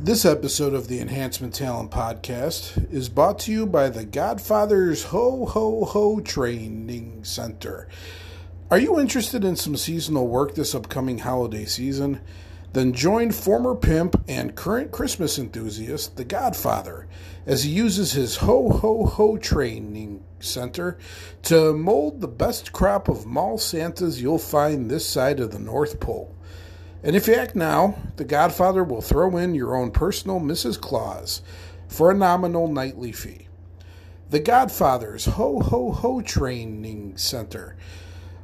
This episode of the Enhancement Talent Podcast is brought to you by the Godfather's Ho Ho Ho Training Center. Are you interested in some seasonal work this upcoming holiday season? Then join former pimp and current Christmas enthusiast, the Godfather, as he uses his Ho Ho Ho Training Center to mold the best crop of mall Santas you'll find this side of the North Pole. And if you act now, the Godfather will throw in your own personal Mrs. Claus for a nominal nightly fee. The Godfather's Ho Ho Ho Training Center.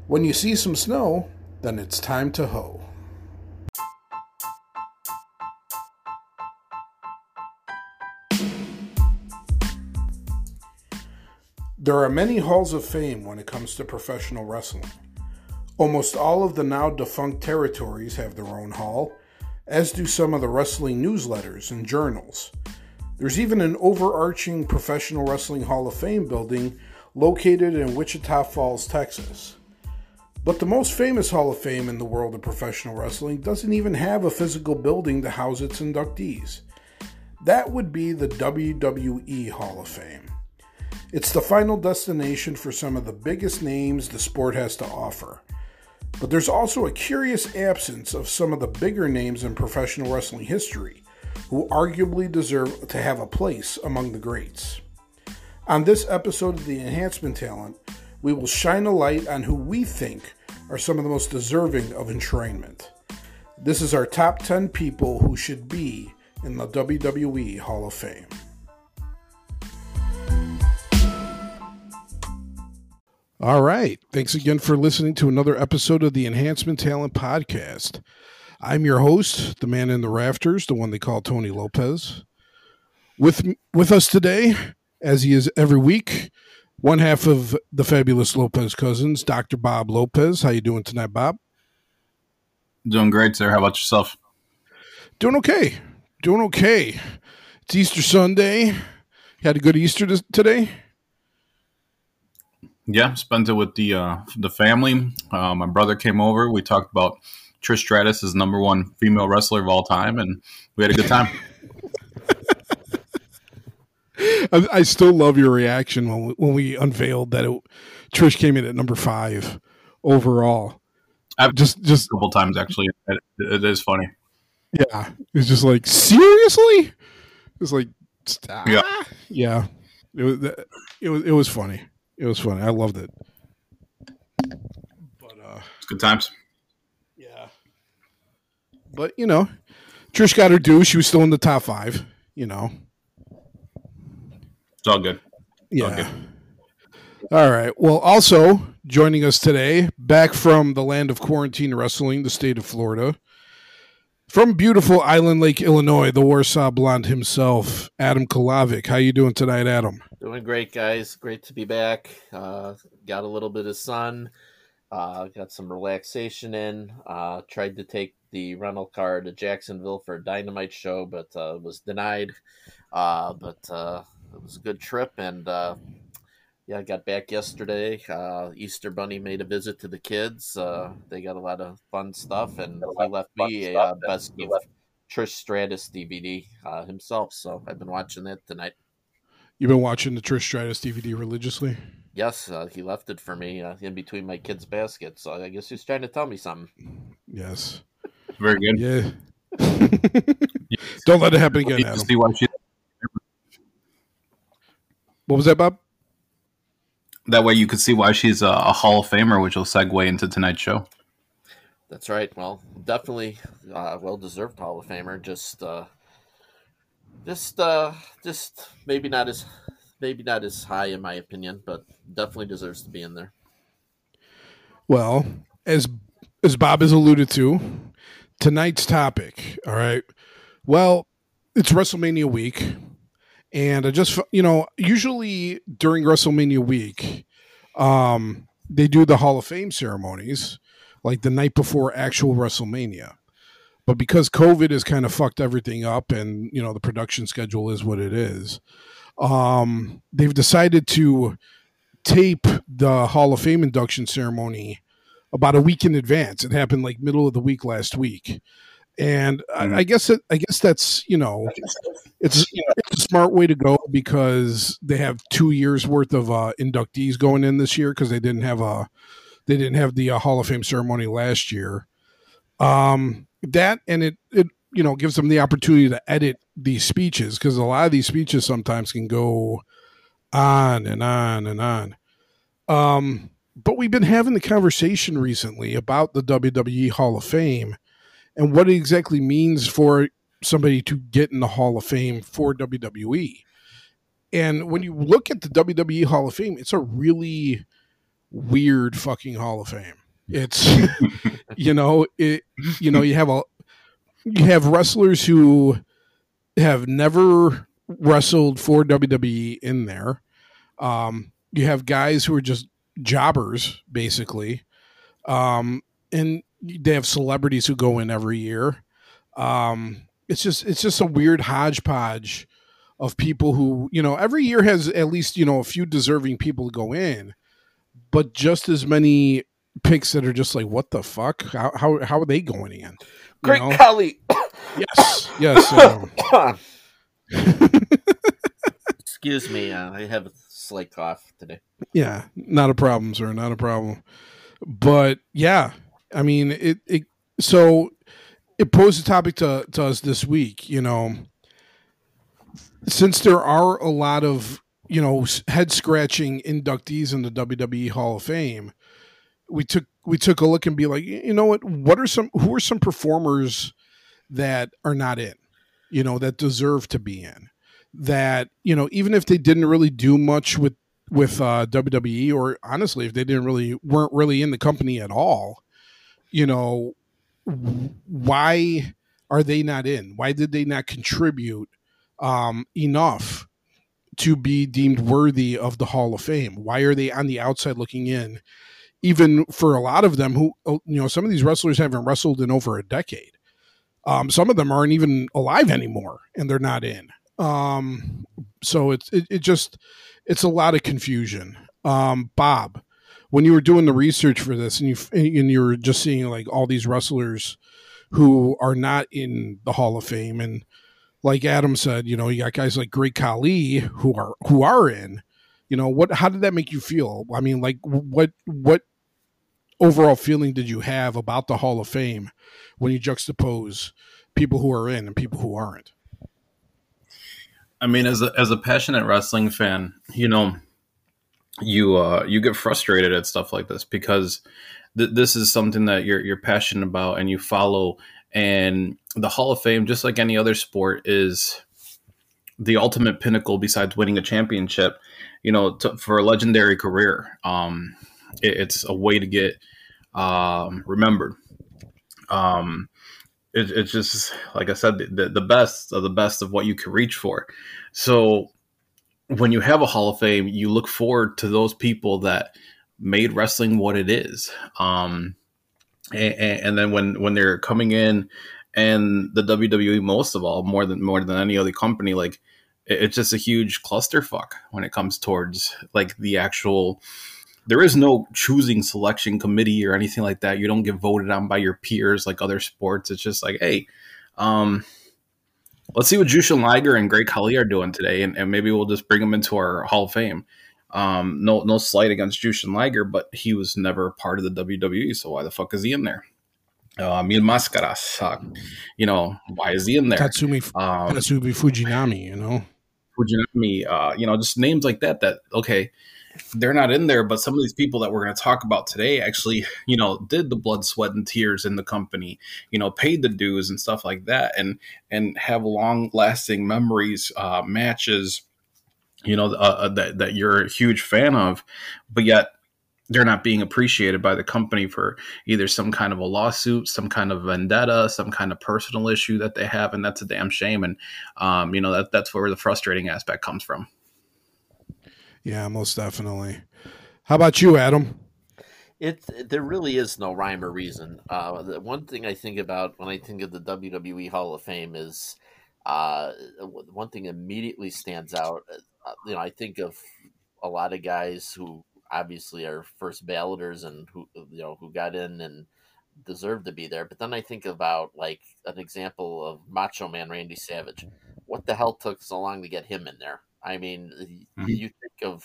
When you see some snow, then it's time to hoe. There are many halls of fame when it comes to professional wrestling. Almost all of the now defunct territories have their own hall, as do some of the wrestling newsletters and journals. There's even an overarching Professional Wrestling Hall of Fame building located in Wichita Falls, Texas. But the most famous Hall of Fame in the world of professional wrestling doesn't even have a physical building to house its inductees. That would be the WWE Hall of Fame. It's the final destination for some of the biggest names the sport has to offer. But there's also a curious absence of some of the bigger names in professional wrestling history who arguably deserve to have a place among the greats. On this episode of the Enhancement Talent, we will shine a light on who we think are some of the most deserving of enshrinement. This is our top 10 people who should be in the WWE Hall of Fame. All right. Thanks again for listening to another episode of the Enhancement Talent Podcast. I'm your host, the man in the rafters, the one they call Tony Lopez. With with us today, as he is every week, one half of the fabulous Lopez cousins, Dr. Bob Lopez. How you doing tonight, Bob? Doing great, sir. How about yourself? Doing okay. Doing okay. It's Easter Sunday. You had a good Easter today? Yeah, spent it with the uh, the family. Uh, my brother came over. We talked about Trish Stratus is number one female wrestler of all time, and we had a good time. I, I, still love your reaction when we, when we unveiled that it, Trish came in at number five overall. I've just just a couple times actually. it, it is funny. Yeah, it's just like seriously. It's like ah. yeah, yeah. It was it was it was funny. It was funny. I loved it. But uh it's good times. Yeah. But you know, Trish got her due. She was still in the top five, you know. It's all good. It's yeah. All, good. all right. Well, also joining us today, back from the land of quarantine wrestling, the state of Florida, from beautiful Island Lake, Illinois, the Warsaw Blonde himself, Adam Kolavic. How you doing tonight, Adam? Doing great, guys. Great to be back. Uh, got a little bit of sun. Uh, got some relaxation in. Uh, tried to take the rental car to Jacksonville for a dynamite show, but uh, was denied. Uh, but uh, it was a good trip, and yeah, I got back yesterday. Uh, Easter Bunny made a visit to the kids. Uh, they got a lot of fun stuff, and he left me a uh, best of Trish Stratus DVD uh, himself. So I've been watching that tonight. You've been watching the Trish Stratus DVD religiously? Yes, uh, he left it for me uh, in between my kids' baskets. So I guess he's trying to tell me something. Yes. Very good. Yeah. Don't let it happen again, Adam. See why she... What was that, Bob? That way you could see why she's a, a Hall of Famer, which will segue into tonight's show. That's right. Well, definitely uh, well deserved Hall of Famer. Just uh, just uh just maybe not as maybe not as high in my opinion, but definitely deserves to be in there. Well, as as Bob has alluded to, tonight's topic, all right. Well, it's WrestleMania week, and I just you know, usually during WrestleMania week, um they do the Hall of Fame ceremonies like the night before actual WrestleMania. But because COVID has kind of fucked everything up and, you know, the production schedule is what it is, um, they've decided to tape the Hall of Fame induction ceremony about a week in advance. It happened like middle of the week last week. And mm-hmm. I, I, guess it, I guess that's you know, it's it's a smart way to go because they have two years worth of uh, inductees going in this year because they didn't have a they didn't have the uh, Hall of Fame ceremony last year. Um, that and it it you know gives them the opportunity to edit these speeches because a lot of these speeches sometimes can go on and on and on. Um, but we've been having the conversation recently about the WWE Hall of Fame and what it exactly means for somebody to get in the Hall of Fame for WWE. And when you look at the WWE Hall of Fame, it's a really weird fucking Hall of Fame. It's you know, it you know, you have a you have wrestlers who have never wrestled for WWE in there. Um, you have guys who are just jobbers, basically. Um, and they have celebrities who go in every year. Um, it's just it's just a weird hodgepodge of people who you know every year has at least you know a few deserving people to go in, but just as many picks that are just like what the fuck how how, how are they going in? Great know? Khali. yes, yes. Um, Excuse me, uh, I have a slight cough today. Yeah, not a problem, sir. Not a problem. But yeah, I mean, it, it so it posed a topic to, to us this week, you know, since there are a lot of, you know, head scratching inductees in the WWE Hall of Fame, we took we took a look and be like, you know what, what are some who are some performers that are not in, you know, that deserve to be in? That, you know, even if they didn't really do much with with uh, WWE or honestly if they didn't really weren't really in the company at all, you know, why are they not in? Why did they not contribute um, enough to be deemed worthy of the Hall of Fame? Why are they on the outside looking in? Even for a lot of them, who oh, you know, some of these wrestlers haven't wrestled in over a decade. Um, some of them aren't even alive anymore, and they're not in. Um, so it's it, it just it's a lot of confusion. Um, Bob, when you were doing the research for this and you and you were just seeing like all these wrestlers who are not in the Hall of Fame and like Adam said, you know, you got guys like Great Khali who are who are in. You know, what how did that make you feel? I mean, like what what overall feeling did you have about the Hall of Fame when you juxtapose people who are in and people who aren't? I mean, as a as a passionate wrestling fan, you know, you uh, you get frustrated at stuff like this because th- this is something that you're you're passionate about and you follow. And the Hall of Fame, just like any other sport, is the ultimate pinnacle besides winning a championship. You know, to, for a legendary career, um, it, it's a way to get um, remembered. Um, it, it's just like I said, the, the best of the best of what you can reach for. So when you have a Hall of Fame, you look forward to those people that made wrestling what it is. Um, and, and, then when when they're coming in, and the WWE most of all, more than more than any other company, like it, it's just a huge clusterfuck when it comes towards like the actual. There is no choosing selection committee or anything like that. You don't get voted on by your peers like other sports. It's just like, hey, um, let's see what Jushin Liger and Great Khali are doing today, and, and, maybe we'll just bring them into our Hall of Fame. Um, no, no slight against Jushin Liger, but he was never part of the WWE, so why the fuck is he in there? Uh, Mil Mascaras, uh, you know, why is he in there? Tatsumi, um, Tatsumi Fujinami, you know, Fujinami, uh, you know, just names like that. That okay, they're not in there, but some of these people that we're going to talk about today actually, you know, did the blood, sweat, and tears in the company, you know, paid the dues and stuff like that, and and have long lasting memories, uh, matches, you know, uh, uh, that that you're a huge fan of, but yet they're not being appreciated by the company for either some kind of a lawsuit, some kind of vendetta, some kind of personal issue that they have, and that's a damn shame. And um, you know that that's where the frustrating aspect comes from. Yeah, most definitely. How about you, Adam? It there really is no rhyme or reason. Uh, the one thing I think about when I think of the WWE Hall of Fame is uh, one thing immediately stands out. Uh, you know, I think of a lot of guys who obviously are first balloters and who you know who got in and deserve to be there. But then I think about like an example of Macho Man Randy Savage. What the hell took so long to get him in there? I mean, mm-hmm. you think of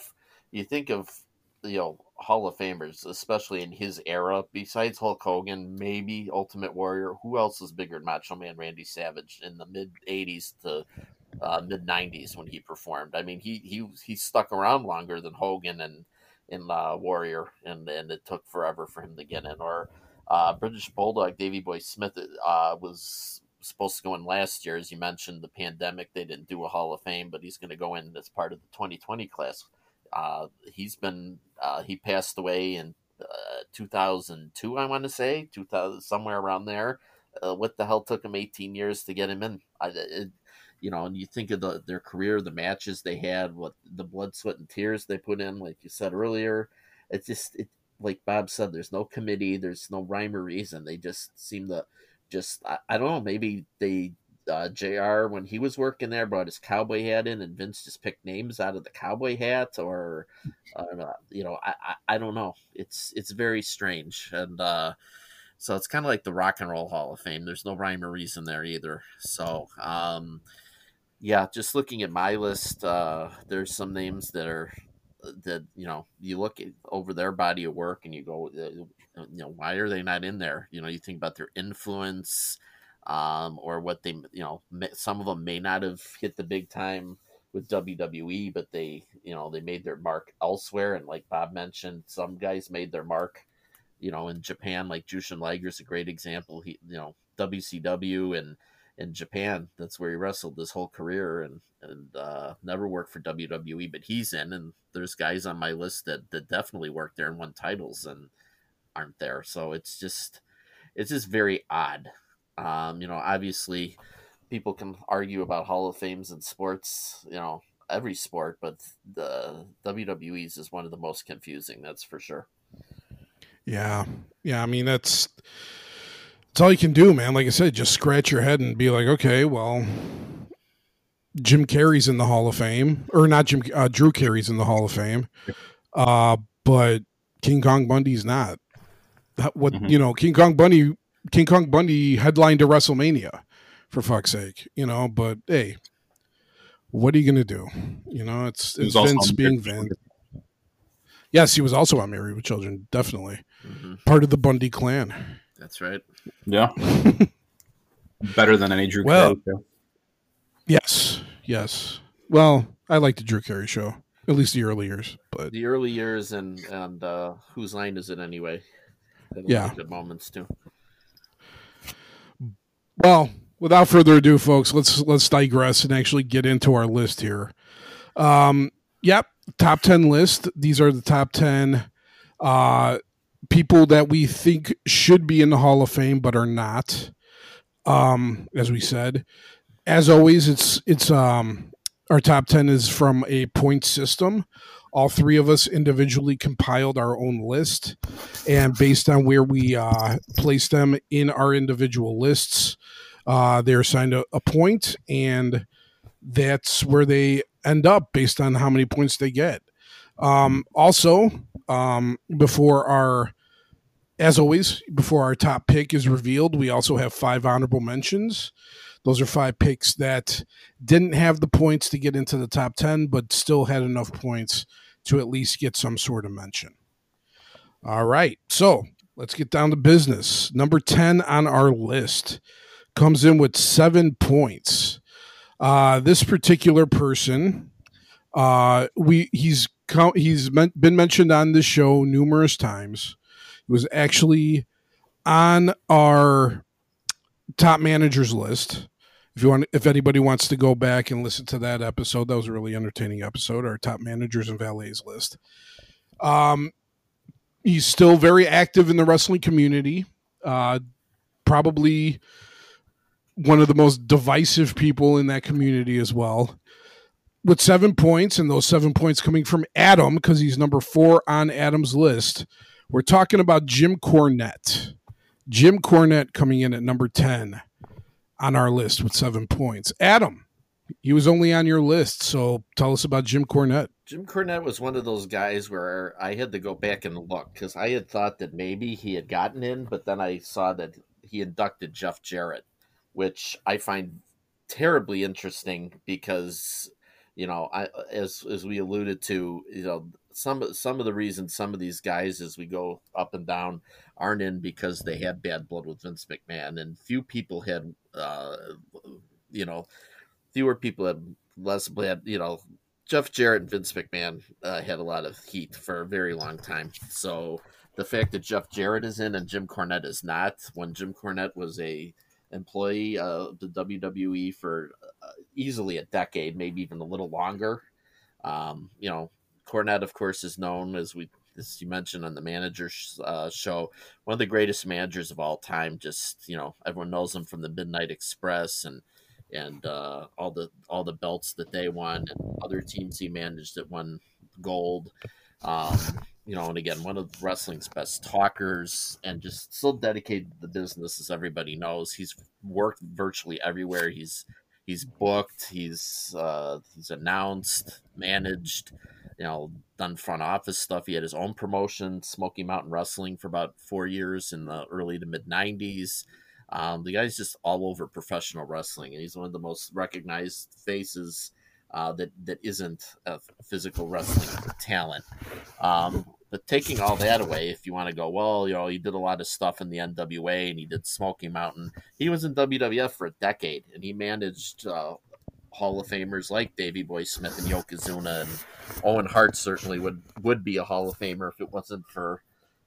you think of you know Hall of Famers, especially in his era. Besides Hulk Hogan, maybe Ultimate Warrior. Who else is bigger than Macho Man Randy Savage in the mid '80s to uh, mid '90s when he performed? I mean, he he he stuck around longer than Hogan and in uh, Warrior, and and it took forever for him to get in. Or uh, British Bulldog Davey Boy Smith uh, was supposed to go in last year, as you mentioned. The pandemic, they didn't do a Hall of Fame, but he's going to go in as part of the 2020 class. Uh, he's been uh, he passed away in uh, 2002, I want to say, 2000 somewhere around there. Uh, what the hell took him 18 years to get him in? I, it, you know, and you think of the, their career, the matches they had, what the blood, sweat, and tears they put in, like you said earlier. It's just, it, like Bob said, there's no committee, there's no rhyme or reason. They just seem to just, I, I don't know, maybe they uh, Jr. when he was working there brought his cowboy hat in, and Vince just picked names out of the cowboy hat, or uh, you know, I, I, I don't know. It's it's very strange, and uh, so it's kind of like the Rock and Roll Hall of Fame. There's no rhyme or reason there either. So um, yeah, just looking at my list, uh, there's some names that are that you know you look at over their body of work and you go, uh, you know, why are they not in there? You know, you think about their influence um, or what they, you know, some of them may not have hit the big time with WWE, but they, you know, they made their mark elsewhere. And like Bob mentioned, some guys made their mark, you know, in Japan, like Jushin Liger is a great example. He, you know, WCW and in Japan, that's where he wrestled his whole career and and uh, never worked for WWE, but he's in. And there's guys on my list that that definitely worked there and won titles and aren't there. So it's just it's just very odd um, you know, obviously, people can argue about Hall of Fames in sports, you know, every sport, but the WWE's is one of the most confusing. That's for sure. Yeah, yeah. I mean, that's that's all you can do, man. Like I said, just scratch your head and be like, okay, well, Jim Carrey's in the Hall of Fame, or not Jim, uh, Drew Carey's in the Hall of Fame, uh, but King Kong Bundy's not. That, what mm-hmm. you know, King Kong Bundy King Kong Bundy headlined to WrestleMania, for fuck's sake, you know. But hey, what are you gonna do? You know, it's it's Vince being Vince. Yes, he was also on Married with Children, definitely mm-hmm. part of the Bundy clan. That's right. Yeah, better than any Drew well, Carey show. Yes, yes. Well, I like the Drew Carey show, at least the early years. But the early years and and uh, whose line is it anyway? Yeah, good moments too. Well, without further ado, folks, let's let's digress and actually get into our list here. Um, yep, top ten list. These are the top ten uh, people that we think should be in the Hall of Fame but are not. Um, as we said, as always, it's it's um, our top ten is from a point system. All three of us individually compiled our own list, and based on where we uh, place them in our individual lists, uh, they're assigned a, a point, and that's where they end up based on how many points they get. Um, also, um, before our, as always, before our top pick is revealed, we also have five honorable mentions. Those are five picks that didn't have the points to get into the top 10, but still had enough points to at least get some sort of mention. All right. So let's get down to business. Number 10 on our list comes in with seven points. Uh, this particular person, uh, we he's he's been mentioned on this show numerous times. He was actually on our top managers list. If you want, if anybody wants to go back and listen to that episode, that was a really entertaining episode. Our top managers and valets list. Um, he's still very active in the wrestling community. Uh, probably one of the most divisive people in that community as well. With seven points, and those seven points coming from Adam because he's number four on Adam's list. We're talking about Jim Cornette. Jim Cornette coming in at number 10 on our list with seven points. Adam, he was only on your list. So tell us about Jim Cornette. Jim Cornette was one of those guys where I had to go back and look because I had thought that maybe he had gotten in, but then I saw that he inducted Jeff Jarrett, which I find terribly interesting because you know, I as as we alluded to, you know, some some of the reasons some of these guys as we go up and down aren't in because they had bad blood with Vince McMahon, and few people had, uh, you know, fewer people had less bad, you know. Jeff Jarrett and Vince McMahon uh, had a lot of heat for a very long time. So the fact that Jeff Jarrett is in and Jim Cornette is not, when Jim Cornette was a employee of the WWE for uh, easily a decade, maybe even a little longer. Um, you know, Cornette, of course, is known as we as you mentioned on the manager uh, show, one of the greatest managers of all time. Just you know, everyone knows him from the Midnight Express and and uh, all the all the belts that they won and other teams he managed that won gold. Um, you know, and again, one of wrestling's best talkers and just so dedicated to the business as everybody knows. He's worked virtually everywhere. He's he's booked, he's uh, he's announced, managed, you know, done front office stuff. He had his own promotion, Smoky Mountain Wrestling, for about four years in the early to mid '90s. Um, the guy's just all over professional wrestling, and he's one of the most recognized faces uh, that that isn't a physical wrestling talent. Um, but taking all that away, if you want to go, well, you know, he did a lot of stuff in the NWA and he did Smoky Mountain. He was in WWF for a decade and he managed uh, Hall of Famers like Davey Boy Smith and Yokozuna and Owen Hart certainly would would be a Hall of Famer if it wasn't for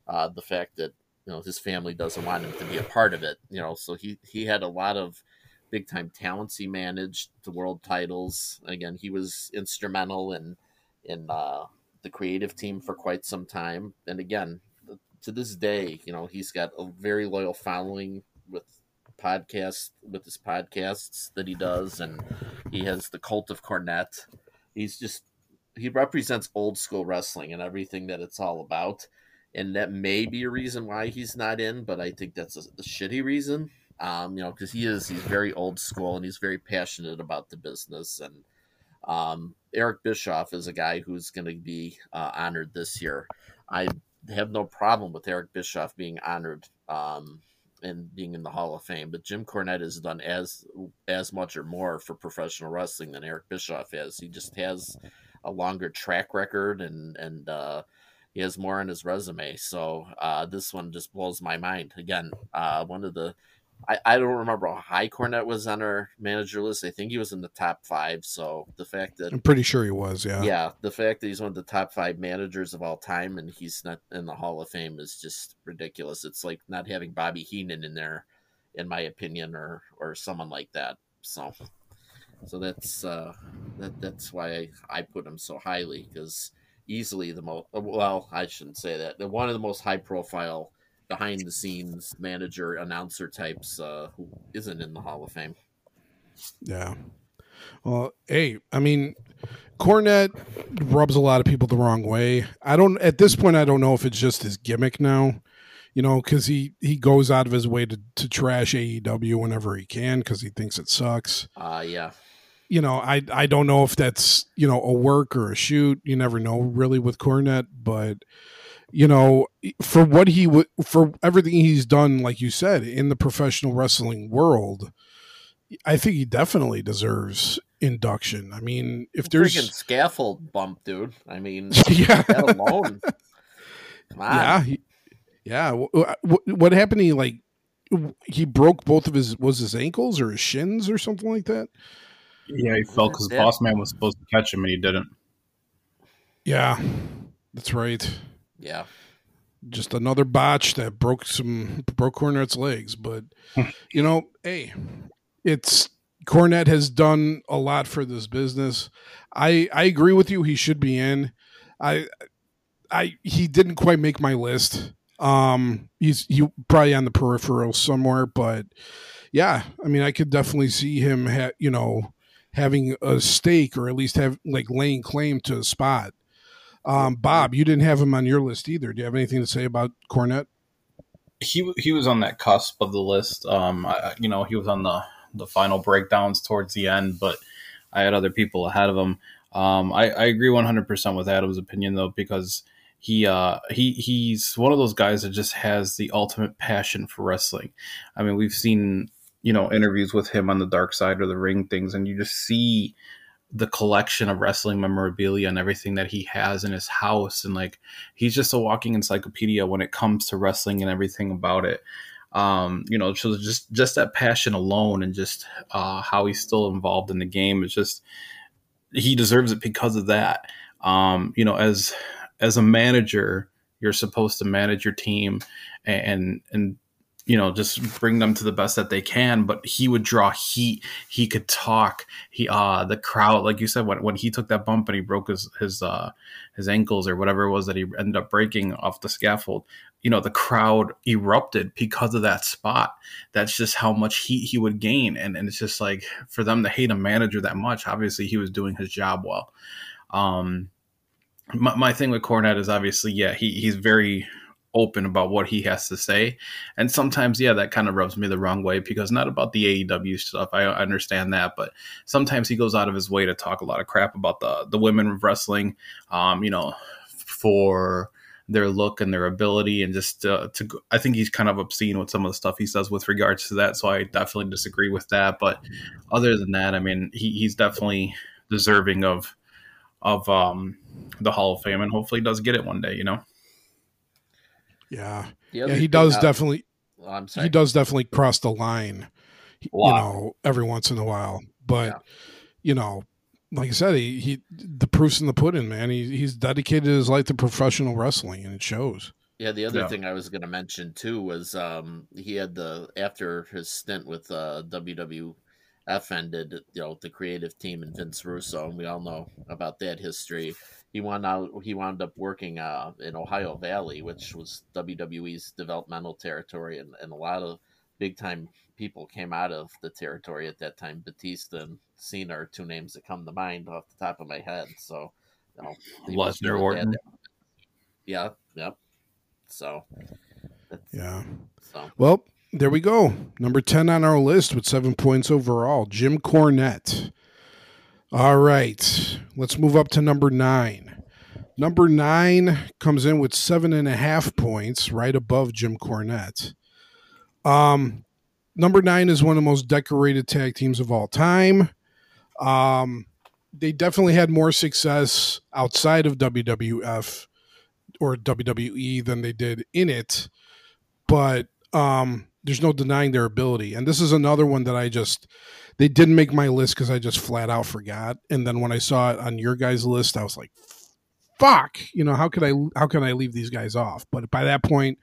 uh, the fact that you know his family doesn't want him to be a part of it. You know, so he he had a lot of big time talents. He managed the world titles. Again, he was instrumental in in uh, the creative team for quite some time. And again, to this day, you know, he's got a very loyal following with podcasts with his podcasts that he does and he has the cult of Cornette. He's just he represents old school wrestling and everything that it's all about. And that may be a reason why he's not in, but I think that's a, a shitty reason. Um, you know, because he is he's very old school and he's very passionate about the business and um, Eric Bischoff is a guy who's going to be uh, honored this year. I have no problem with Eric Bischoff being honored um, and being in the Hall of Fame, but Jim Cornette has done as as much or more for professional wrestling than Eric Bischoff has. He just has a longer track record and and uh, he has more on his resume. So uh, this one just blows my mind. Again, uh, one of the I, I don't remember how high Cornette was on our manager list. I think he was in the top five. So the fact that I'm pretty sure he was, yeah. Yeah. The fact that he's one of the top five managers of all time and he's not in the Hall of Fame is just ridiculous. It's like not having Bobby Heenan in there, in my opinion, or or someone like that. So so that's uh that that's why I, I put him so highly because easily the most well, I shouldn't say that. One of the most high profile behind the scenes manager announcer types uh, who isn't in the Hall of Fame. Yeah. Well, hey, I mean, Cornette rubs a lot of people the wrong way. I don't at this point. I don't know if it's just his gimmick now, you know, because he he goes out of his way to to trash AEW whenever he can because he thinks it sucks. Uh yeah. You know, I I don't know if that's you know a work or a shoot. You never know really with Cornette, but you know, for what he would, for everything he's done, like you said, in the professional wrestling world, I think he definitely deserves induction. I mean, if there's freaking scaffold bump, dude. I mean, yeah, alone. Come on. Yeah, he, yeah. What, uh, what happened? He like he broke both of his was his ankles or his shins or something like that. Yeah, he fell because Boss Man was supposed to catch him and he didn't. Yeah, that's right. Yeah. Just another botch that broke some broke Cornette's legs, but you know, hey, it's Cornette has done a lot for this business. I I agree with you. He should be in. I I he didn't quite make my list. Um, he's he probably on the peripheral somewhere, but yeah, I mean, I could definitely see him, ha- you know, having a stake or at least have like laying claim to a spot. Um, Bob, you didn't have him on your list either. Do you have anything to say about Cornette? He he was on that cusp of the list. Um, I, you know, he was on the the final breakdowns towards the end, but I had other people ahead of him. Um, I, I agree 100% with Adam's opinion though because he uh he he's one of those guys that just has the ultimate passion for wrestling. I mean, we've seen you know interviews with him on the dark side of the ring things, and you just see the collection of wrestling memorabilia and everything that he has in his house. And like he's just a walking encyclopedia when it comes to wrestling and everything about it. Um you know so just just that passion alone and just uh how he's still involved in the game is just he deserves it because of that. Um you know as as a manager you're supposed to manage your team and and you know just bring them to the best that they can but he would draw heat. He could talk. He uh the crowd like you said when, when he took that bump and he broke his his uh his ankles or whatever it was that he ended up breaking off the scaffold you know the crowd erupted because of that spot. That's just how much heat he would gain. And, and it's just like for them to hate a manager that much obviously he was doing his job well. Um my, my thing with Cornette is obviously yeah he he's very open about what he has to say. And sometimes, yeah, that kind of rubs me the wrong way because not about the AEW stuff. I understand that, but sometimes he goes out of his way to talk a lot of crap about the the women of wrestling. Um, you know, for their look and their ability and just uh, to I think he's kind of obscene with some of the stuff he says with regards to that so I definitely disagree with that but other than that I mean he, he's definitely deserving of of um the Hall of Fame and hopefully does get it one day you know yeah, yeah, he does definitely. I'm sorry. He does definitely cross the line, you know, every once in a while. But yeah. you know, like I said, he, he the proof's in the pudding, man. He, he's dedicated his life to professional wrestling, and it shows. Yeah, the other yeah. thing I was going to mention too was um, he had the after his stint with uh, WWF ended, you know, the creative team and Vince Russo, and we all know about that history he wound out he wound up working uh, in Ohio Valley, which was WWE's developmental territory, and, and a lot of big time people came out of the territory at that time. Batista and Cena are two names that come to mind off the top of my head. So, you know, Lesnar Orton. Yeah, yep. So, yeah. So well, there we go. Number ten on our list with seven points overall. Jim Cornette. All right, let's move up to number nine. Number nine comes in with seven and a half points, right above Jim Cornette. Um, number nine is one of the most decorated tag teams of all time. Um, they definitely had more success outside of WWF or WWE than they did in it, but um, there's no denying their ability. And this is another one that I just they didn't make my list because I just flat out forgot. And then when I saw it on your guys' list, I was like, "Fuck!" You know how could I how can I leave these guys off? But by that point,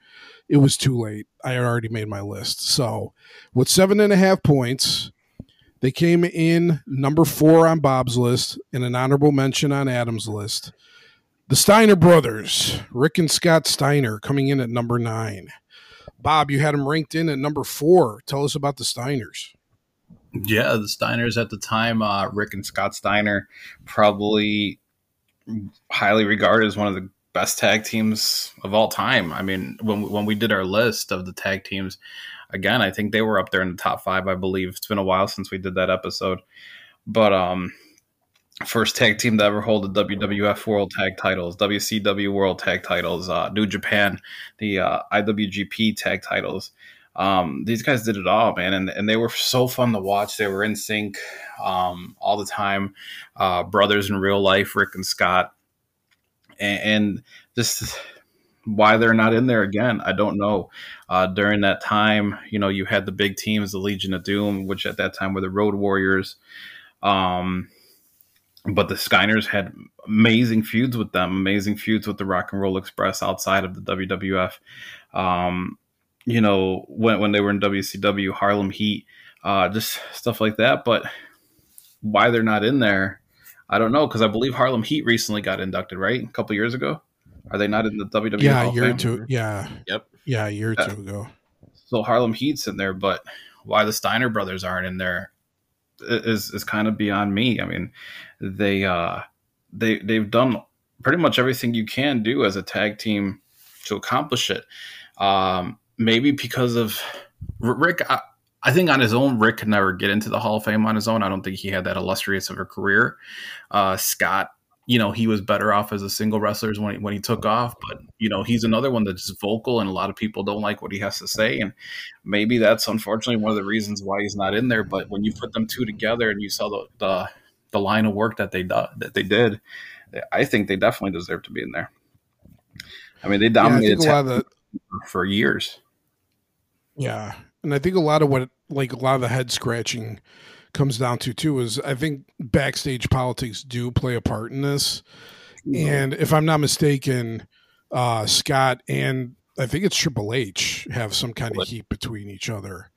it was too late. I had already made my list. So with seven and a half points, they came in number four on Bob's list and an honorable mention on Adam's list. The Steiner brothers, Rick and Scott Steiner, coming in at number nine. Bob, you had them ranked in at number four. Tell us about the Steiners. Yeah, the Steiners at the time, uh, Rick and Scott Steiner, probably highly regarded as one of the best tag teams of all time. I mean, when when we did our list of the tag teams, again, I think they were up there in the top five. I believe it's been a while since we did that episode, but um, first tag team to ever hold the WWF World Tag Titles, WCW World Tag Titles, uh, New Japan, the uh, IWGP Tag Titles um, these guys did it all, man, and, and they were so fun to watch. They were in sync um, all the time, uh, brothers in real life, Rick and Scott, and, and, just why they're not in there again, I don't know. Uh, during that time, you know, you had the big teams, the Legion of Doom, which at that time were the Road Warriors. Um, but the Steiners had amazing feuds with them, amazing feuds with the Rock and Roll Express outside of the WWF. Um, you know, when when they were in WCW, Harlem Heat, uh, just stuff like that. But why they're not in there, I don't know because I believe Harlem Heat recently got inducted, right, a couple years ago. Are they not in the WWE? Yeah, a year or two. Yeah. Yep. Yeah, a year or two ago. So Harlem Heat's in there, but why the Steiner brothers aren't in there is is kind of beyond me. I mean, they uh they they've done pretty much everything you can do as a tag team to accomplish it. Um, maybe because of Rick. I, I think on his own, Rick could never get into the Hall of Fame on his own. I don't think he had that illustrious of a career. Uh, Scott, you know, he was better off as a single wrestler when he, when he took off. But you know, he's another one that's vocal, and a lot of people don't like what he has to say. And maybe that's unfortunately one of the reasons why he's not in there. But when you put them two together and you saw the the, the line of work that they do, that they did, I think they definitely deserve to be in there. I mean, they dominated yeah, the, for years. Yeah, and I think a lot of what, like a lot of the head scratching, comes down to too is I think backstage politics do play a part in this. Mm-hmm. And if I'm not mistaken, uh, Scott and I think it's Triple H have some kind of heat between each other.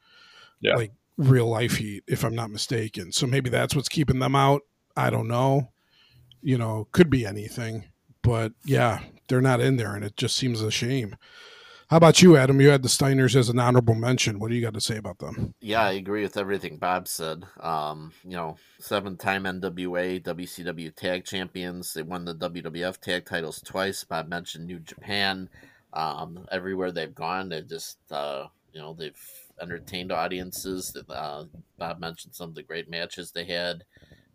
Yeah. Like real life heat, if I'm not mistaken. So maybe that's what's keeping them out. I don't know. You know, could be anything. But yeah, they're not in there and it just seems a shame. How about you, Adam? You had the Steiners as an honorable mention. What do you got to say about them? Yeah, I agree with everything Bob said. Um, you know, seven-time NWA, WCW tag champions. They won the WWF tag titles twice. Bob mentioned New Japan. Um, everywhere they've gone, they just, uh, you know, they've entertained audiences. Uh, Bob mentioned some of the great matches they had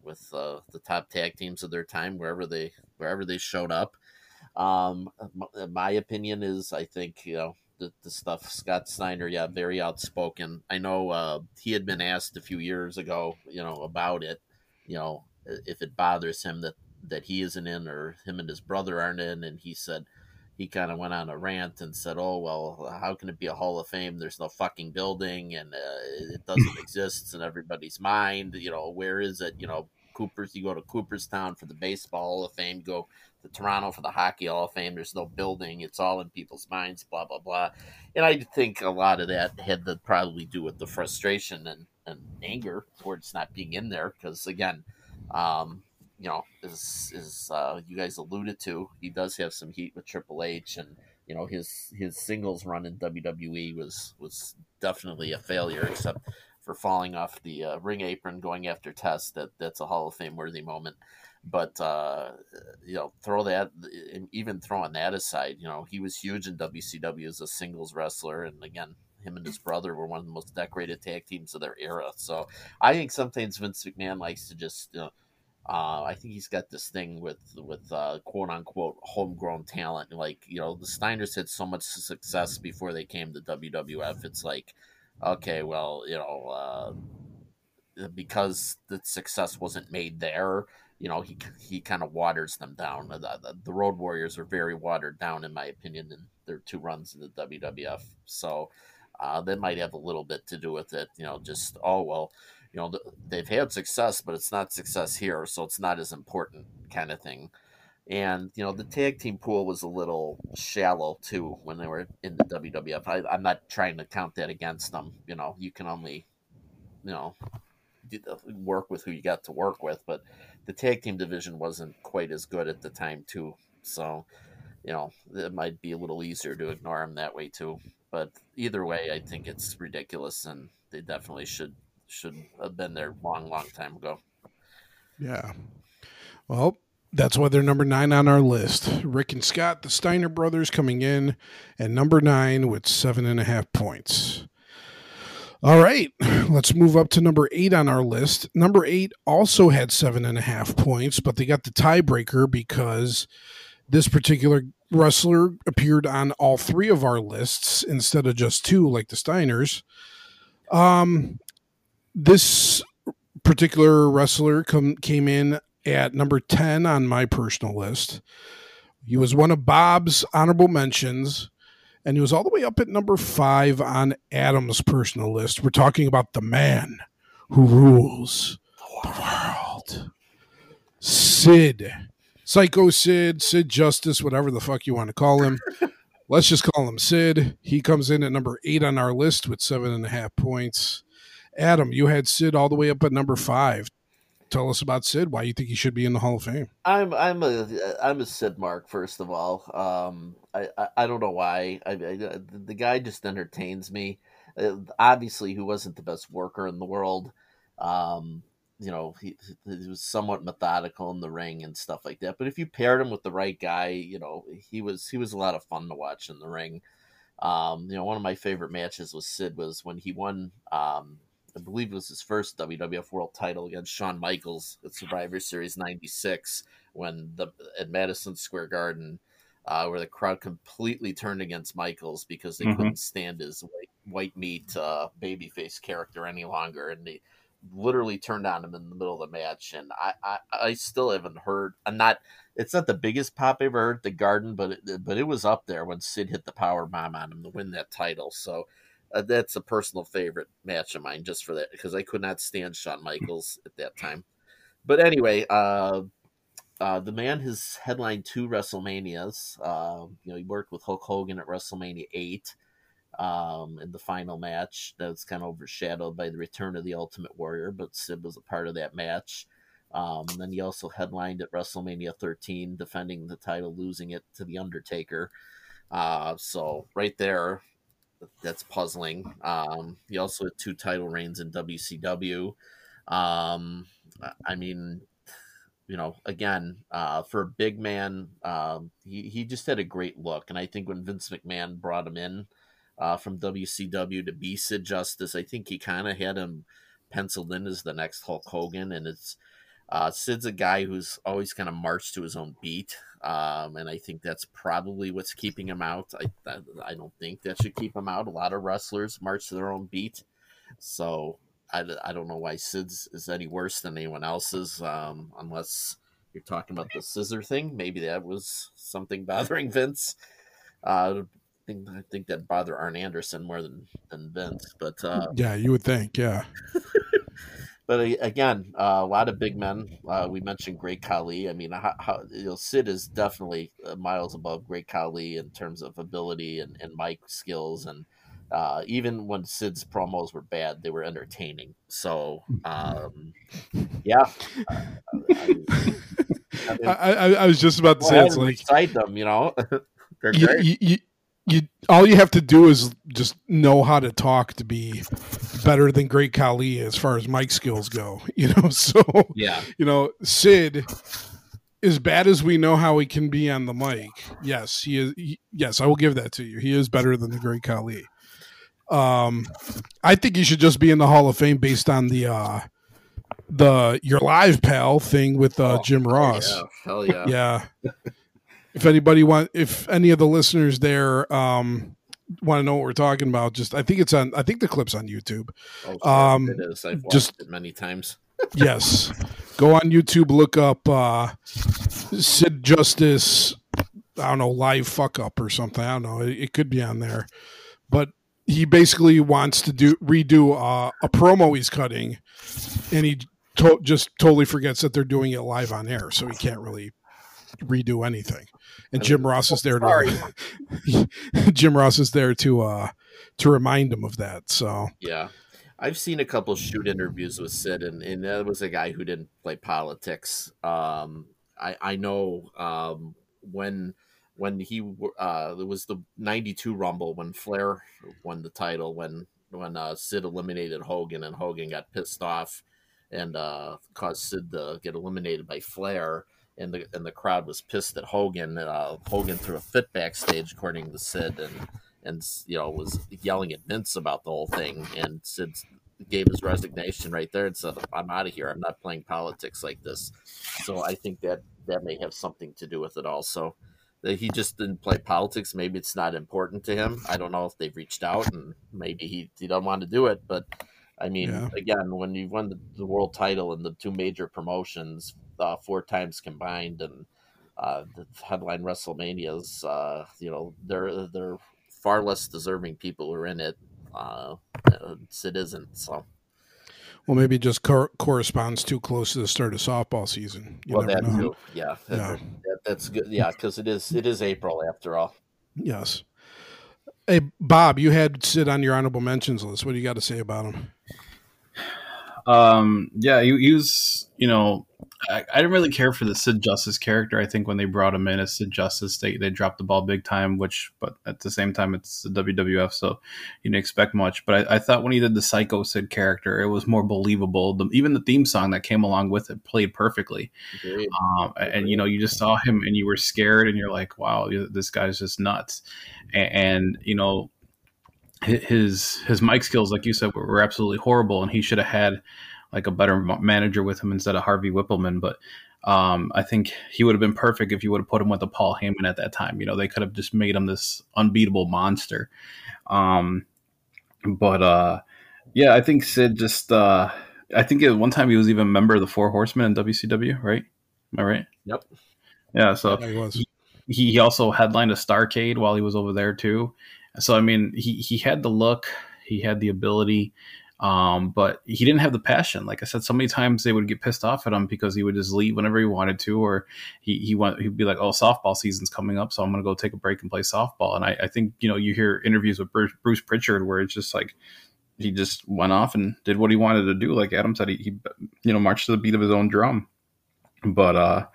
with uh, the top tag teams of their time, wherever they wherever they showed up. Um, my opinion is, I think you know the, the stuff Scott Steiner, yeah, very outspoken. I know uh, he had been asked a few years ago, you know, about it, you know, if it bothers him that that he isn't in or him and his brother aren't in, and he said he kind of went on a rant and said, "Oh well, how can it be a Hall of Fame? There's no fucking building, and uh, it doesn't exist in everybody's mind. You know, where is it? You know, Coopers. You go to Cooperstown for the baseball Hall of Fame. Go to Toronto for the Hockey Hall of Fame. There's no building. It's all in people's minds. Blah blah blah. And I think a lot of that had to probably do with the frustration and, and anger towards not being in there. Because again, um, you know, as, as uh, you guys alluded to, he does have some heat with Triple H, and you know his his singles run in WWE was was definitely a failure, except for falling off the uh, ring apron going after Test. That that's a Hall of Fame worthy moment. But uh, you know, throw that even throwing that aside, you know, he was huge in WCW as a singles wrestler, and again, him and his brother were one of the most decorated tag teams of their era. So I think sometimes Vince McMahon likes to just. You know, uh, I think he's got this thing with with uh, quote unquote homegrown talent. Like you know, the Steiners had so much success before they came to WWF. It's like okay, well, you know, uh, because the success wasn't made there, you know, he he kind of waters them down. The, the, the, Road Warriors are very watered down, in my opinion, in their two runs in the WWF. So uh, that might have a little bit to do with it. You know, just oh well, you know, they've had success, but it's not success here, so it's not as important, kind of thing. And you know the tag team pool was a little shallow too when they were in the WWF. I, I'm not trying to count that against them. You know, you can only, you know, work with who you got to work with. But the tag team division wasn't quite as good at the time too. So, you know, it might be a little easier to ignore them that way too. But either way, I think it's ridiculous, and they definitely should should have been there long, long time ago. Yeah. Well, that's why they're number nine on our list. Rick and Scott, the Steiner brothers, coming in at number nine with seven and a half points. All right, let's move up to number eight on our list. Number eight also had seven and a half points, but they got the tiebreaker because this particular wrestler appeared on all three of our lists instead of just two, like the Steiners. Um, this particular wrestler come came in at number 10 on my personal list. He was one of Bob's honorable mentions, and he was all the way up at number five on Adam's personal list. We're talking about the man who rules the world. Sid. Psycho Sid, Sid Justice, whatever the fuck you want to call him. Let's just call him Sid. He comes in at number eight on our list with seven and a half points. Adam, you had Sid all the way up at number five tell us about Sid. Why you think he should be in the Hall of Fame? I'm I'm a I'm a Sid Mark. First of all, um, I, I, I don't know why. I, I, the guy just entertains me. Uh, obviously, he wasn't the best worker in the world. Um, you know, he, he was somewhat methodical in the ring and stuff like that. But if you paired him with the right guy, you know, he was he was a lot of fun to watch in the ring. Um, you know, one of my favorite matches with Sid was when he won. Um, I believe it was his first WWF World Title against Shawn Michaels at Survivor Series '96 when the at Madison Square Garden, uh, where the crowd completely turned against Michaels because they Mhm. couldn't stand his white, white meat uh, babyface character any longer, and they literally turned on him in the middle of the match. And I, I, I still haven't heard. I'm not. It's not the biggest pop I ever heard at the Garden, but it, but it was up there when Sid hit the power bomb on him to win that title. So. Uh, that's a personal favorite match of mine, just for that, because I could not stand Shawn Michaels at that time. But anyway, uh, uh, the man has headlined two WrestleManias. Uh, you know, he worked with Hulk Hogan at WrestleMania eight um, in the final match. That was kind of overshadowed by the return of the Ultimate Warrior, but Sid was a part of that match. Um, and then he also headlined at WrestleMania 13, defending the title, losing it to the Undertaker. Uh, so right there, that's puzzling. Um, he also had two title reigns in WCW. Um, I mean, you know, again, uh, for a big man, um, he, he just had a great look. And I think when Vince McMahon brought him in uh, from WCW to be Sid Justice, I think he kind of had him penciled in as the next Hulk Hogan. And it's uh, Sid's a guy who's always kind of marched to his own beat. Um, and I think that's probably what's keeping him out. I, I, I don't think that should keep him out. A lot of wrestlers march to their own beat. So I, I don't know why Sid's is any worse than anyone else's, um, unless you're talking about the scissor thing. Maybe that was something bothering Vince. Uh, I think I think that bothered Arn Anderson more than than Vince. But uh, Yeah, you would think. Yeah. but again, uh, a lot of big men. Uh, we mentioned Great Khali. I mean, how, how, you know, Sid is definitely uh, miles above Great Khali in terms of ability and, and mic skills. And uh, even when Sid's promos were bad, they were entertaining. So, um, yeah. I, I I, I, was just about to go say it's like them, you know. They're you, great. you, you, all you have to do is just know how to talk to be better than Great Khali as far as mic skills go. You know, so yeah. you know Sid, as bad as we know how he can be on the mic, yes, he is. He, yes, I will give that to you. He is better than the Great Khali. Um, I think he should just be in the Hall of Fame based on the uh the your live pal thing with uh, Oh, Jim Ross Yeah. Hell yeah. yeah if anybody want if any of the listeners there um want to know what we're talking about just i think it's on i think the clip's on youtube. Oh, Um, it is. I've watched just- it many times. yes. Go on youtube look up uh sid justice i don't know live fuck up or something. I don't know. It, it could be on there. But he basically wants to do redo uh, a promo he's cutting and he to- just totally forgets that they're doing it live on air so he can't really redo anything and jim ross is there to jim ross is there to uh to remind him of that so Yeah. I've seen a couple shoot interviews with Sid, and, and that was a guy who didn't play politics. Um, I, I know um, when when he uh, it was the '92 Rumble when Flair won the title when when uh, Sid eliminated Hogan and Hogan got pissed off and uh, caused Sid to get eliminated by Flair. And the and the crowd was pissed at Hogan. Uh, Hogan threw a fit backstage, according to Sid, and and you know was yelling at Vince about the whole thing. And Sid gave his resignation right there and said, "I'm out of here. I'm not playing politics like this." So I think that that may have something to do with it also. That he just didn't play politics. Maybe it's not important to him. I don't know if they've reached out and maybe he, he doesn't want to do it. But I mean, Yeah. again, when you won the, the world title in the two major promotions uh, four times combined and uh, the headline WrestleManias, uh, you know, they're they're far less deserving people who are in it. Uh, Sid isn't. So Well, maybe it just cor- corresponds too close to the start of softball season. You well, never that know. too. Yeah, Yeah. That, that's good. Yeah, because it is it is April after all. Yes. Hey, Bob, you had Sid on your honorable mentions list. What do you got to say about him? Um, yeah, he, he was, you know, I, I, didn't really care for the Sid Justice character. I think when they brought him in as Sid Justice, they, they dropped the ball big time. Which, but at the same time, it's the WWF, so you didn't expect much. But I, I thought when he did the Psycho Sid character, it was more believable. The, even the theme song that came along with it played perfectly. Um, and you know, you just saw him and you were scared, and you're like, "Wow, this guy's just nuts." and, and you know, his his mic skills, like you said, were, were absolutely horrible, and he should have had like a better manager with him instead of Harvey Wippleman. But um, I think he would have been perfect if you would have put him with a Paul Heyman at that time. You know, they could have just made him this unbeatable monster. Um, but uh, yeah, I think Sid just. Uh, I think at one time he was even a member of the Four Horsemen in WCW, right? Am I right? Yep. Yeah. So yeah, he was. He, he also headlined a Starcade while he was over there too. So I mean, he he had the look, he had the ability. Um, but he didn't have the passion. Like I said, so many times they would get pissed off at him because he would just leave whenever he wanted to, or he he went he'd be like, "Oh, softball season's coming up, so I'm gonna go take a break and play softball." And I, I think you know you hear interviews with Bruce, Bruce Pritchard where it's just like he just went off and did what he wanted to do. Like Adam said, he, he you know marched to the beat of his own drum. But uh,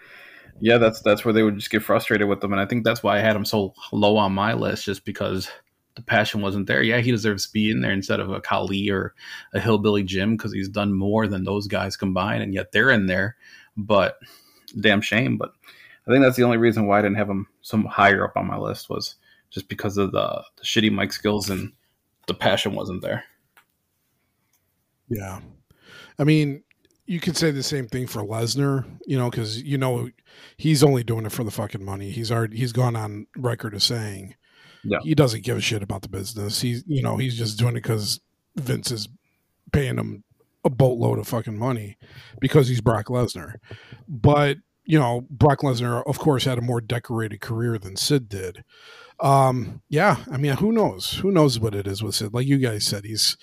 yeah, that's that's where they would just get frustrated with him, and I think that's why I had him so low on my list, just because the passion wasn't there. Yeah, he deserves to be in there instead of a Khali or a Hillbilly Jim because he's done more than those guys combined, and yet they're in there. But damn shame. But I think that's the only reason why I didn't have him some higher up on my list was just because of the, the shitty mic skills and the passion wasn't there. Yeah, I mean, you could say the same thing for Lesnar, you know, because you know he's only doing it for the fucking money. He's already he's gone on record as saying yeah. He doesn't give a shit about the business. He's you know he's just doing it because Vince is paying him a boatload of fucking money because he's Brock Lesnar. But you know Brock Lesnar, of course, had a more decorated career than Sid did. Um, yeah, I mean, who knows? Who knows what it is with Sid? Like you guys said, he's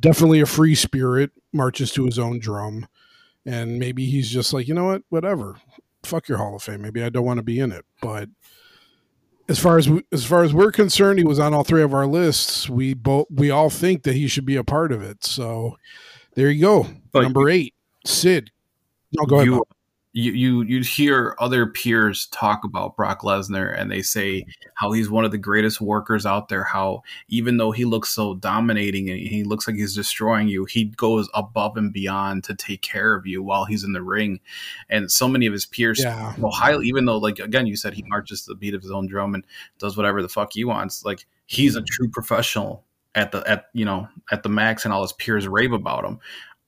definitely a free spirit, marches to his own drum, and maybe he's just like, you know what, whatever. Fuck your Hall of Fame. Maybe I don't want to be in it, but as far as as far as we're concerned, he was on all three of our lists. We both we all think that he should be a part of it. So there you go. But Number eight, Sid. No, go ahead. You, you you you hear other peers talk about Brock Lesnar and they say how he's one of the greatest workers out there. How even though he looks so dominating and he looks like he's destroying you, he goes above and beyond to take care of you while he's in the ring. And so many of his peers, yeah. well, highly, even though like again you said he marches to the beat of his own drum and does whatever the fuck he wants. Like he's a mm-hmm. true professional at the at you know at the max and all his peers rave about him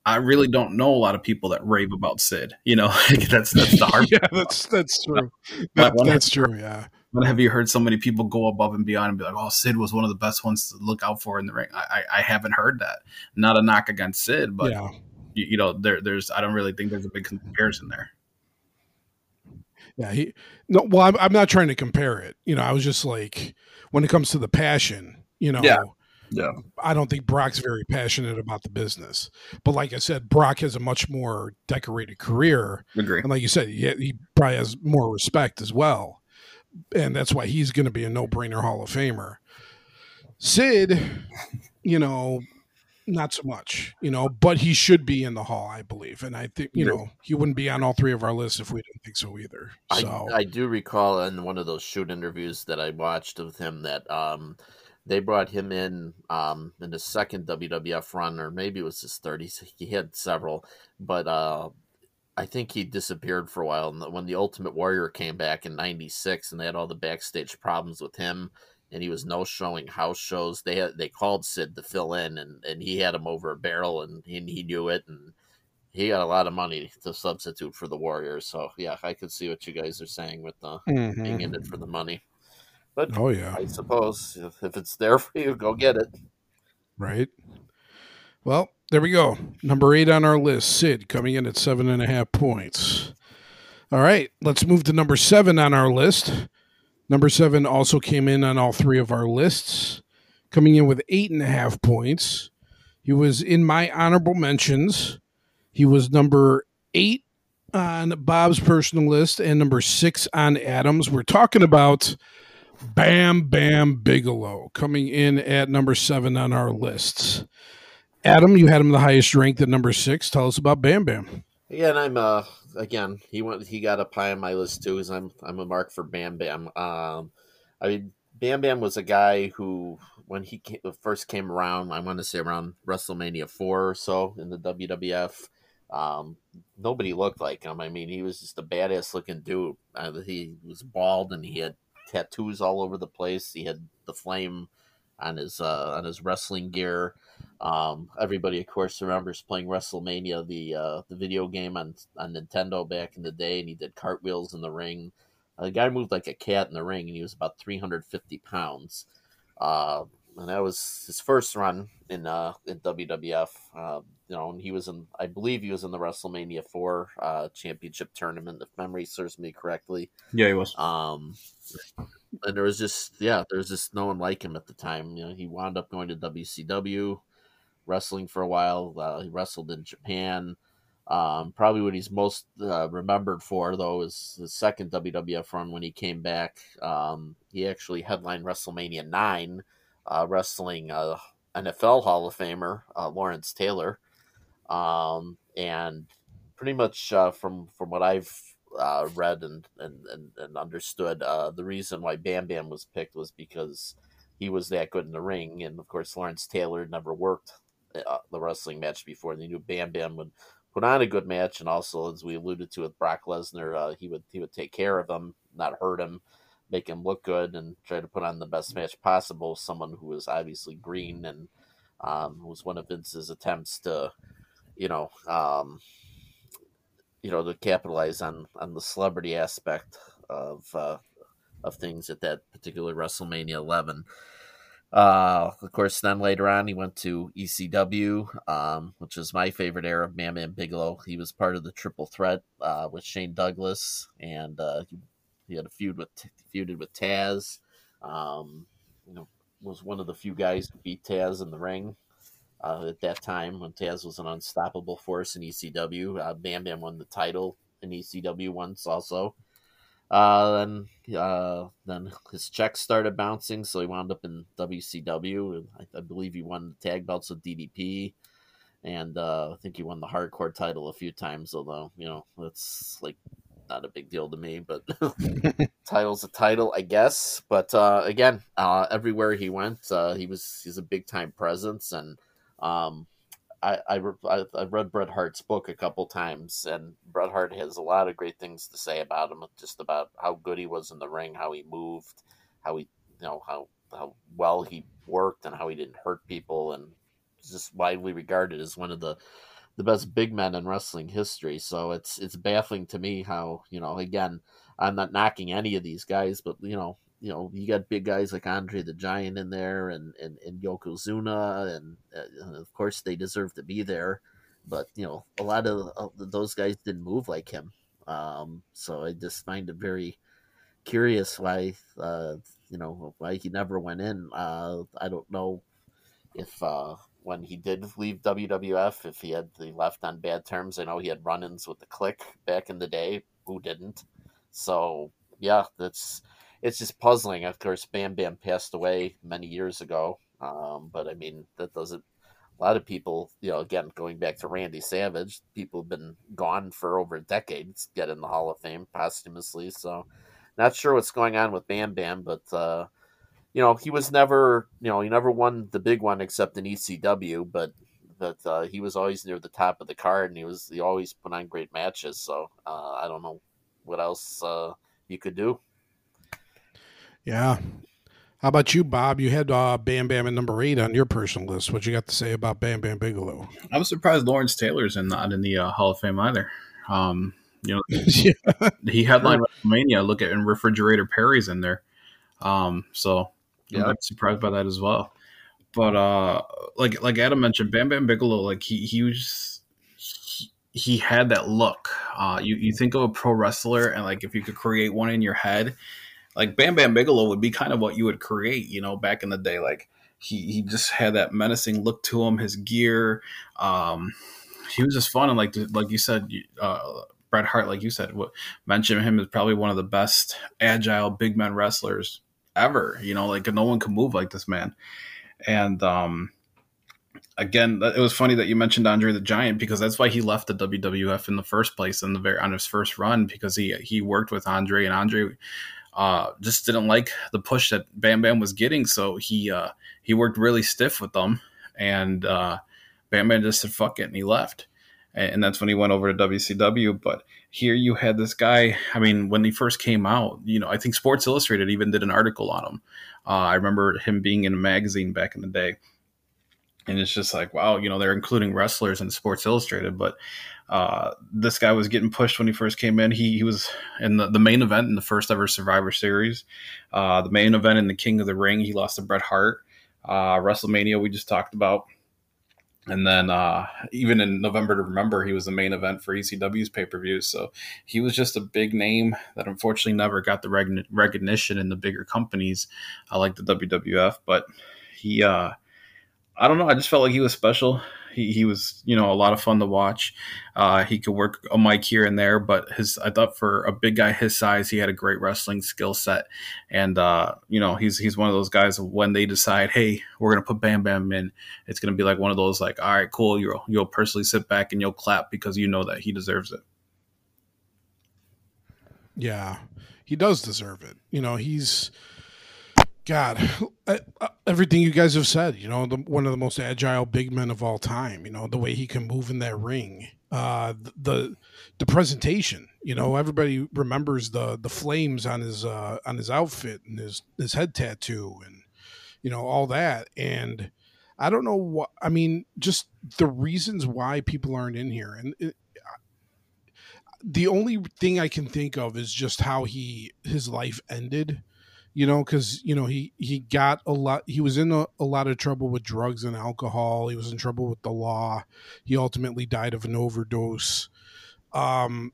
I really don't know a lot of people that rave about Sid. You know, that's that's the hard. yeah, that's that's true. That, that's true. Yeah. But have you heard so many people go above and beyond and be like, "Oh, Sid was one of the best ones to look out for in the ring"? I, I, I haven't heard that. Not a knock against Sid, but yeah. you, you, know, there, there's I don't really think there's a big comparison there. Yeah, he no. Well, I'm, I'm not trying to compare it. You know, I was just like, when it comes to the passion, you know, yeah. Yeah. I don't think Brock's very passionate about the business. But like I said, Brock has a much more decorated career. Agree. And like you said, he, he probably has more respect as well. And that's why he's going to be a no brainer Hall of Famer. Sid, you know, not so much, you know, but he should be in the hall, I believe. And I think, you know, he wouldn't be on all three of our lists if we didn't think so either. So I, I do recall in one of those shoot interviews that I watched of him that um they brought him in um, in his second WWF run, or maybe it was his third. He, he had several, but uh, I think he disappeared for a while. And when the Ultimate Warrior came back in '96, and they had all the backstage problems with him, and he was no showing house shows, they had they called Sid to fill in, and, and he had him over a barrel, and he, he knew it, and he got a lot of money to substitute for the Warriors. So yeah, I could see what you guys are saying with the mm-hmm. being in it for the money. But oh yeah, I suppose if, if it's there for you, go get it. Right. Well, there we go. Number eight on our list, Sid coming in at seven and a half points. All right, let's move to number seven on our list. Number seven also came in on all three of our lists, coming in with eight and a half points. He was in my honorable mentions. He was number eight on Bob's personal list and number six on Adams. We're talking about Bam Bam Bigelow coming in at number seven on our lists. Adam, you had him the highest ranked at number six. Tell us about Bam Bam. Yeah, and I'm uh again, he went. He got up high on my list too, because I'm I'm a mark for Bam Bam. Um, I mean, Bam Bam was a guy who, when he came, first came around, I want to say around WrestleMania four or so in the WWF. Um, nobody looked like him. I mean, he was just a badass looking dude. Uh, he was bald and he had tattoos all over the place. He had the flame on his uh, on his wrestling gear. Um, everybody, of course, remembers playing WrestleMania, the uh, the video game on on Nintendo back in the day, and he did cartwheels in the ring. Uh, the guy moved like a cat in the ring, and he was about 350 pounds. Uh, and that was his first run in uh, in WWF. You know, and he was in, I believe he was in the WrestleMania four uh, championship tournament, if memory serves me correctly. Yeah, he was. Um, and there was just yeah, there was just no one like him at the time. You know, he wound up going to WCW, wrestling for a while. Uh, he wrestled in Japan. Um, probably what he's most uh, remembered for, though, is his second WWF run when he came back. Um, he actually headlined WrestleMania 9, uh, wrestling uh, NFL Hall of Famer uh, Lawrence Taylor. Um, and pretty much uh, from, from what I've uh, read and, and, and, and understood, the reason why Bam Bam was picked was because he was that good in the ring. And of course, Lawrence Taylor never worked the wrestling match before. They knew Bam Bam would put on a good match, and also as we alluded to with Brock Lesnar, uh, he would he would take care of him, not hurt him, make him look good, and try to put on the best match possible. Someone who was obviously green and um, was one of Vince's attempts to, you know, um, you know, to capitalize on on the celebrity aspect of uh, of things at that particular WrestleMania 11. Uh, of course, then later on, he went to ECW, um, which is my favorite era Bam Bam Bigelow. He was part of the Triple Threat uh, with Shane Douglas, and uh, he, he, had a feud with feuded with Taz. Um, you know, was one of the few guys who beat Taz in the ring uh, at that time when Taz was an unstoppable force in ECW. Uh, Bam Bam won the title in ECW once, also. Uh, then, uh, then his checks started bouncing, so he wound up in WCW. I, I believe he won the tag belts with DDP, and uh, I think he won the hardcore title a few times. Although you know that's like not a big deal to me, but title's a title, I guess. But uh, again, uh, everywhere he went, uh, he was he's a big time presence, and um, I, I, I read Bret Hart's book a couple times, and Bret Hart has a lot of great things to say about him, just about how good he was in the ring, how he moved, how he, you know, how how well he worked, and how he didn't hurt people, and just widely regarded as one of the the best big men in wrestling history. So it's it's baffling to me how you know again I'm not knocking any of these guys, but you know you know, you got big guys like Andre the Giant in there and, and, and Yokozuna, and, uh, and of course they deserve to be there. But, you know, a lot of uh, those guys didn't move like him. Um, so I just find it very curious why, uh, you know, why he never went in. Uh, I don't know if uh, when he did leave WWF, if he had he left on bad terms. I know he had run ins with the Kliq back in the day. Who didn't? So, yeah, that's it's just puzzling. Of course, Bam Bam passed away many years ago, um, but I mean that doesn't. A lot of people, you know, again going back to Randy Savage, people have been gone for over decades, get in the Hall of Fame posthumously. So, not sure what's going on with Bam Bam, but uh, you know, he was never, you know, he never won the big one except in ECW, but but uh, he was always near the top of the card, and he was he always put on great matches. So uh, I don't know what else uh, you could do. Yeah. How about you, Bob? You had uh, Bam Bam at number eight on your personal list. What you got to say about Bam Bam Bigelow? I was surprised Lawrence Taylor's in not in the uh, Hall of Fame either. Um, you know, yeah. he headlined WrestleMania. Look at and Refrigerator Perry's in there. Um, so yeah. I'm surprised by that as well. But uh, like like Adam mentioned, Bam Bam Bigelow, like he he was he, he had that look. Uh, you you think of a pro wrestler, and like if you could create one in your head like Bam Bam Bigelow would be kind of what you would create, you know, back in the day. Like he he just had that menacing look to him, his gear. Um, he was just fun and like like you said, uh, Bret Hart, like you said, what mentioned him as probably one of the best agile big men wrestlers ever. You know, like no one can move like this man. And um, again, it was funny that you mentioned Andre the Giant because that's why he left the WWF in the first place in the very on his first run because he he worked with Andre and Andre uh, just didn't like the push that Bam Bam was getting, so he uh, he worked really stiff with them, and uh, Bam Bam just said fuck it and he left, and, and that's when he went over to WCW. But here you had this guy. I mean, when he first came out, you know, I think Sports Illustrated even did an article on him. Uh, I remember him being in a magazine back in the day and it's just like wow you know they're including wrestlers in sports illustrated but uh, this guy was getting pushed when he first came in he, he was in the, the main event in the first ever survivor series uh, the main event in the king of the ring he lost to bret hart uh, wrestlemania we just talked about and then uh, even in November to Remember, he was the main event for ECW's pay per view. So he was just a big name that unfortunately never got the recognition in the bigger companies uh, like the WWF. But he uh, I don't know. I just felt like he was special. He, he was, you know, a lot of fun to watch. Uh, he could work a mic here and there, but his I thought for a big guy his size, he had a great wrestling skill set. And uh, you know, he's he's one of those guys when they decide, hey, we're gonna put Bam Bam in, it's gonna be like one of those like, all right, cool. You'll you'll personally sit back and you'll clap because you know that he deserves it. Yeah, he does deserve it. You know, he's God, everything you guys have said, you know, the, one of the most agile big men of all time. You know, the way he can move in that ring, uh, the the presentation. You know, everybody remembers the the flames on his uh, on his outfit and his his head tattoo, and you know all that. And I don't know what I mean. Just the reasons why people aren't in here, and it, the only thing I can think of is just how he his life ended you know because you know he he got a lot he was in a, a, lot of trouble with drugs and alcohol he was in trouble with the law he ultimately died of an overdose um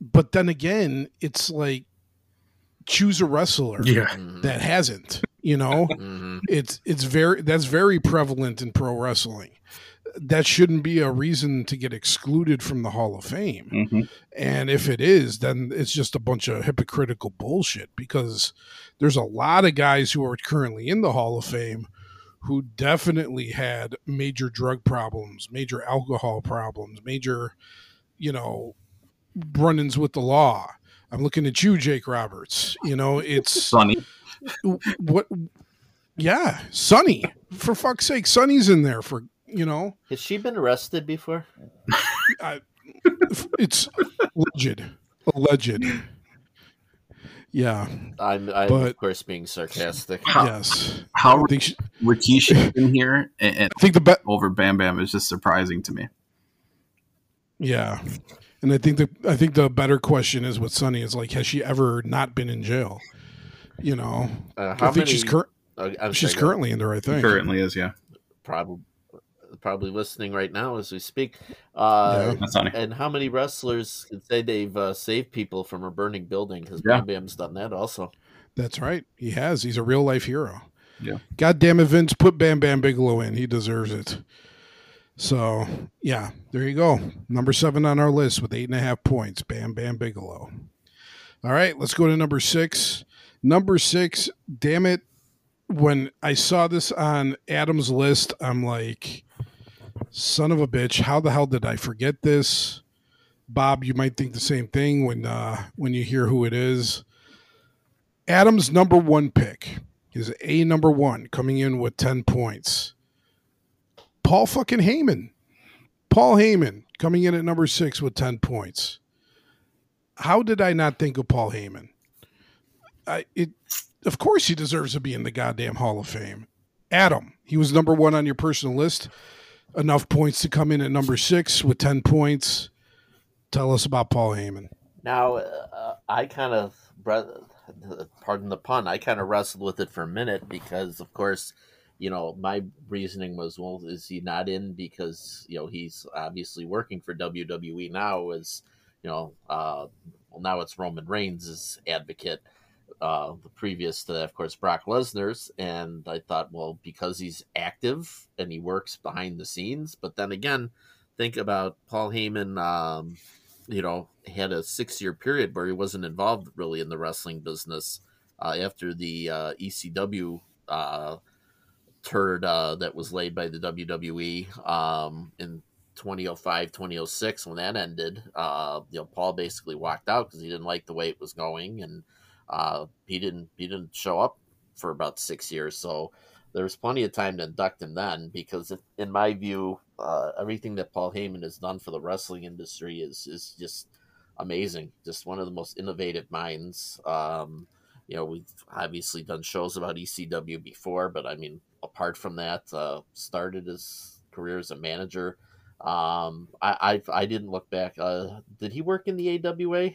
but then again it's like choose a wrestler yeah. Mm-hmm. that hasn't you know mm-hmm. it's it's very that's very prevalent in pro wrestling that shouldn't be a reason to get excluded from the Hall of Fame. Mm-hmm. And if it is, then it's just a bunch of hypocritical bullshit because there's a lot of guys who are currently in the Hall of Fame who definitely had major drug problems, major alcohol problems, major, you know, run ins with the law. I'm looking at you, Jake Roberts. You know, it's Sunny. What? Yeah, Sunny. For fuck's sake, Sunny's in there for you know. Has she been arrested before? I, it's alleged. Alleged. Yeah. I'm, I'm but, of course being sarcastic. How, yes. How she, Rikishi in here and, and I think the be- over Bam Bam is just surprising to me. Yeah. And I think the I think the better question is with Sunny is like, has she ever not been in jail? You know, uh, I think many, she's cur- oh, she's currently in there. I think currently is, yeah. Probably probably listening right now as we speak. Uh, yeah, and how many wrestlers can say they've uh, saved people from a burning building? Because yeah. Bam Bam's done that also. That's right. He has. He's a real life hero. Yeah. God damn it, Vince, put Bam Bam Bigelow in. He deserves it. So, yeah, there you go. Number seven on our list with eight and a half points. Bam Bam Bigelow. All right, let's go to number six. Number six, damn it. When I saw this on Adam's list, I'm like, Son of a bitch! How the hell did I forget this? Bob, you might think the same thing when uh, when you hear who it is. Adam's number one pick is a number one coming in with ten points. Paul fucking Heyman, Paul Heyman coming in at number six with ten points. How did I not think of Paul Heyman? I it, of course he deserves to be in the goddamn Hall of Fame. Adam, he was number one on your personal list enough points to come in at number six with 10 points. Tell us about Paul Heyman. Now, uh, I kind of, pardon the pun, I kind of wrestled with it for a minute because, of course, you know, my reasoning was, well, is he not in because, you know, he's obviously working for WWE now as, you know, uh, well, now it's Roman Reigns' advocate uh, the previous to that, of course, Brock Lesnar's. And I thought, well, because he's active and he works behind the scenes. But then again, think about Paul Heyman, um, you know, had a six year period where he wasn't involved really in the wrestling business uh, after the uh, ECW uh, turd uh, that was laid by the WWE um, in 2005, 2006 when that ended. Uh, you know, Paul basically walked out because he didn't like the way it was going, and uh, he didn't he didn't show up for about six years. So there was plenty of time to induct him then, because in my view, uh, everything that Paul Heyman has done for the wrestling industry is is just amazing. Just one of the most innovative minds. Um, you know, we've obviously done shows about ECW before, but I mean, apart from that, uh, started his career as a manager. Um, I, I, I didn't look back. Uh, did he work in the AWA?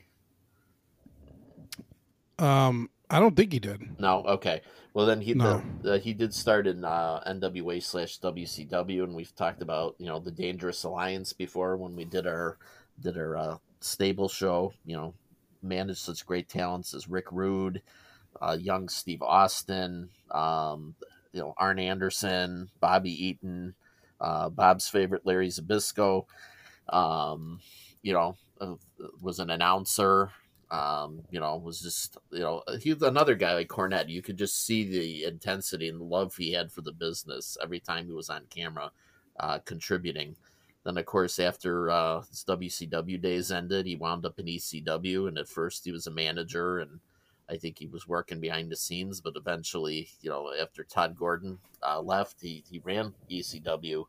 Um, I don't think he did. No. Okay. Well, then he No. the, uh, he did start in uh, NWA slash WCW, and we've talked about you know the Dangerous Alliance before when we did our did our uh, stable show. You know, managed such great talents as Rick Rude, uh, young Steve Austin, um, you know Arn Anderson, Bobby Eaton, uh, Bob's favorite Larry Zbyszko. Um, you know, uh, was an announcer. Um, you know, was just you know he was another guy like Cornette. You could just see the intensity and the love he had for the business every time he was on camera, uh, contributing. Then, of course, after uh, his WCW days ended, he wound up in ECW, and at first he was a manager, and I think he was working behind the scenes. But eventually, you know, after Todd Gordon uh, left, he he ran ECW,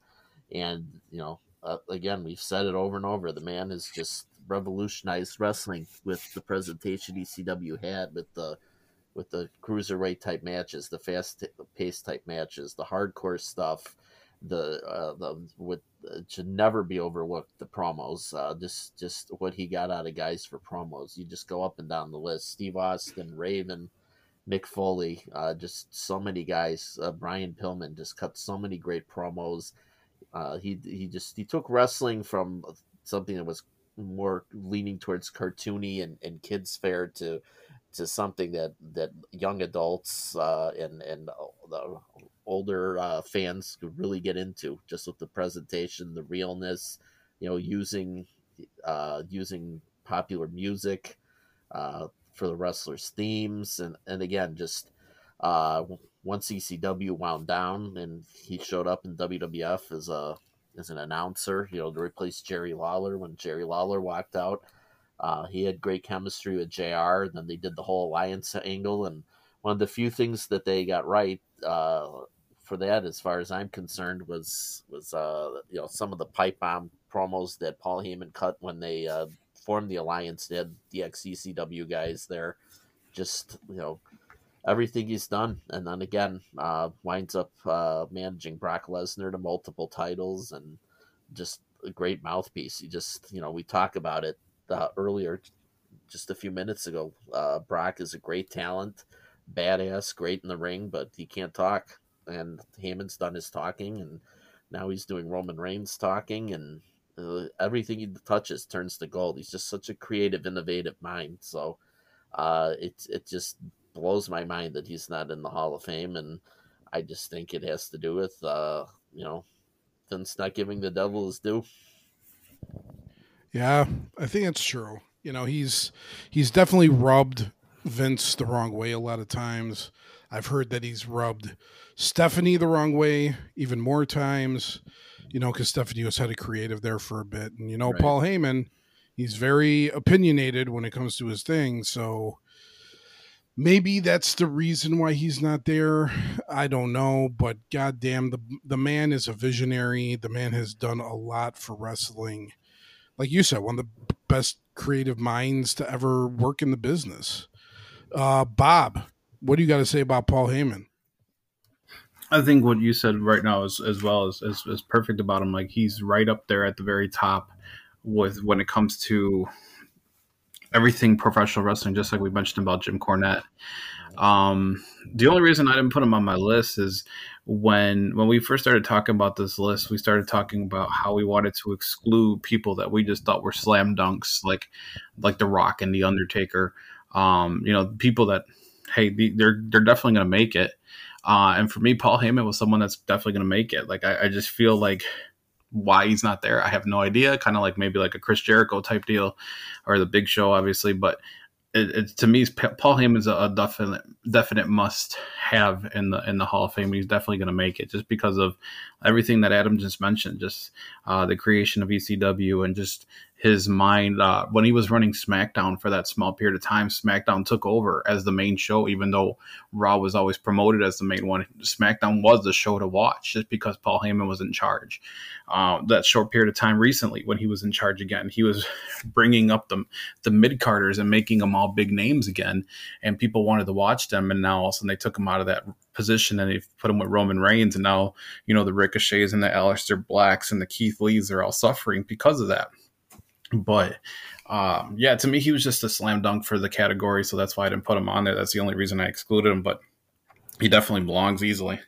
and you know, uh, again, we've said it over and over. The man is just revolutionized wrestling with the presentation ECW had with the with the cruiserweight type matches, the fast paced type matches, the hardcore stuff, the uh, the what uh, should never be overlooked. The promos, uh, just just what he got out of guys for promos. You just go up and down the list: Steve Austin, Raven, Mick Foley, uh, just so many guys. Uh, Brian Pillman just cut so many great promos. Uh, he he just he took wrestling from something that was more leaning towards cartoony and, and kids fair to to something that that young adults uh, and and the older uh, fans could really get into just with the presentation, the realness, you know, using uh, using popular music uh, for the wrestlers' themes, and and again, just uh, once ECW wound down and he showed up in WWF as a as an announcer, you know, to replace Jerry Lawler when Jerry Lawler walked out. Uh, he had great chemistry with JR. and Then they did the whole alliance angle, and one of the few things that they got right uh, for that, as far as I'm concerned, was was uh, you know some of the pipe bomb promos that Paul Heyman cut when they uh, formed the alliance. They had the ex-ECW guys there, just you know everything he's done, and then again uh, winds up uh, managing Brock Lesnar to multiple titles and just a great mouthpiece. He just you know we talk about it uh, earlier, just a few minutes ago. Uh, Brock is a great talent, badass, great in the ring, but he can't talk. And Heyman's done his talking, and now he's doing Roman Reigns talking, and uh, everything he touches turns to gold. He's just such a creative, innovative mind. So uh, it just blows my mind that he's not in the Hall of Fame, and I just think it has to do with uh, you know Vince not giving the devil his due. Yeah, I think it's true. You know, he's he's definitely rubbed Vince the wrong way a lot of times. I've heard that he's rubbed Stephanie the wrong way even more times. You know, because Stephanie was head of creative there for a bit, and you know, Right. Paul Heyman, he's very opinionated when it comes to his thing. So maybe that's the reason why he's not there. I don't know, but goddamn, the the man is a visionary. The man has done a lot for wrestling like you said, one of the best creative minds to ever work in the business. Uh, Bob, what do you got to say about Paul Heyman? I think what you said right now is as well is, is, is perfect about him. Like he's right up there at the very top with when it comes to everything professional wrestling, just like we mentioned about Jim Cornette. Um, the only reason I didn't put him on my list is when when we first started talking about this list, we started talking about how we wanted to exclude people that we just thought were slam dunks, like like The Rock and The Undertaker. Um, you know, people that hey, they're they're definitely going to make it. Uh, and for me, Paul Heyman was someone that's definitely going to make it. Like I, I just feel like why he's not there, I have no idea. Kind of like maybe like a Chris Jericho type deal, or the Big Show, obviously. But it, it, to me, Paul Heyman's a, a definite definite must have in the in the Hall of Fame. He's definitely going to make it just because of everything that Adam just mentioned, just uh, the creation of ECW and just his mind uh, when he was running SmackDown for that small period of time. SmackDown took over as the main show, even though Raw was always promoted as the main one. SmackDown was the show to watch just because Paul Heyman was in charge. Uh, that short period of time recently, when he was in charge again, he was bringing up the the mid carders and making them all big names again, and people wanted to watch them. And now all of a sudden they took him out of that position and they put him with Roman Reigns, and now you know the Ricochets and the Aleister Blacks and the Keith Lees are all suffering because of that. But um, yeah, to me, he was just a slam dunk for the category, so that's why I didn't put him on there. That's the only reason I excluded him, but he definitely belongs easily.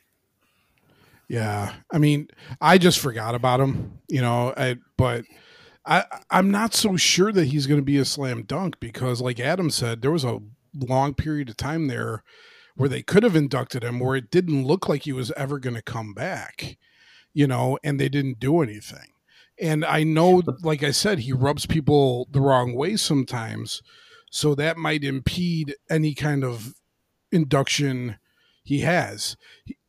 Yeah, I mean, I just forgot about him, you know. I, but I, I'm not so sure that he's going to be a slam dunk because, like Adam said, there was a long period of time there where they could have inducted him, where it didn't look like he was ever going to come back, you know, and they didn't do anything. And I know, like I said, he rubs people the wrong way sometimes. So that might impede any kind of induction he has.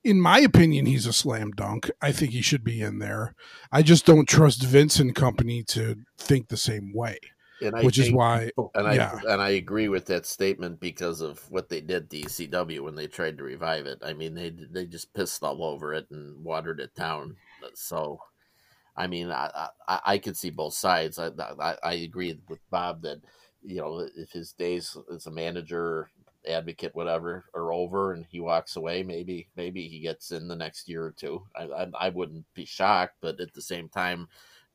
In my opinion, he's a slam dunk. I think he should be in there. I just don't trust Vince and company to think the same way. Which think, is why, and I yeah. and I agree with that statement because of what they did to ECW when they tried to revive it. I mean, they they just pissed all over it and watered it down. Uh, so I mean, I, I, I could see both sides. I, I, I agree with Bob that you know if his days as a manager, advocate, whatever, are over and he walks away, maybe maybe he gets in the next year or two. I, I, I wouldn't be shocked, but at the same time,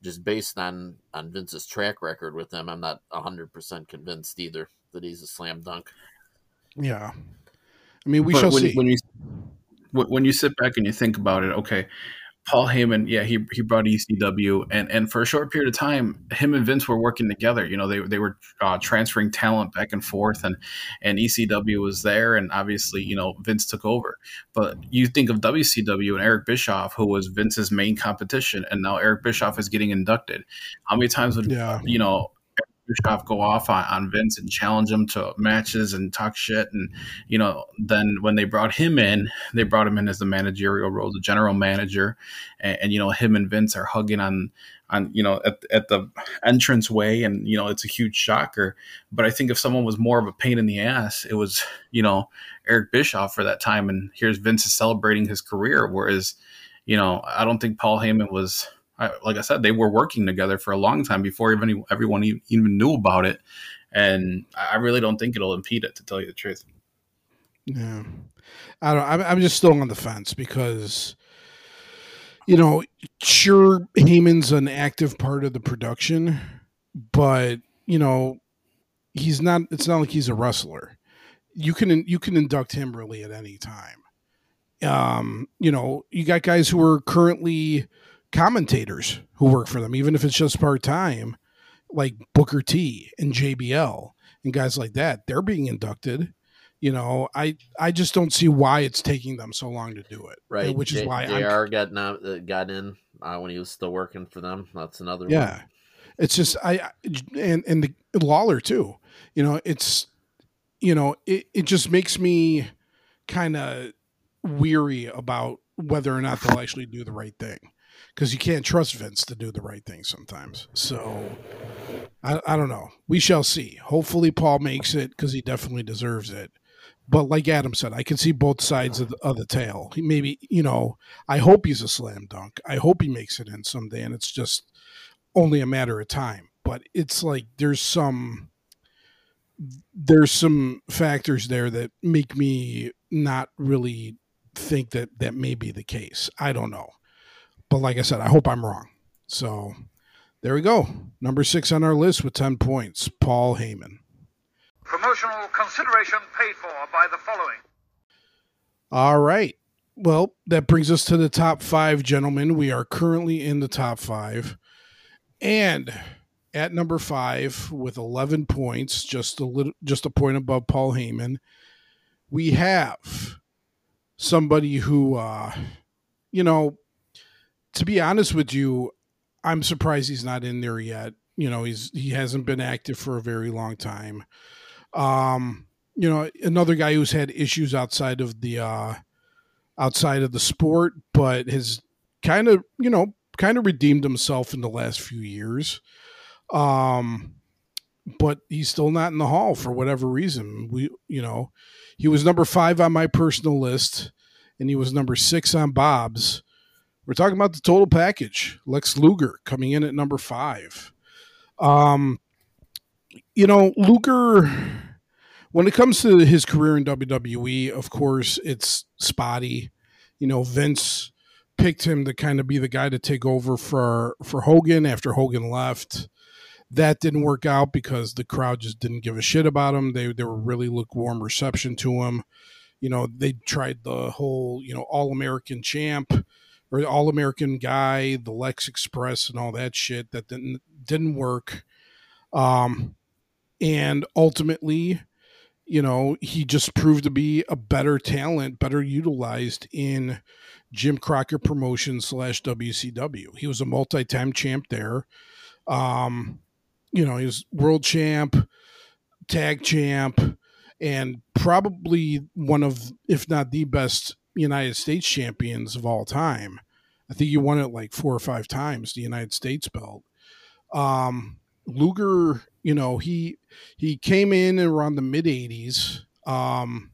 just based on on Vince's track record with them, I'm not hundred percent convinced either that he's a slam dunk. Yeah, I mean, we but shall when, see. When you when you sit back and you think about it, okay, Paul Heyman, yeah, he he brought ECW, and and for a short period of time, him and Vince were working together. You know, they they were uh, transferring talent back and forth, and and ECW was there, and obviously, you know, Vince took over. But you think of WCW and Eric Bischoff, who was Vince's main competition, and now Eric Bischoff is getting inducted. How many times would yeah. you know Bischoff go off on, on Vince and challenge him to matches and talk shit. And, you know, then when they brought him in, they brought him in as the managerial role, the general manager. And, and you know, him and Vince are hugging on, on, you know, at, at the entrance way. And, you know, it's a huge shocker. But I think if someone was more of a pain in the ass, it was, you know, Eric Bischoff for that time. And here's Vince is celebrating his career. Whereas, you know, I don't think Paul Heyman was like I said, they were working together for a long time before even everyone even knew about it, and I really don't think it'll impede it. To tell you the truth. Yeah, I don't. I'm, I'm just still on the fence because, you know, sure, Heyman's an active part of the production, but you know, he's not. It's not like he's a wrestler. You can you can induct him really at any time. Um, you know, you got guys who are currently commentators who work for them, even if it's just part time, like Booker T and JBL and guys like that. They're being inducted. You know, I I just don't see why it's taking them so long to do it. Right, which J- is why JR got uh, got in uh, when he was still working for them. That's another. Yeah, one. it's just I and and the Lawler too. You know, it's you know it it just makes me kind of weary about whether or not they'll actually do the right thing because you can't trust Vince to do the right thing sometimes. So I, I don't know. We shall see. Hopefully, Paul makes it because he definitely deserves it. But like Adam said, I can see both sides of the, of the tale. He maybe, you know, I hope he's a slam dunk. I hope he makes it in someday, and it's just only a matter of time. But it's like there's some there's some factors there that make me not really think that that may be the case. I don't know. But like I said, I hope I'm wrong. So there we go. Number six on our list with 10 points, Paul Heyman. Promotional consideration paid for by the following. All right. Well, that brings us to the top five, gentlemen. We are currently in the top five. And at number five, with 11 points, just a little, just a point above Paul Heyman, we have somebody who, uh, you know, to be honest with you, I'm surprised he's not in there yet. You know, he's he hasn't been active for a very long time. Um, you know, another guy who's had issues outside of the uh, outside of the sport, but has kind of you know kind of redeemed himself in the last few years. Um, but he's still not in the hall for whatever reason. We, you know, he was number five on my personal list, and he was number six on Bob's. We're talking about the total package. Lex Luger coming in at number five. Um, you know, Luger, when it comes to his career in WWE, of course, it's spotty. You know, Vince picked him to kind of be the guy to take over for for Hogan after Hogan left. That didn't work out because the crowd just didn't give a shit about him. They they were really lukewarm reception to him. You know, they tried the whole, you know, all American champ or all American guy, the Lex Express and all that shit that didn't didn't work. Um and ultimately, you know, he just proved to be a better talent, better utilized in Jim Crockett Promotion slash WCW. He was a multi-time champ there. Um, you know, he was world champ, tag champ, and probably one of, if not the best United States champions of all time. I think he won it like four or five times, the United States belt. Um, Luger, you know, he he came in around the mid '80s. Um,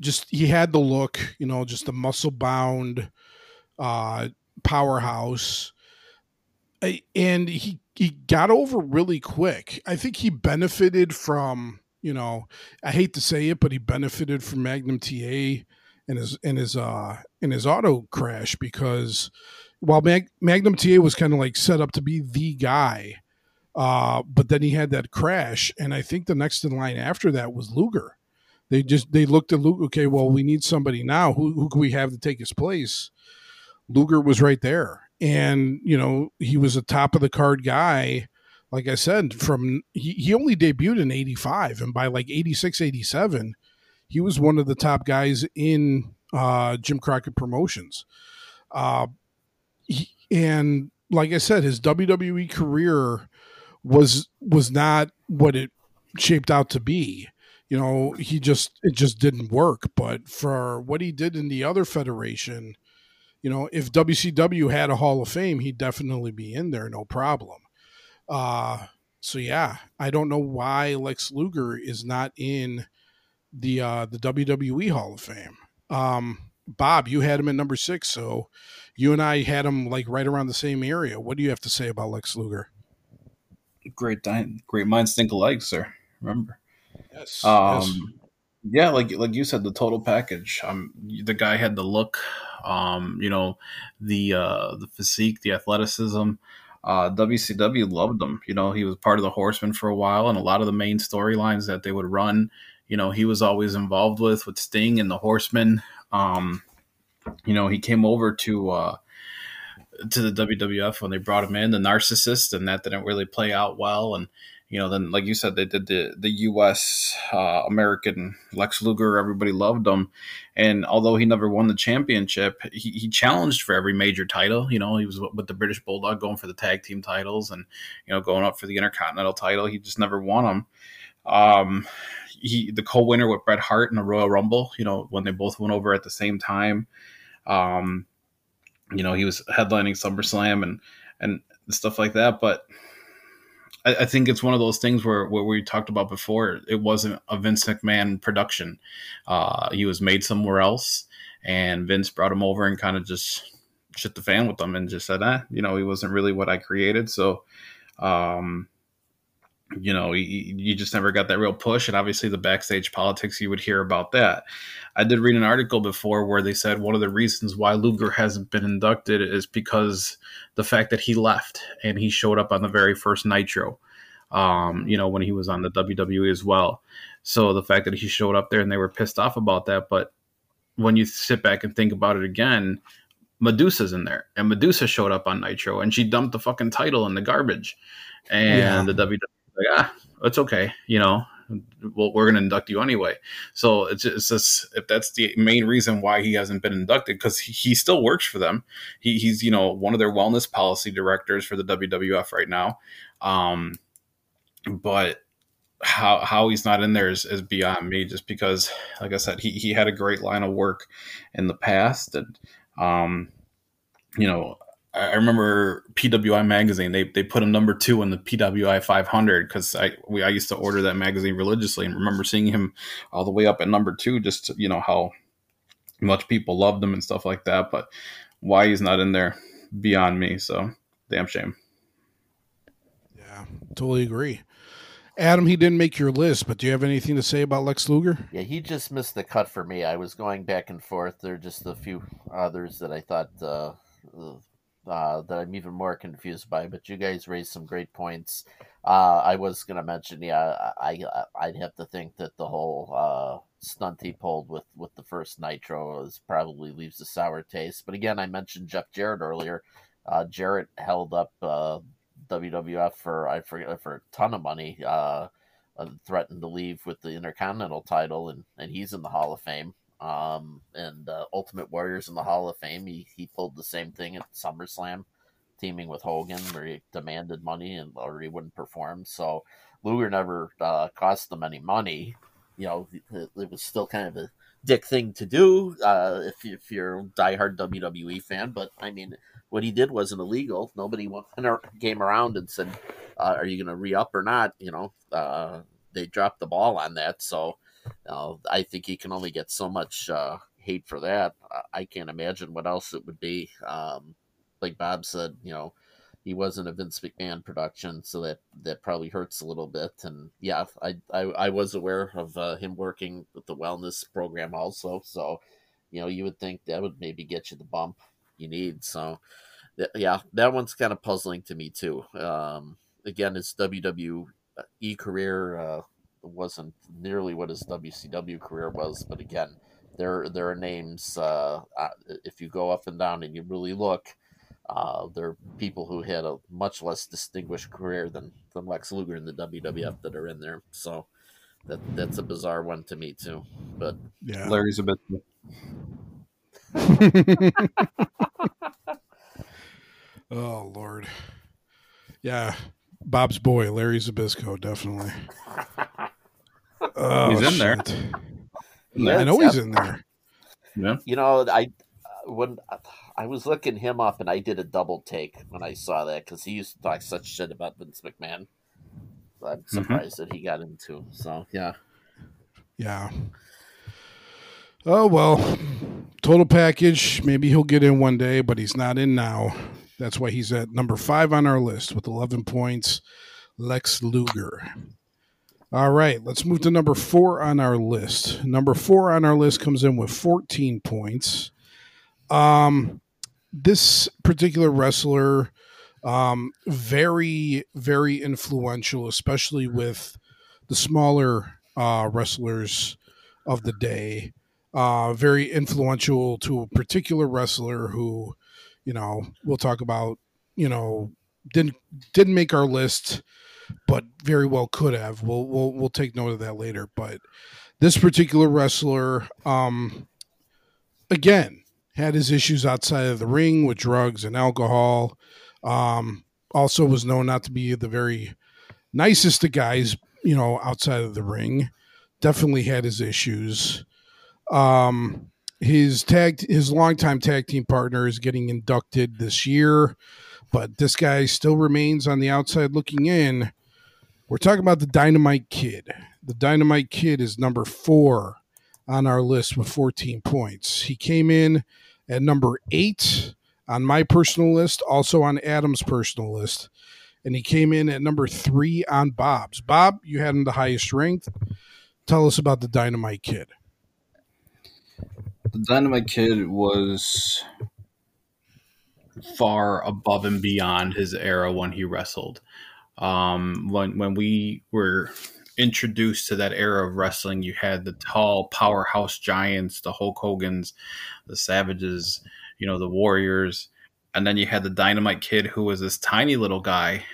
just he had the look, you know, just the muscle bound uh, powerhouse, and he he got over really quick. I think he benefited from, you know, I hate to say it, but he benefited from Magnum TA and his in his uh in his auto crash because while Mag- Magnum TA was kind of like set up to be the guy, uh, but then he had that crash, and I think the next in line after that was Luger they just they looked at Luger. Okay, well, we need somebody now. Who who can we have to take his place? Luger was right there, and you know he was a top of the card guy. Like I said, from he, he only debuted in '85, and by like '86, '87, he was one of the top guys in uh, Jim Crockett Promotions. Uh, he, and like I said, his WWE career was was not what it shaped out to be you know, he just it just didn't work. But for what he did in the other federation, you know, if WCW had a Hall of Fame, he'd definitely be in there, no problem. Uh, so yeah, I don't know why Lex Luger is not in the uh, the WWE Hall of Fame. Um, Bob, you had him at number six, so you and I had him like right around the same area. What do you have to say about Lex Luger? Great, great minds think alike, sir. Remember. Yes. Um, yes. Yeah, like like you said, the total package. Um, the guy had the look, um, you know, the uh, the physique, the athleticism. Uh, WCW loved him. You know, he was part of the Horsemen for a while, and a lot of the main storylines that they would run, you know, he was always involved with with Sting and the Horsemen. Um, you know, he came over to uh, to the WWF when they brought him in, the narcissist, and that didn't really play out well. And you know, then like you said, they did the the U.S. Uh, American Lex Luger. Everybody loved him, and although he never won the championship, he, he challenged for every major title. You know, he was with the British Bulldog going for the tag team titles, and you know, going up for the Intercontinental title. He just never won them. Um, he the co-winner with Bret Hart in the Royal Rumble. You know, when they both went over at the same time. Um, you know, he was headlining SummerSlam and and stuff like that, but I, I, think it's one of those things where what we talked about before. It wasn't a Vince McMahon production. Uh, he was made somewhere else, and Vince brought him over and kind of just shit the fan with them and just said, "Ah, you know, he wasn't really what I created." So, um, you know, you, you just never got that real push. And obviously, the backstage politics, you would hear about that. I did read an article before where they said one of the reasons why Luger hasn't been inducted is because the fact that he left and he showed up on the very first Nitro, um, you know, when he was on the WWE as well. So the fact that he showed up there and they were pissed off about that. But when you sit back and think about it again, Medusa's in there, and Medusa showed up on Nitro, and she dumped the fucking title in the garbage, and yeah. the WWE like, ah, it's okay, you know, well, we're going to induct you anyway. So it's just, it's just, if that's the main reason why he hasn't been inducted, because he, he, still works for them. He, he's, you know, one of their wellness policy directors for the WWF right now. Um, but how how he's not in there is, is beyond me. Just because, like I said, he he had a great line of work in the past, and um, you know, I remember PWI magazine. They they put him number two in the PWI 500 because I we I used to order that magazine religiously and remember seeing him all the way up at number two. Just to, you know how much people loved him and stuff like that. But why he's not in there beyond me. So damn shame. Yeah, totally agree. Adam, he didn't make your list, but do you have anything to say about Lex Luger? Yeah, he just missed the cut for me. I was going back and forth. There are just a few others that I thought uh, uh, that I'm even more confused by. But you guys raised some great points. Uh, I was going to mention, yeah, I, I would have to think that the whole uh, stunt he pulled with with the first Nitro is probably leaves a sour taste. But again, I mentioned Jeff Jarrett earlier. Uh, Jarrett held up uh, WWF for I forget for a ton of money. Uh, threatened to leave with the Intercontinental title, and and he's in the Hall of Fame. Um, and uh, Ultimate Warriors in the Hall of Fame. He he pulled the same thing at SummerSlam, teaming with Hogan, where he demanded money and or he wouldn't perform. So Luger never uh, cost them any money. You know, it, it was still kind of a dick thing to do uh, if, if you're a diehard WWE fan. But I mean, what he did wasn't illegal. Nobody came around and said, uh, "Are you going to re up or not?" You know, uh, they dropped the ball on that. So uh, I think he can only get so much uh, hate for that. I can't imagine what else it would be. Um, like Bob said, you know, he wasn't a Vince McMahon production, so that that probably hurts a little bit. And yeah, I I, I was aware of uh, him working with the wellness program also. So you know, you would think that would maybe get you the bump you need. So, yeah, that one's kind of puzzling to me too. Um, again, his WWE career uh, wasn't nearly what his WCW career was, but again, there there are names. Uh, uh, if you go up and down and you really look, uh, there are people who had a much less distinguished career than than Lex Luger in the WWF that are in there. So that that's a bizarre one to me too. But yeah, Larry's a bit. oh Lord, yeah, Bob's boy, Larry Zbyszko, definitely. Oh, he's in there. Yeah, I know he's in there. Yeah. You know, I when I was looking him up, and I did a double take when I saw that because he used to talk such shit about Vince McMahon. I'm mm-hmm. surprised mm-hmm. that he got into. So yeah, yeah. Oh well, total package. Maybe he'll get in one day, but he's not in now. That's why he's at number five on our list with 11 points. Lex Luger. All right, let's move to number four on our list. Number four on our list comes in with 14 points. Um, this particular wrestler, um, very, very influential, especially with the smaller uh, wrestlers of the day uh, very influential to a particular wrestler who, you know, we'll talk about, you know, didn't didn't make our list, but very well could have. We'll we'll we'll take note of that later. But this particular wrestler, um, again, had his issues outside of the ring with drugs and alcohol. Um, also was known not to be the very nicest of guys, you know, outside of the ring. Definitely had his issues. Um, his tag, his longtime tag team partner is getting inducted this year, but this guy still remains on the outside looking in. We're talking about the Dynamite Kid. The Dynamite Kid is number four on our list with 14 points. He came in at number eight on my personal list, also on Adam's personal list, and he came in at number three on Bob's. Bob, you had him the highest ranked. Tell us about the Dynamite Kid the Dynamite Kid was far above and beyond his era when he wrestled. Um, when when we were introduced to that era of wrestling, you had the tall powerhouse giants, the Hulk Hogan's, the Savages, you know, the Warriors, and then you had the Dynamite Kid, who was this tiny little guy,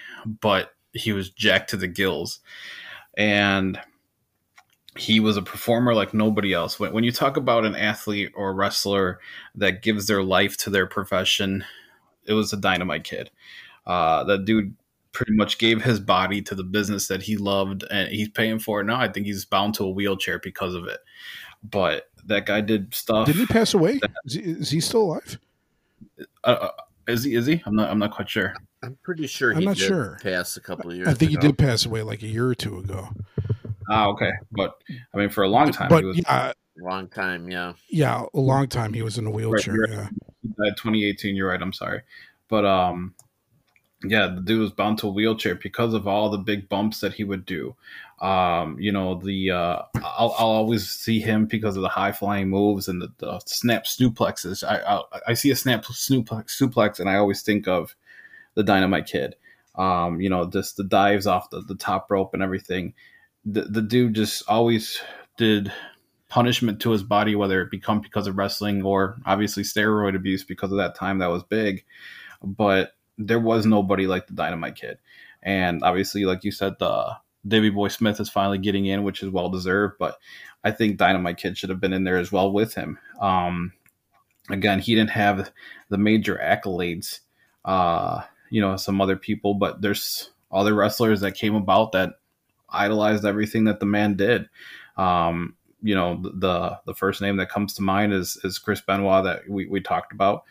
but he was jacked to the gills, and he was a performer like nobody else. When, when you talk about an athlete or wrestler that gives their life to their profession, it was a dynamite kid. Uh, that dude pretty much gave his body to the business that he loved and he's paying for it now. I think he's bound to a wheelchair because of it. But that guy did stuff. Did he pass away? Is he, is he still alive? Uh, uh, is he? Is he? I'm not. I'm not quite sure. I'm pretty sure I'm he not did sure. pass a couple of years. I think ago. he did pass away like a year or two ago. Ah, okay. But I mean, for a long time, But he was yeah, Long time, yeah. yeah, a long time he was in a wheelchair. you're Yeah. he 2018. You're right. I'm sorry, but um, yeah, the dude was bound to a wheelchair because of all the big bumps that he would do. Um, you know, the uh, I'll, I'll always see him because of the high flying moves and the, the snap snoplexes. I, I I see a snap snuplex, suplex, and I always think of the Dynamite Kid. Um, you know, just the dives off the, the top rope and everything. The the dude just always did punishment to his body, whether it become because of wrestling or obviously steroid abuse because of that time that was big. But there was nobody like the Dynamite Kid. And obviously, like you said, the Davey Boy Smith is finally getting in, which is well deserved. But I think Dynamite Kid should have been in there as well with him. Um, again, he didn't have the major accolades, uh, you know, some other people, but there's other wrestlers that came about that idolized everything that the man did. Um, you know, the the first name that comes to mind is is Chris Benoit that we, we talked about.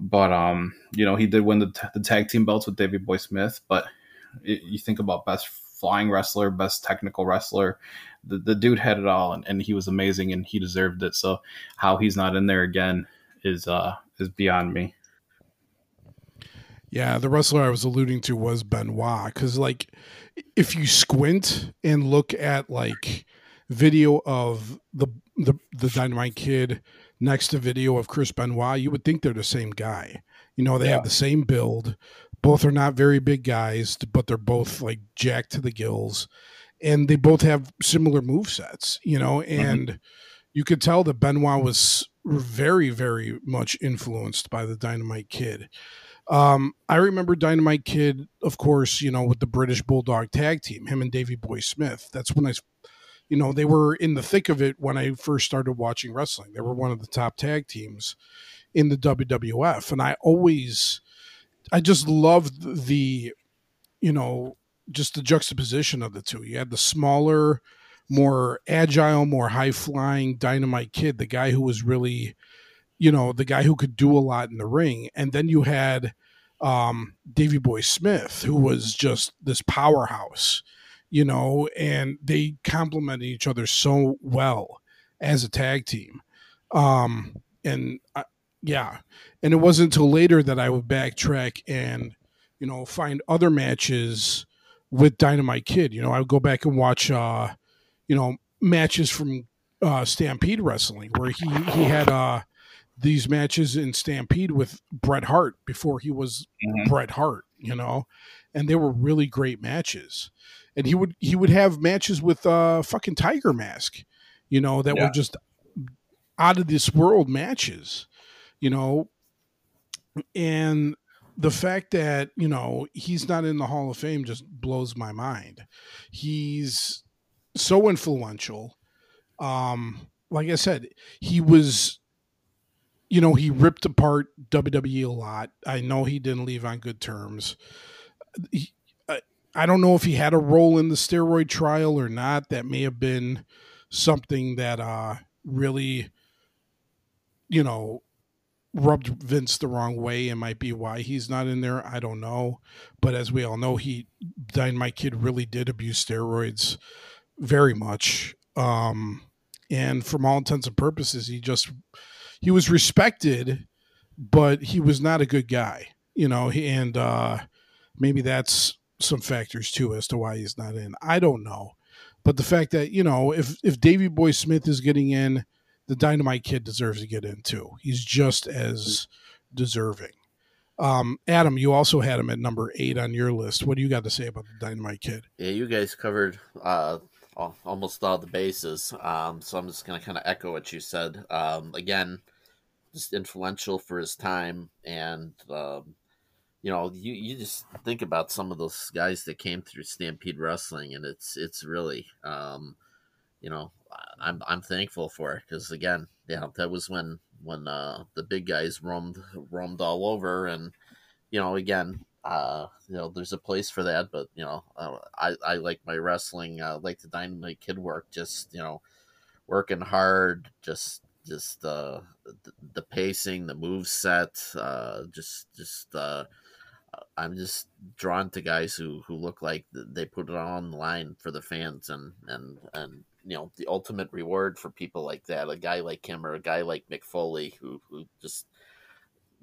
But um, you know, he did win the, t- the tag team belts with Davey Boy Smith. But it, you think about best flying wrestler, best technical wrestler, the, the dude had it all, and, and he was amazing, and he deserved it. So how he's not in there again is uh is beyond me. Yeah, the wrestler I was alluding to was Benoit because, like, if you squint and look at like video of the the the Dynamite Kid next to video of Chris Benoit, you would think they're the same guy. You know, they Yeah. have the same build. Both are not very big guys, but they're both like jacked to the gills, and they both have similar move sets. You know, and you could tell that Benoit was very, very much influenced by the Dynamite Kid. Um, I remember Dynamite Kid, of course, you know, with the British Bulldog tag team, him and Davey Boy Smith. That's when I, you know, they were in the thick of it when I first started watching wrestling. They were one of the top tag teams in the WWF. And I always, I just loved the, you know, just the juxtaposition of the two. You had the smaller, more agile, more high flying Dynamite Kid, the guy who was really, you know, the guy who could do a lot in the ring. And then you had um, Davey Boy Smith, who was just this powerhouse, you know, and they complemented each other so well as a tag team. Um, and I, yeah, and it wasn't until later that I would backtrack and, you know, find other matches with Dynamite Kid. You know, I would go back and watch, uh, you know, matches from uh, Stampede Wrestling where he he had uh, these matches in Stampede with Bret Hart before he was Mhm. Bret Hart, you know, and they were really great matches. And he would he would have matches with uh fucking Tiger Mask, you know, that Yeah. were just out of this world matches, you know. And the fact that, you know, he's not in the Hall of Fame just blows my mind. He's so influential. Um, like I said, he was you know, he ripped apart WWE a lot. I know he didn't leave on good terms. He, I, don't know if he had a role in the steroid trial or not. That may have been something that uh, really, you know, rubbed Vince the wrong way and might be why he's not in there. I don't know. But as we all know, he, Dynamite Kid really did abuse steroids very much. Um, and from all intents and purposes, he just he was respected, but he was not a good guy, you know. And uh, maybe that's some factors too as to why he's not in. I don't know, but the fact that you know, if if Davey Boy Smith is getting in, the Dynamite Kid deserves to get in too. He's just as deserving. Um, Adam, you also had him at number eight on your list. What do you got to say about the Dynamite Kid? Yeah, you guys covered uh, almost all the bases. Um, so I'm just going to kind of echo what you said. Um, again, just influential for his time. And, um, you know, you, you just think about some of those guys that came through Stampede Wrestling, and it's it's really, um, you know, I- I'm I'm thankful for it because again, yeah, that was when when uh, the big guys roamed roamed all over, and you know, again, uh, you know, there's a place for that, but you know, uh, I I like my wrestling, uh, like the Dynamite Kid work, just you know, working hard, just just uh, the, the pacing, the move set, uh, just just uh, I'm just drawn to guys who who look like they put it on the line for the fans, and and and you know, the ultimate reward for people like that, a guy like him or a guy like Mick Foley, who who just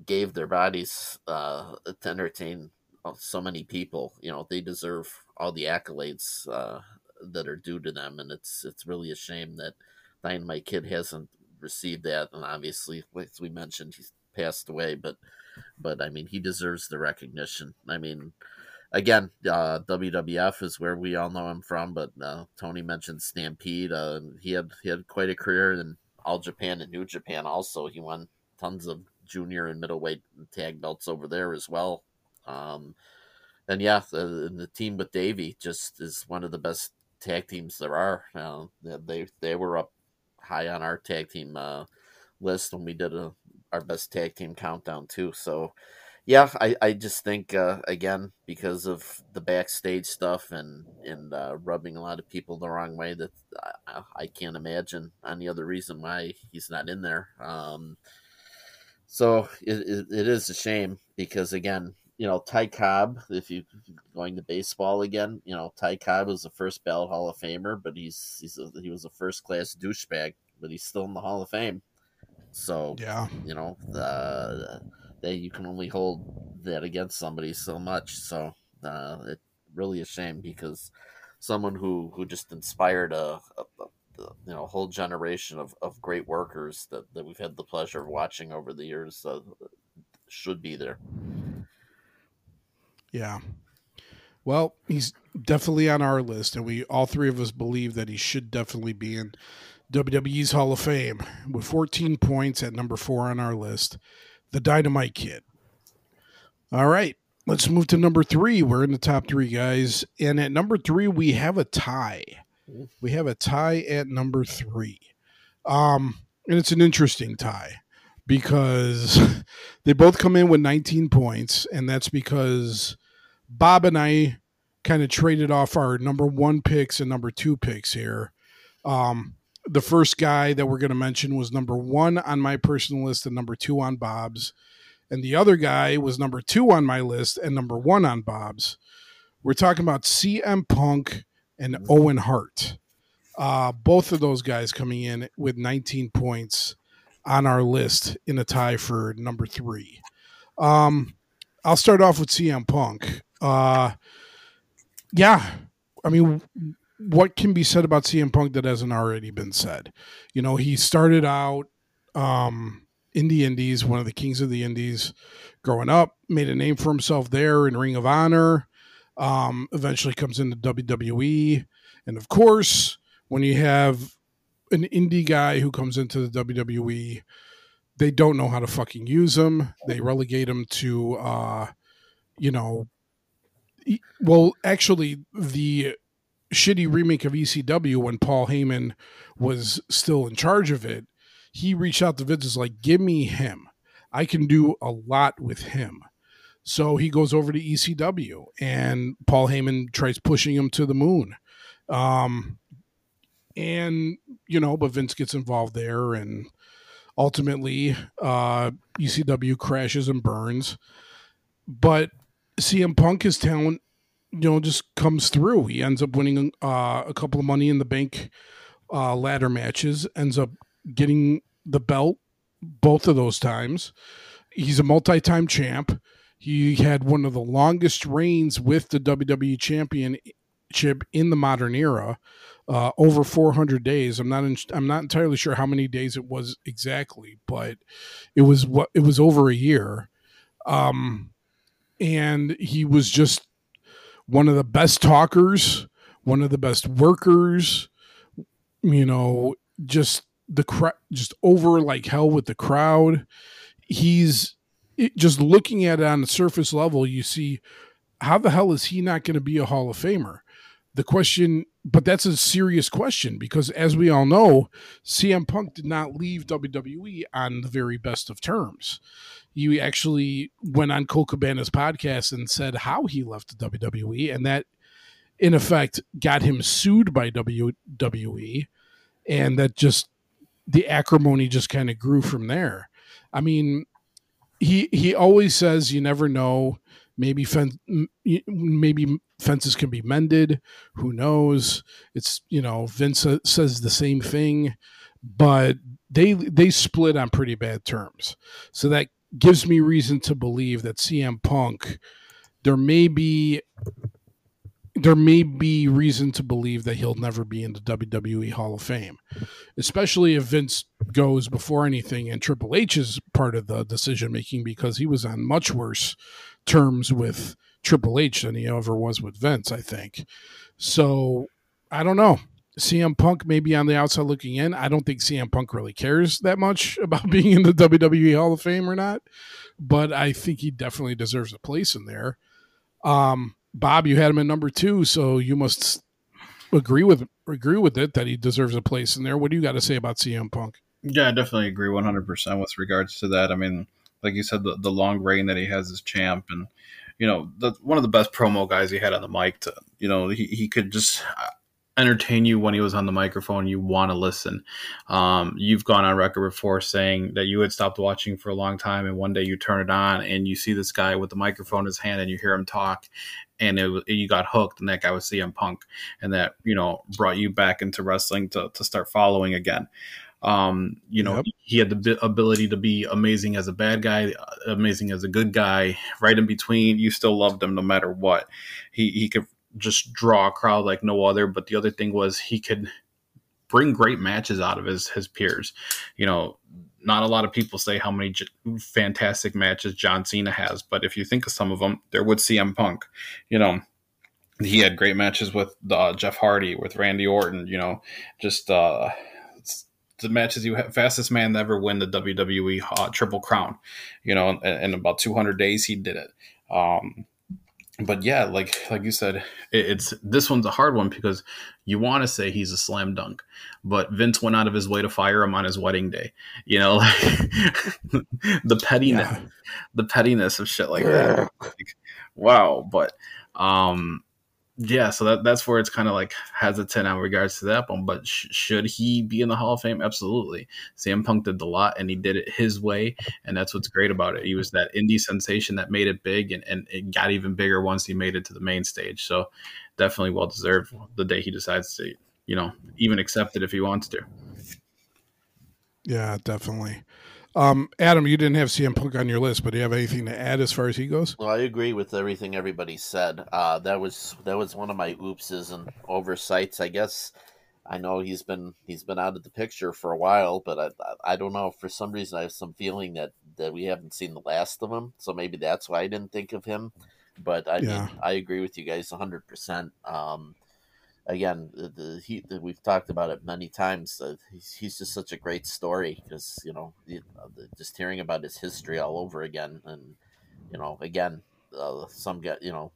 gave their bodies uh, to entertain so many people. You know, they deserve all the accolades uh, that are due to them, and it's it's really a shame that Dynamite Kid hasn't received that. And obviously, as we mentioned, he's passed away, but but I mean, he deserves the recognition. I mean. Again, uh, WWF is where we all know him from, but uh, Tony mentioned Stampede. Uh, he had he had quite a career in All Japan and New Japan. Also, he won tons of junior and middleweight tag belts over there as well. Um, and yeah, the, the team with Davey just is one of the best tag teams there are. Uh, they they were up high on our tag team uh, list when we did a, our best tag team countdown too. So yeah, I, I just think uh, again because of the backstage stuff and and uh, rubbing a lot of people the wrong way that I, I, can't imagine any other reason why he's not in there. Um, so it, it, it is a shame because again, you know, Ty Cobb, if you going to baseball again, you know, Ty Cobb was the first ballot Hall of Famer, but he's he's a, he was a first class douchebag, but he's still in the Hall of Fame. So yeah, you know, uh, they you can only hold that against somebody so much. So uh, it's really a shame because someone who who just inspired a, a, a you know whole generation of, of great workers that, that we've had the pleasure of watching over the years uh, should be there. Yeah. Well, he's definitely on our list, and we all three of us believe that he should definitely be in WWE's Hall of Fame with 14 points at number four on our list. The Dynamite Kid. All right, let's move to number three. We're in the top three, guys. And at number three, we have a tie. We have a tie at number three. Um, and it's an interesting tie because they both come in with 19 points, and that's because Bob and I kind of traded off our number one picks and number two picks here. Um, the first guy that we're going to mention was number one on my personal list and number two on Bob's. And the other guy was number two on my list and number one on Bob's. We're talking about CM Punk and Owen Hart. Uh, both of those guys coming in with 19 points on our list in a tie for number three. Um, I'll start off with CM Punk. Uh, yeah, I mean, what can be said about CM Punk that hasn't already been said? You know, he started out um, in the Indies, one of the kings of the Indies, growing up, made a name for himself there in Ring of Honor. Um, eventually comes into WWE, and of course, when you have an indie guy who comes into the WWE, they don't know how to fucking use him. They relegate him to, uh, you know, well, actually, the shitty remake of ECW when Paul Heyman was still in charge of it, he reached out to Vince was like, "Give me him. I can do a lot with him." So he goes over to ECW, and Paul Heyman tries pushing him to the moon. Um, and you know, but Vince gets involved there, and ultimately, uh, ECW crashes and burns. But CM Punk, his talent, you know, just comes through. He ends up winning uh, a couple of Money in the Bank uh, ladder matches. Ends up getting the belt both of those times. He's a multi-time champ. He had one of the longest reigns with the WWE Championship in the modern era, uh, over 400 days. I'm not in, I'm not entirely sure how many days it was exactly, but it was what it was over a year. Um, and he was just one of the best talkers, one of the best workers. You know, just the crowd, just over like hell with the crowd. He's it, just looking at it on the surface level. You see, how the hell is he not going to be a Hall of Famer? The question, but that's a serious question because, as we all know, CM Punk did not leave WWE on the very best of terms. He actually went on Colt Cabana's podcast and said how he left the WWE, and that in effect got him sued by WWE, and that just the acrimony just kind of grew from there. I mean, he he always says you never know. Maybe maybe fences can be mended. Who knows? It's you know Vince says the same thing, but they they split on pretty bad terms. So that gives me reason to believe that CM Punk there may be there may be reason to believe that he'll never be in the WWE Hall of Fame, especially if Vince goes before anything and Triple H is part of the decision making because he was on much worse terms with Triple H than he ever was with Vince, I think. So I don't know. CM Punk may be on the outside looking in. I don't think CM Punk really cares that much about being in the WWE Hall of Fame or not, but I think he definitely deserves a place in there. Um, Bob, you had him at number two, so you must agree with agree with it that he deserves a place in there. What do you got to say about CM Punk? Yeah, I definitely agree 100% with regards to that. I mean, like you said, the, the long reign that he has as champ, and you know, the, one of the best promo guys he had on the mic. To you know, he, he could just entertain you when he was on the microphone. You want to listen. Um, you've gone on record before saying that you had stopped watching for a long time, and one day you turn it on and you see this guy with the microphone in his hand, and you hear him talk, and it, you got hooked, and that guy was CM Punk, and that you know brought you back into wrestling to to start following again. Um, you know, yep. he had the ability to be amazing as a bad guy, amazing as a good guy, right in between. You still loved him no matter what. He he could just draw a crowd like no other. But the other thing was he could bring great matches out of his his peers. You know, not a lot of people say how many j- fantastic matches John Cena has, but if you think of some of them, there would CM Punk. You know, he had great matches with uh, Jeff Hardy, with Randy Orton. You know, just uh, the matches you have fastest man to ever win the WWE uh, Triple Crown. You know, in, in, about 200 days he did it. Um, but yeah, like like you said, it, it's this one's a hard one because you want to say he's a slam dunk, but Vince went out of his way to fire him on his wedding day. You know, like the pettiness, yeah. the pettiness of shit like that. Like, wow, but um, yeah, so that that's where it's kind of like hesitant in regards to that one. But sh- should he be in the Hall of Fame? Absolutely. CM Punk did a lot, and he did it his way, and that's what's great about it. He was that indie sensation that made it big, and, and it got even bigger once he made it to the main stage. So definitely well deserved the day he decides to, you know, even accept it if he wants to. Yeah, definitely. Um, Adam, you didn't have CM Punk on your list, but do you have anything to add as far as he goes? Well, I agree with everything everybody said. Uh, that was that was one of my oopses and oversights. I guess I know he's been he's been out of the picture for a while, but I I don't know for some reason I have some feeling that that we haven't seen the last of him. So maybe that's why I didn't think of him. But I yeah. mean, I agree with you guys hundred um, percent again, the, the he we've talked about it many times. Uh, he's, he's just such a great story because you know the, the, just hearing about his history all over again, and you know again, uh, some get you know,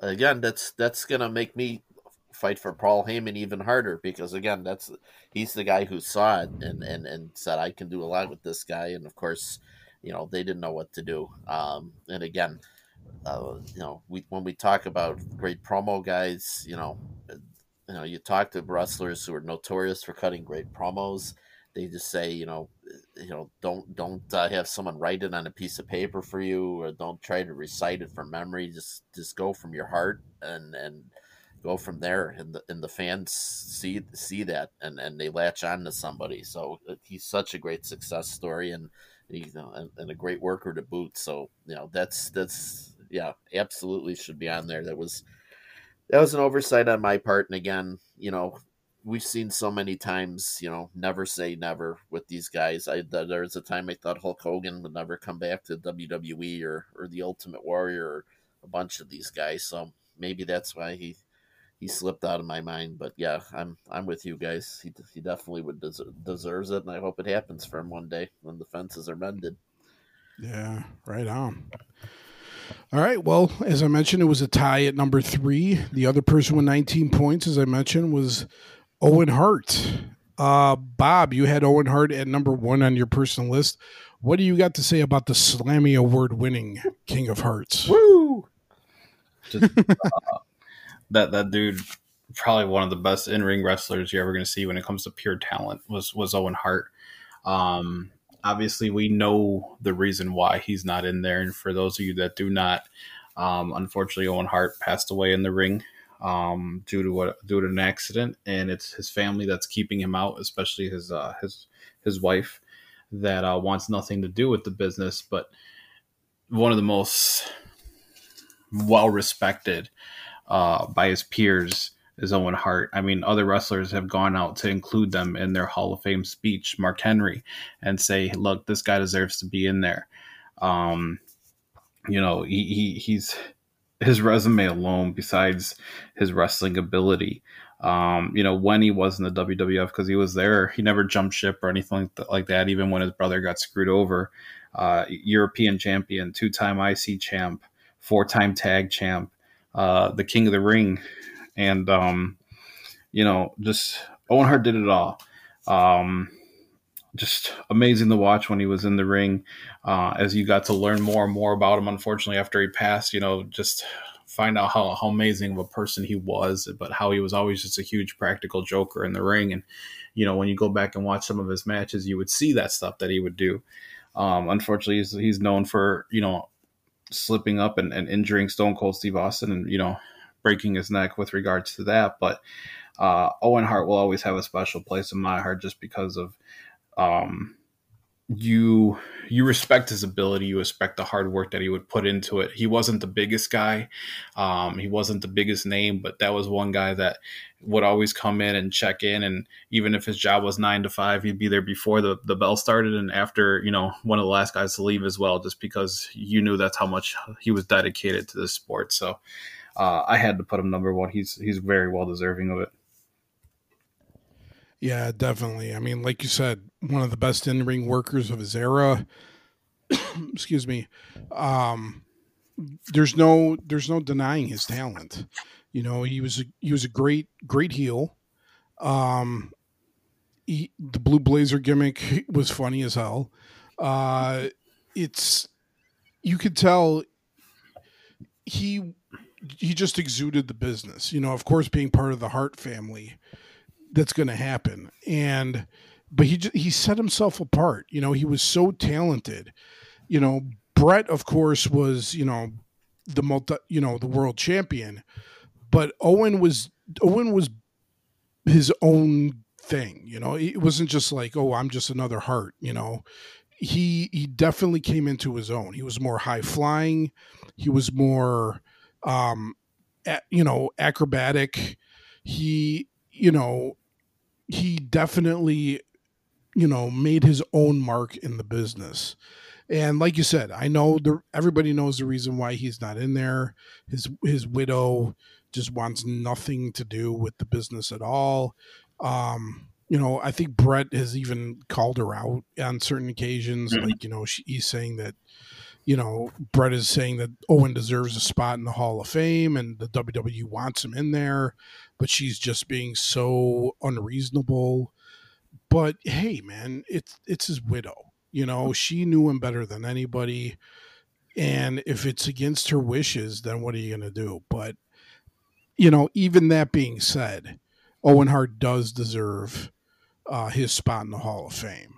again that's that's gonna make me fight for Paul Heyman even harder because again that's he's the guy who saw it and and and said I can do a lot with this guy, and of course, you know they didn't know what to do. Um, and again. Uh, you know, we when we talk about great promo guys, you know, you know, you talk to wrestlers who are notorious for cutting great promos. They just say, you know, you know, don't don't uh, have someone write it on a piece of paper for you, or don't try to recite it from memory. Just just go from your heart and and go from there. And the and the fans see see that and and they latch on to somebody. So uh, he's such a great success story and you know and, and a great worker to boot. So you know that's that's yeah, absolutely should be on there. That was that was an oversight on my part. And again, you know, we've seen so many times, you know, never say never with these guys. I there was a time I thought Hulk Hogan would never come back to WWE or or the Ultimate Warrior or a bunch of these guys. So maybe that's why he he slipped out of my mind. But yeah, I'm I'm with you guys. He he definitely would deserve, deserves it, and I hope it happens for him one day when the fences are mended. Yeah, right on. All right. Well, as I mentioned, it was a tie at number three. The other person with 19 points, as I mentioned, was Owen Hart. Uh, Bob, you had Owen Hart at number one on your personal list. What do you got to say about the Slammy Award winning King of Hearts? Woo! Just, uh, that that dude, probably one of the best in ring wrestlers you're ever going to see when it comes to pure talent was was Owen Hart. Um, obviously, we know the reason why he's not in there, and for those of you that do not, um, unfortunately, Owen Hart passed away in the ring um, due to what due to an accident, and it's his family that's keeping him out, especially his uh, his his wife that uh, wants nothing to do with the business. But one of the most well respected uh, by his peers is Owen Hart. I mean, other wrestlers have gone out to include them in their Hall of Fame speech, Mark Henry, and say, "Look, this guy deserves to be in there." Um, you know, he, he he's his resume alone, besides his wrestling ability, um, you know, when he was in the WWF, because he was there, he never jumped ship or anything like that, even when his brother got screwed over. Uh, European champion, two time IC champ, four time tag champ, uh, the king of the ring. And, um, you know, just Owen Hart did it all. Um, just amazing to watch when he was in the ring uh, as you got to learn more and more about him. Unfortunately, after he passed, you know, just find out how, how amazing of a person he was, but how he was always just a huge practical joker in the ring. And, you know, when you go back and watch some of his matches, you would see that stuff that he would do. Um, unfortunately, he's, he's known for, you know, slipping up and, and injuring Stone Cold Steve Austin and, you know, breaking his neck with regards to that. But uh, Owen Hart will always have a special place in my heart just because of um, you you respect his ability you respect the hard work that he would put into it he wasn't the biggest guy um, he wasn't the biggest name but that was one guy that would always come in and check in and even if his job was nine to five he'd be there before the, the bell started and after you know one of the last guys to leave as well just because you knew that's how much he was dedicated to the sport so uh, i had to put him number one he's he's very well deserving of it yeah, definitely. I mean, like you said, one of the best in ring workers of his era. Excuse me. Um, there's no there's no denying his talent. You know, he was a, he was a great great heel. Um, he, the blue blazer gimmick was funny as hell. Uh, it's you could tell he he just exuded the business. You know, of course, being part of the Hart family that's going to happen. And but he he set himself apart. You know, he was so talented. You know, Bret, of course, was you know the multi, you know, the world champion, but Owen was Owen was his own thing. You know, it wasn't just like, oh, I'm just another Hart. You know, he he definitely came into his own. He was more high flying. He was more, um, you know, acrobatic. He you know, he definitely, you know, made his own mark in the business. And like you said, I know the everybody knows the reason why he's not in there. His his widow just wants nothing to do with the business at all. Um, you know, I think Bret has even called her out on certain occasions. Mm-hmm. Like, you know, she, he's saying that, you know, Bret is saying that Owen deserves a spot in the Hall of Fame and the WWE wants him in there but she's just being so unreasonable. But hey, man, it's it's his widow. You know, she knew him better than anybody. And if it's against her wishes, then what are you going to do? But, you know, even that being said, Owen Hart does deserve uh, his spot in the Hall of Fame.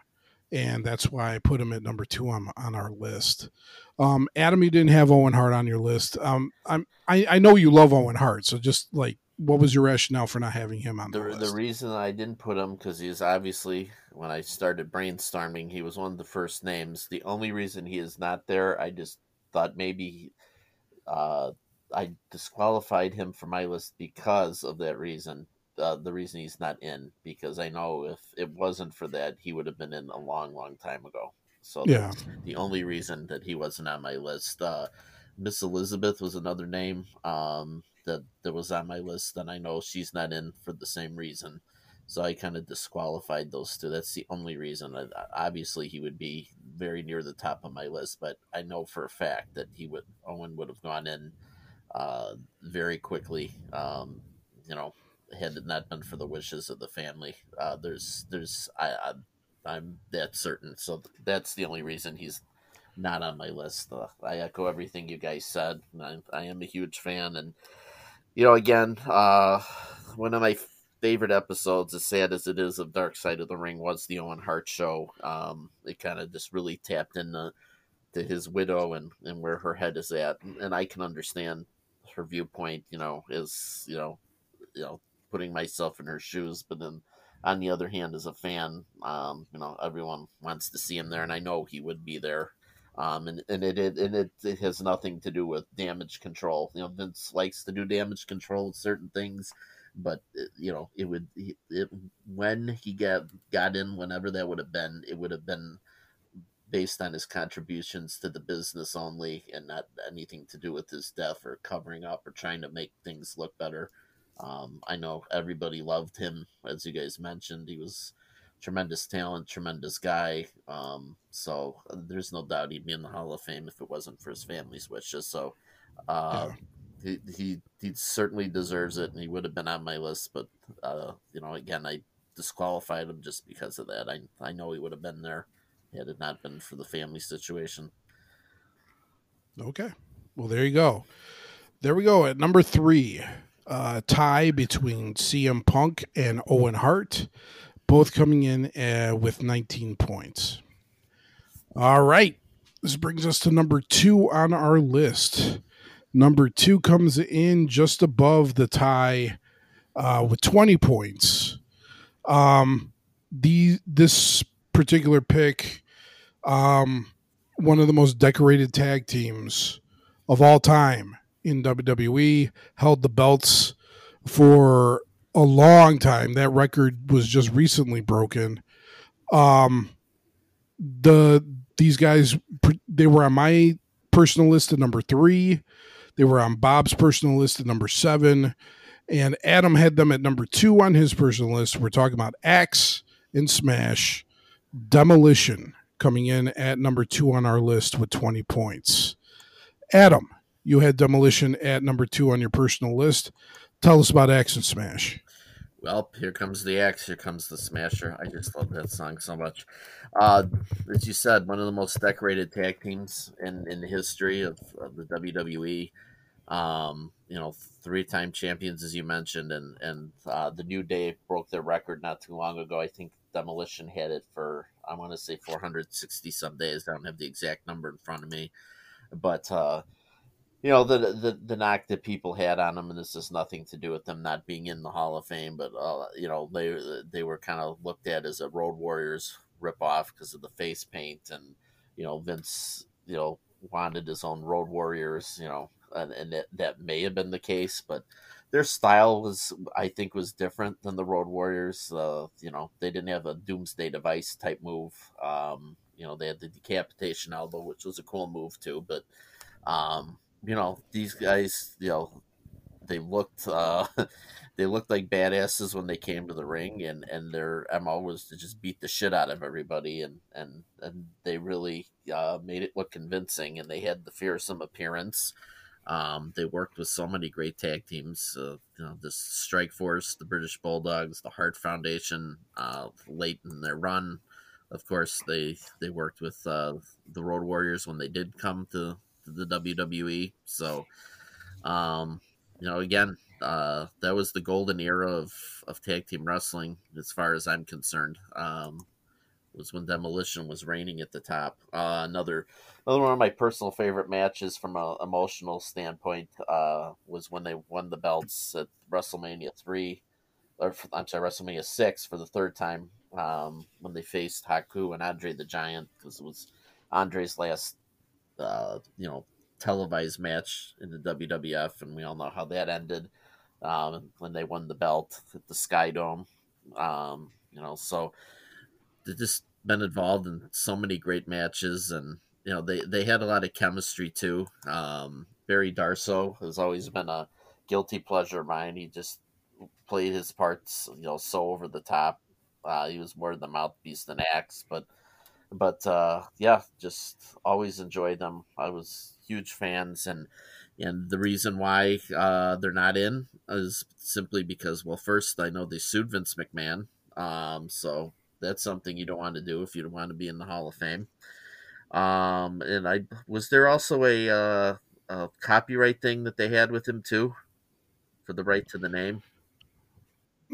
And that's why I put him at number two on, on our list. Um, Adam, you didn't have Owen Hart on your list. Um, I'm, I, I know you love Owen Hart, so just like what was your rationale for not having him on the, the list? The reason I didn't put him because he obviously when I started brainstorming, he was one of the first names. The only reason he is not there, I just thought maybe uh, I disqualified him from my list because of that reason. Uh, the reason he's not in because I know if it wasn't for that, he would have been in a long, long time ago. So yeah, the only reason that he wasn't on my list. Uh, Miss Elizabeth was another name. Um, that that was on my list, then I know she's not in for the same reason. So I kind of disqualified those two. That's the only reason. Obviously, he would be very near the top of my list, but I know for a fact that he would Owen would have gone in uh, very quickly. Um, you know, had it not been for the wishes of the family. Uh, there's, there's, I, I, am that certain. So that's the only reason he's not on my list. Uh, I echo everything you guys said. I, I am a huge fan, and you know, again, uh, one of my favorite episodes, as sad as it is, of Dark Side of the Ring was the Owen Hart show. Um, it kind of just really tapped into to his widow and, and where her head is at, and I can understand her viewpoint. You know, is you know, you know, putting myself in her shoes, but then on the other hand, as a fan, um, you know, everyone wants to see him there, and I know he would be there. Um, and, and it, it and it, it has nothing to do with damage control. You know, Vince likes to do damage control with certain things, but uh, you know it would it, when he got got in whenever that would have been it would have been based on his contributions to the business only and not anything to do with his death or covering up or trying to make things look better um, i know everybody loved him as you guys mentioned he was tremendous talent tremendous guy um, so uh, there's no doubt he'd be in the hall of fame if it wasn't for his family's wishes so uh, yeah he he he certainly deserves it, and he would have been on my list. But uh, you know, again, I disqualified him just because of that. I I know he would have been there had it not been for the family situation. Okay, well there you go. There we go at number three. Uh, tie between CM Punk and Owen Hart, both coming in uh, with 19 points. All right. This brings us to number two on our list. Number two comes in just above the tie uh, with 20 points. Um, the this particular pick, um, one of the most decorated tag teams of all time in WWE, held the belts for a long time. That record was just recently broken. Um, the these guys they were on my personal list at number three. They were on Bob's personal list at number seven, and Adam had them at number two on his personal list. We're talking about Axe and Smash, Demolition coming in at number two on our list with 20 points. Adam, you had Demolition at number two on your personal list. Tell us about Axe and Smash. Well, here comes the axe, here comes the smasher. I just love that song so much. Uh, as you said, one of the most decorated tag teams in, in the history of, of the WWE. Um, you know, three time champions, as you mentioned, and, and uh, the New Day broke their record not too long ago. I think Demolition had it for, I want to say 460 some days. I don't have the exact number in front of me. But, uh, you know the, the the knock that people had on them, and this has nothing to do with them not being in the Hall of Fame, but uh, you know they they were kind of looked at as a Road Warriors ripoff because of the face paint, and you know Vince you know wanted his own Road Warriors, you know, and, and that that may have been the case, but their style was I think was different than the Road Warriors. Uh, you know they didn't have a Doomsday Device type move. Um, you know they had the decapitation elbow, which was a cool move too, but um, you know these guys you know they looked uh they looked like badasses when they came to the ring and and their mo was to just beat the shit out of everybody and and and they really uh made it look convincing and they had the fearsome appearance. Um they worked with so many great tag teams uh, you know the strike force the british bulldogs the Hart foundation uh late in their run. Of course they they worked with uh the road warriors when they did come to the WWE. So, um, you know, again, uh, that was the golden era of, of tag team wrestling, as far as I'm concerned. Um, was when Demolition was reigning at the top. Uh, another another one of my personal favorite matches from an emotional standpoint uh, was when they won the belts at WrestleMania three, or I'm sorry, WrestleMania six for the third time. Um, when they faced Haku and Andre the Giant, because it was Andre's last uh, you know televised match in the WWF, and we all know how that ended um, when they won the belt at the Sky Dome. Um, you know, so they've just been involved in so many great matches, and you know they they had a lot of chemistry too. Um, Barry Darsow has always been a guilty pleasure of mine. He just played his parts, you know, so over the top. Uh, he was more the mouthpiece than Axe, but but uh, yeah, just always enjoyed them. I was huge fans, and and the reason why uh, they're not in is simply because, well, first I know they sued Vince McMahon, um, so that's something you don't want to do if you don't want to be in the Hall of Fame. Um, and I was there also a, uh, a copyright thing that they had with him too, for the right to the name.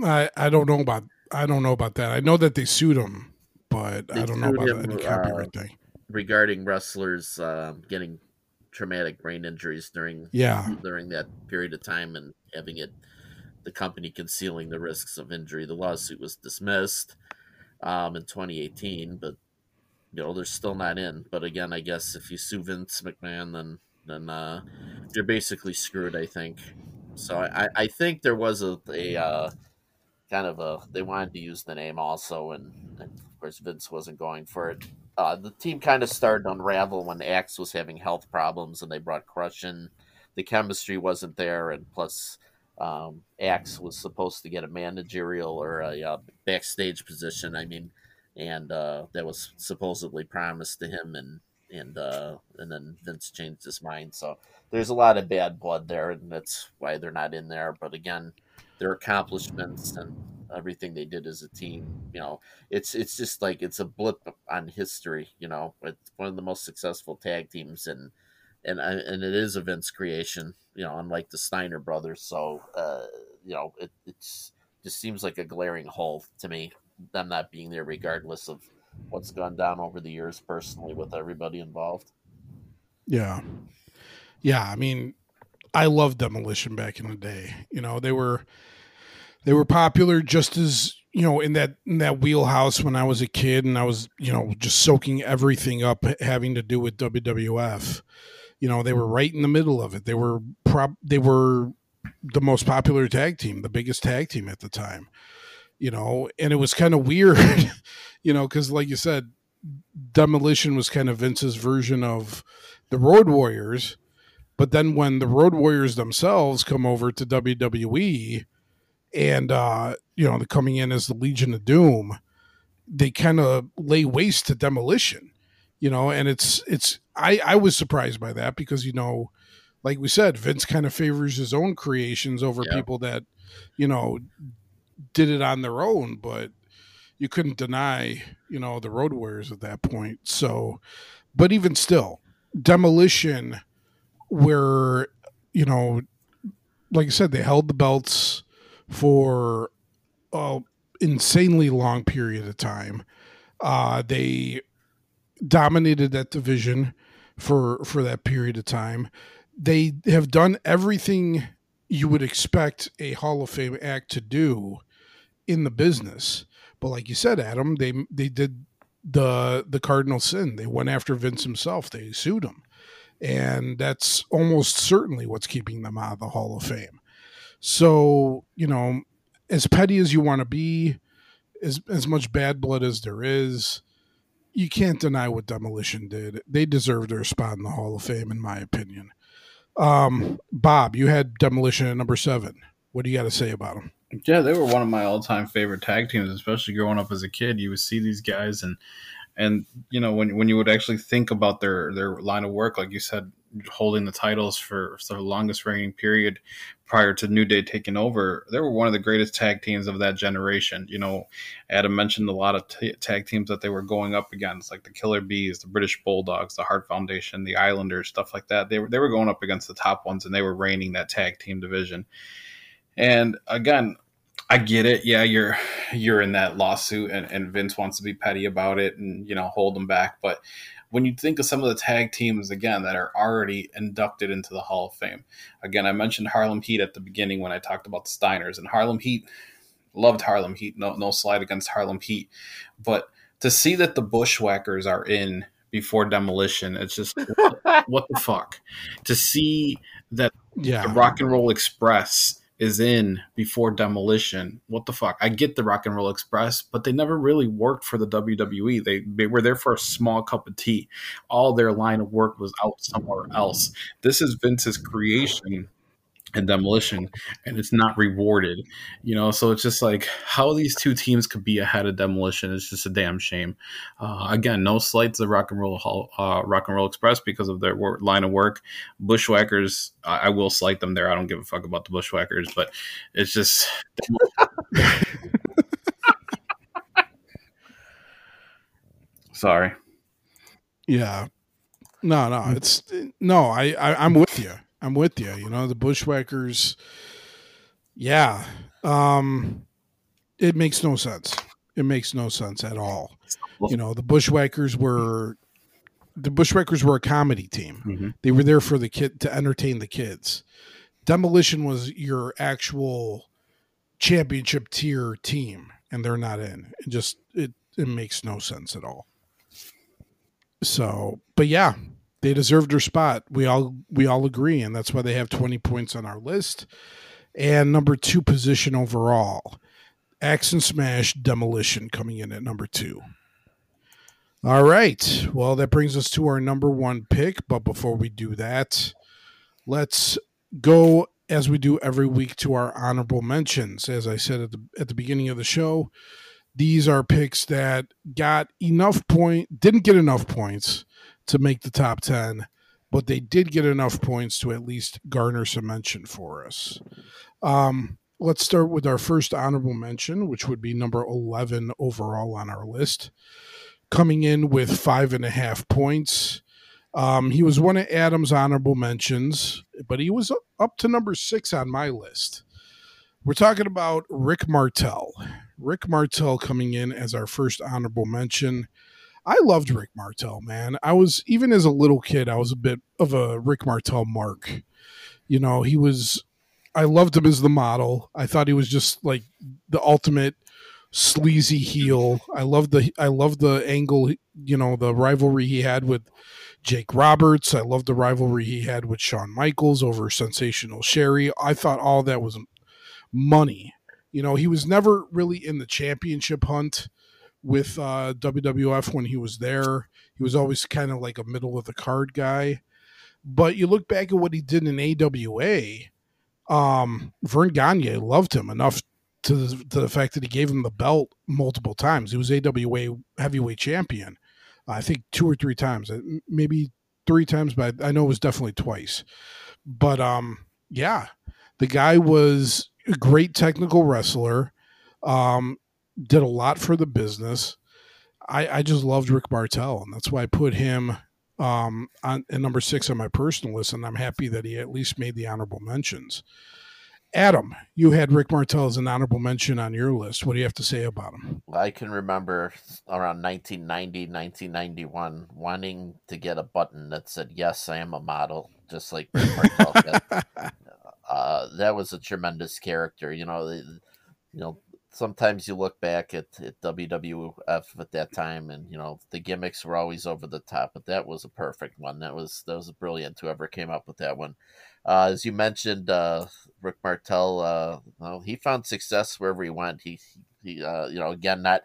I I don't know about I don't know about that. I know that they sued him, but they I don't know about him, any copyright uh, thing regarding wrestlers um, getting traumatic brain injuries during yeah during that period of time and having it the company concealing the risks of injury. The lawsuit was dismissed um, in 2018, but you know they're still not in. But again, I guess if you sue Vince McMahon, then then uh, you're basically screwed. I think. So I, I think there was a, a uh, kind of a they wanted to use the name also, and, and of course Vince wasn't going for it. Uh, the team kind of started to unravel when Axe was having health problems, and they brought Crush in. The chemistry wasn't there, and plus, um, Axe was supposed to get a managerial or a, uh, backstage position. I mean, and uh, that was supposedly promised to him, and and uh, and then Vince changed his mind. So there's a lot of bad blood there, and that's why they're not in there. But again, their accomplishments and everything they did as a team. You know, it's it's just like it's a blip on history. You know, it's one of the most successful tag teams, and and and it is a Vince creation. You know, unlike the Steiner brothers. So, uh, you know, it it's just seems like a glaring hole to me. Them not being there, regardless of what's gone down over the years, personally, with everybody involved. Yeah, yeah. I mean, I loved Demolition back in the day. You know, they were they were popular just as you know in that in that wheelhouse when I was a kid and I was you know just soaking everything up having to do with WWF. You know, they were right in the middle of it. They were prop they were the most popular tag team, the biggest tag team at the time. You know, and it was kind of weird, you know, because like you said, Demolition was kind of Vince's version of the Road Warriors. But then when the Road Warriors themselves come over to WWE, and uh, you know, they're coming in as the Legion of Doom, they kind of lay waste to demolition, you know, and it's it's I I was surprised by that because you know, like we said, Vince kind of favors his own creations over yeah. people that, you know, did it on their own, but you couldn't deny, you know, the Road Warriors at that point. So, but even still, demolition, where you know, like I said, they held the belts for a insanely long period of time. Uh, they dominated that division for for that period of time. They have done everything you would expect a Hall of Fame act to do in the business. But like you said, Adam, they they did the the cardinal sin. They went after Vince himself. They sued him, and that's almost certainly what's keeping them out of the Hall of Fame. So, you know, as petty as you want to be, as as much bad blood as there is, you can't deny what Demolition did. They deserve their spot in the Hall of Fame, in my opinion. Um, Bob, you had Demolition at number seven. What do you got to say about them? Yeah, they were one of my all-time favorite tag teams, especially growing up as a kid. You would see these guys, and and you know when when you would actually think about their their line of work, like you said, holding the titles for the longest reigning period prior to New Day taking over, they were one of the greatest tag teams of that generation. You know, Adam mentioned a lot of t- tag teams that they were going up against, like the Killer Bees, the British Bulldogs, the Hart Foundation, the Islanders, stuff like that. They were they were going up against the top ones, and they were reigning that tag team division. And again, I get it. Yeah, you're you're in that lawsuit, and, and Vince wants to be petty about it, and you know hold them back, but when you think of some of the tag teams again that are already inducted into the Hall of Fame, again, I mentioned Harlem Heat at the beginning when I talked about the Steiners, and Harlem Heat loved Harlem Heat. No, no slide against Harlem Heat, but to see that the Bushwhackers are in before demolition, it's just what the fuck. To see that yeah. the Rock and Roll Express is in before demolition. What the fuck? I get the Rock and Roll Express, but they never really worked for the WWE. They, they were there for a small cup of tea. All their line of work was out somewhere else. This is Vince's creation and demolition and it's not rewarded you know so it's just like how these two teams could be ahead of demolition is just a damn shame uh, again no slights of rock and roll Hall, uh, rock and roll express because of their line of work bushwhackers I, I will slight them there i don't give a fuck about the bushwhackers but it's just sorry Yeah. No, no, it's no. I, I I'm with you. I'm with you. You know the bushwhackers. Yeah. Um, it makes no sense. It makes no sense at all. You know the bushwhackers were the bushwhackers were a comedy team. Mhm. They were there for the kid to entertain the kids. Demolition was your actual championship tier team, and they're not in. It just it it makes no sense at all. So, but yeah, they deserved their spot. We all we all agree, and that's why they have twenty points on our list. And number two position overall, Axe and Smash Demolition coming in at number two. All right. Well, that brings us to our number one pick. But before we do that, let's go as we do every week to our honorable mentions. As I said at the at the beginning of the show, these are picks that got enough point, didn't get enough points to make the top 10, but they did get enough points to at least garner some mention for us. Um, let's start with our first honorable mention, which would be number 11 overall on our list, coming in with five and a half points. Um, he was one of Adam's honorable mentions, but he was up to number six on my list. We're talking about Rick Martel. Rick Martel coming in as our first honorable mention. I loved Rick Martel, man. I was even as a little kid, I was a bit of a Rick Martel mark. You know, he was I loved him as the model. I thought he was just like the ultimate sleazy heel. I loved the I loved the angle, you know, the rivalry he had with Jake Roberts. I loved the rivalry he had with Shawn Michaels over Sensational Sherri. I thought all that was money. You know, he was never really in the championship hunt with uh, WWF when he was there. He was always kind of like a middle of the card guy. But you look back at what he did in AWA, um, Verne Gagne loved him enough to the, to the fact that he gave him the belt multiple times. He was AWA heavyweight champion, I think two or three times, uh, maybe three times, but I know it was definitely twice. But um, yeah, the guy was a great technical wrestler. Um, did a lot for the business. I, I just loved Rick Martel, and that's why I put him um, on at number six on my personal list, and I'm happy that he at least made the honorable mentions. Adam, you had Rick Martel as an honorable mention on your list. What do you have to say about him? I can remember around 1990, 1991, wanting to get a button that said, Yes, I am a model, just like Rick Martel. Uh, that was a tremendous character. You know, the, you know, sometimes you look back at, at WWF at that time, and you know the gimmicks were always over the top, but that was a perfect one. That was that was brilliant. Whoever came up with that one. Uh, as you mentioned, uh, Rick Martel, uh, well, he found success wherever he went. He, he, uh, you know, again, not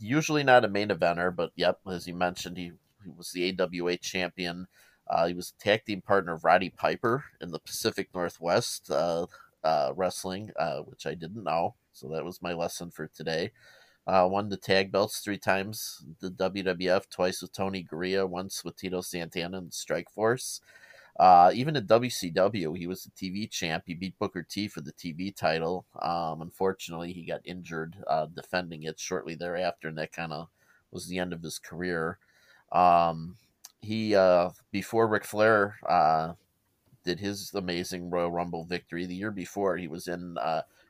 usually not a main eventer, but yep, as you mentioned, he, he was the AWA champion. Uh, he was tag team partner of Roddy Piper in the Pacific Northwest uh, wrestling, which I didn't know. So that was my lesson for today. Uh, won the tag belts three times, the WWF, twice with Tony Garea, once with Tito Santana and Strike Force. Uh, even at WCW, he was the TV champ. He beat Booker T for the TV title. Um, unfortunately, he got injured uh, defending it shortly thereafter, and that kind of was the end of his career. Um, he uh, before Ric Flair uh, did his amazing Royal Rumble victory the year before, he was in.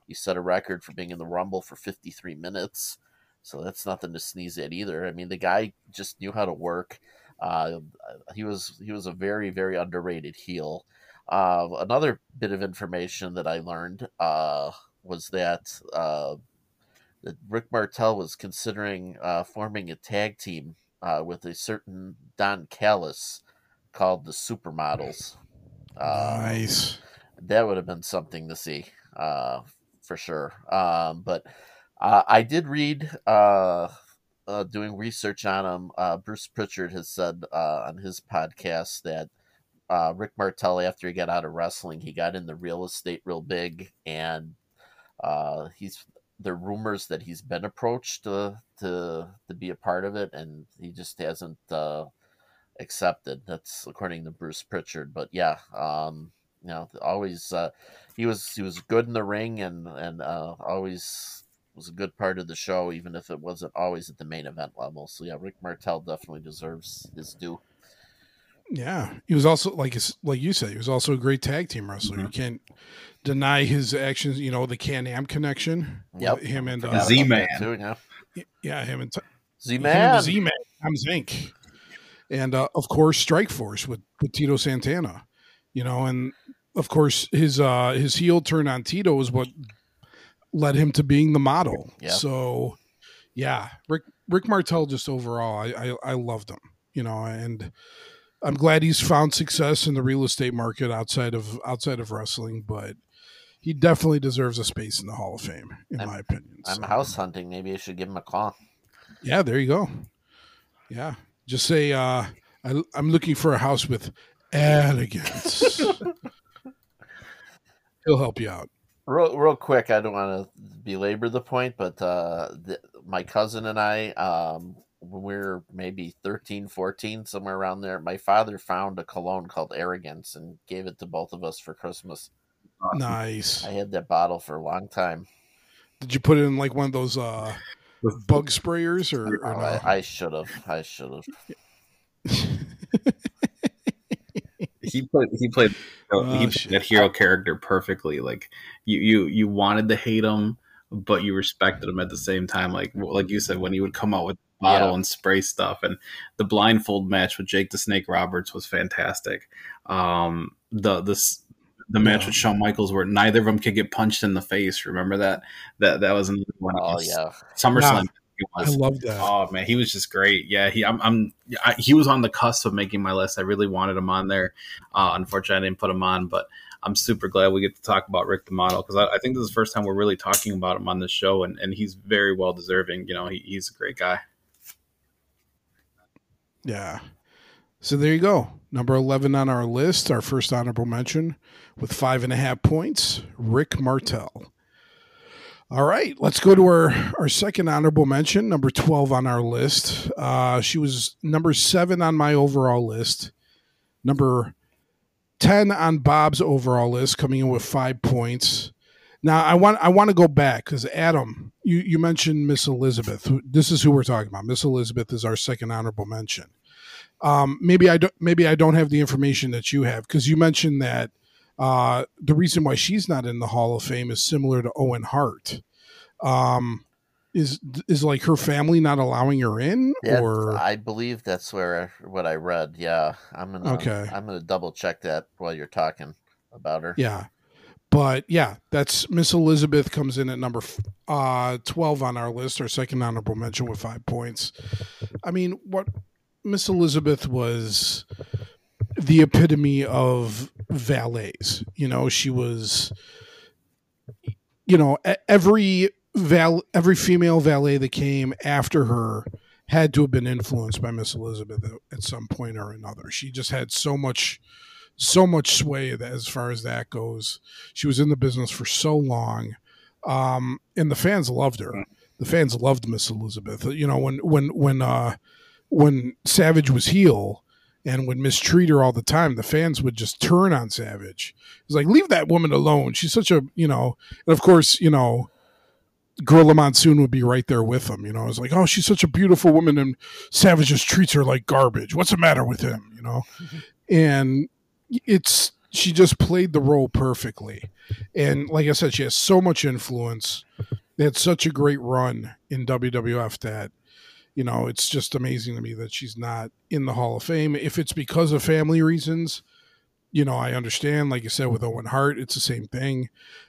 He set a record for being in the Rumble for 53 minutes, so that's nothing to sneeze at either. I mean, the guy just knew how to work. Uh, he was he was a very very underrated heel. Uh, another bit of information that I learned uh, was that uh, that Rick Martel was considering uh, forming a tag team uh, with a certain Don Callis called the Supermodels. Uh, nice. That would have been something to see uh, for sure. Um, but uh, I did read, uh, uh, doing research on him, uh, Bruce Pritchard has said uh, on his podcast that uh, Rick Martel, after he got out of wrestling, he got in the real estate real big, and he's there are rumors that he's been approached to to to be a part of it, and he just hasn't accepted. That's according to Bruce Pritchard. But yeah, um, you know, always uh, he was he was good in the ring, and and uh, always was a good part of the show, even if it wasn't always at the main event level. So yeah, Rick Martel definitely deserves his due. Yeah, he was also like like you said, he was also a great tag team wrestler. Mm-hmm. You can't deny his actions. You know, the Can Am connection. Yep. him and uh, Z-Man. too, yeah. yeah, him and Z him and Man. Z Man, Tom Zenk, and uh, of course Strike Force with, with Tito Santana. You know, and of course his uh, his heel turn on Tito is what led him to being the model. Yeah. So, yeah, Rick Rick Martel just overall, I, I I loved him. You know, and I'm glad he's found success in the real estate market outside of outside of wrestling, but he definitely deserves a space in the Hall of Fame, in I'm- my opinion. I'm So, house hunting. Maybe I should give him a call. Yeah, there you go. Yeah, just say uh, I, I'm looking for a house with elegance. He'll help you out. Real, real quick, I don't want to belabor the point, but uh, the, my cousin and I, um, when we were maybe 13, 14, somewhere around there, my father found a cologne called Arrogance and gave it to both of us for Christmas. Nice. I had that bottle for a long time. Did you put it in like one of those uh, bug sprayers or, or Oh, no? I, I should have. I should have. he played he played Oh, he played that hero character perfectly. Like you you you wanted to hate him, but you respected him at the same time. Like like you said, when he would come out with bottle Yeah. and spray stuff, and the blindfold match with Jake the Snake Roberts was fantastic. Um, the this. The match Yeah. with Shawn Michaels, where neither of them could get punched in the face. Remember that? That that was another one. Oh yeah, SummerSlam. I was. love that. Oh man, he was just great. Yeah, he I'm, I'm I, he was on the cusp of making my list. I really wanted him on there. Uh, unfortunately, I didn't put him on, but I'm super glad we get to talk about Rick the Model because I, I think this is the first time we're really talking about him on this show, and, and he's very well deserving. You know, he, he's a great guy. Yeah. So there you go. Number 11 on our list, our first honorable mention with five and a half points, Rick Martel. All right, let's go to our, our second honorable mention, number 12 on our list. Uh, she was number seven on my overall list, number 10 on Bob's overall list, coming in with five points. Now I want I want to go back because Adam, you, you mentioned Miss Elizabeth. This is who we're talking about. Miss Elizabeth is our second honorable mention um, maybe I don't maybe I don't have the information that you have because you mentioned that uh, the reason why she's not in the Hall of Fame is similar to Owen Hart. Um, is is like her family not allowing her in, yeah. or I believe that's where what I read. Yeah, I'm gonna. Okay. I'm gonna double check that while you're talking about her. yeah, but yeah, that's Miss Elizabeth comes in at number uh, twelve on our list, our second honorable mention with five points. I mean, what Miss Elizabeth was the epitome of valets. You know, she was, you know, every val every female valet that came after her had to have been influenced by Miss Elizabeth at, at some point or another. She just had so much, so much sway that, as far as that goes. She was in the business for so long, um, and the fans loved her. The fans loved Miss Elizabeth. You know, when when when uh, when Savage was heel and would mistreat her all the time, the fans would just turn on Savage. It's like, leave that woman alone. She's such a, you know, and of course, you know, Gorilla Monsoon would be right there with him. You know, it's like, oh, she's such a beautiful woman, and Savage just treats her like garbage. What's the matter with him? You know, and it's she just played the role perfectly. And like I said, she has so much influence. They had such a great run in WWF that you know, it's just amazing to me that she's not in the Hall of Fame. If it's because of family reasons, you know, I understand. Like you said, with Owen Hart, it's the same thing.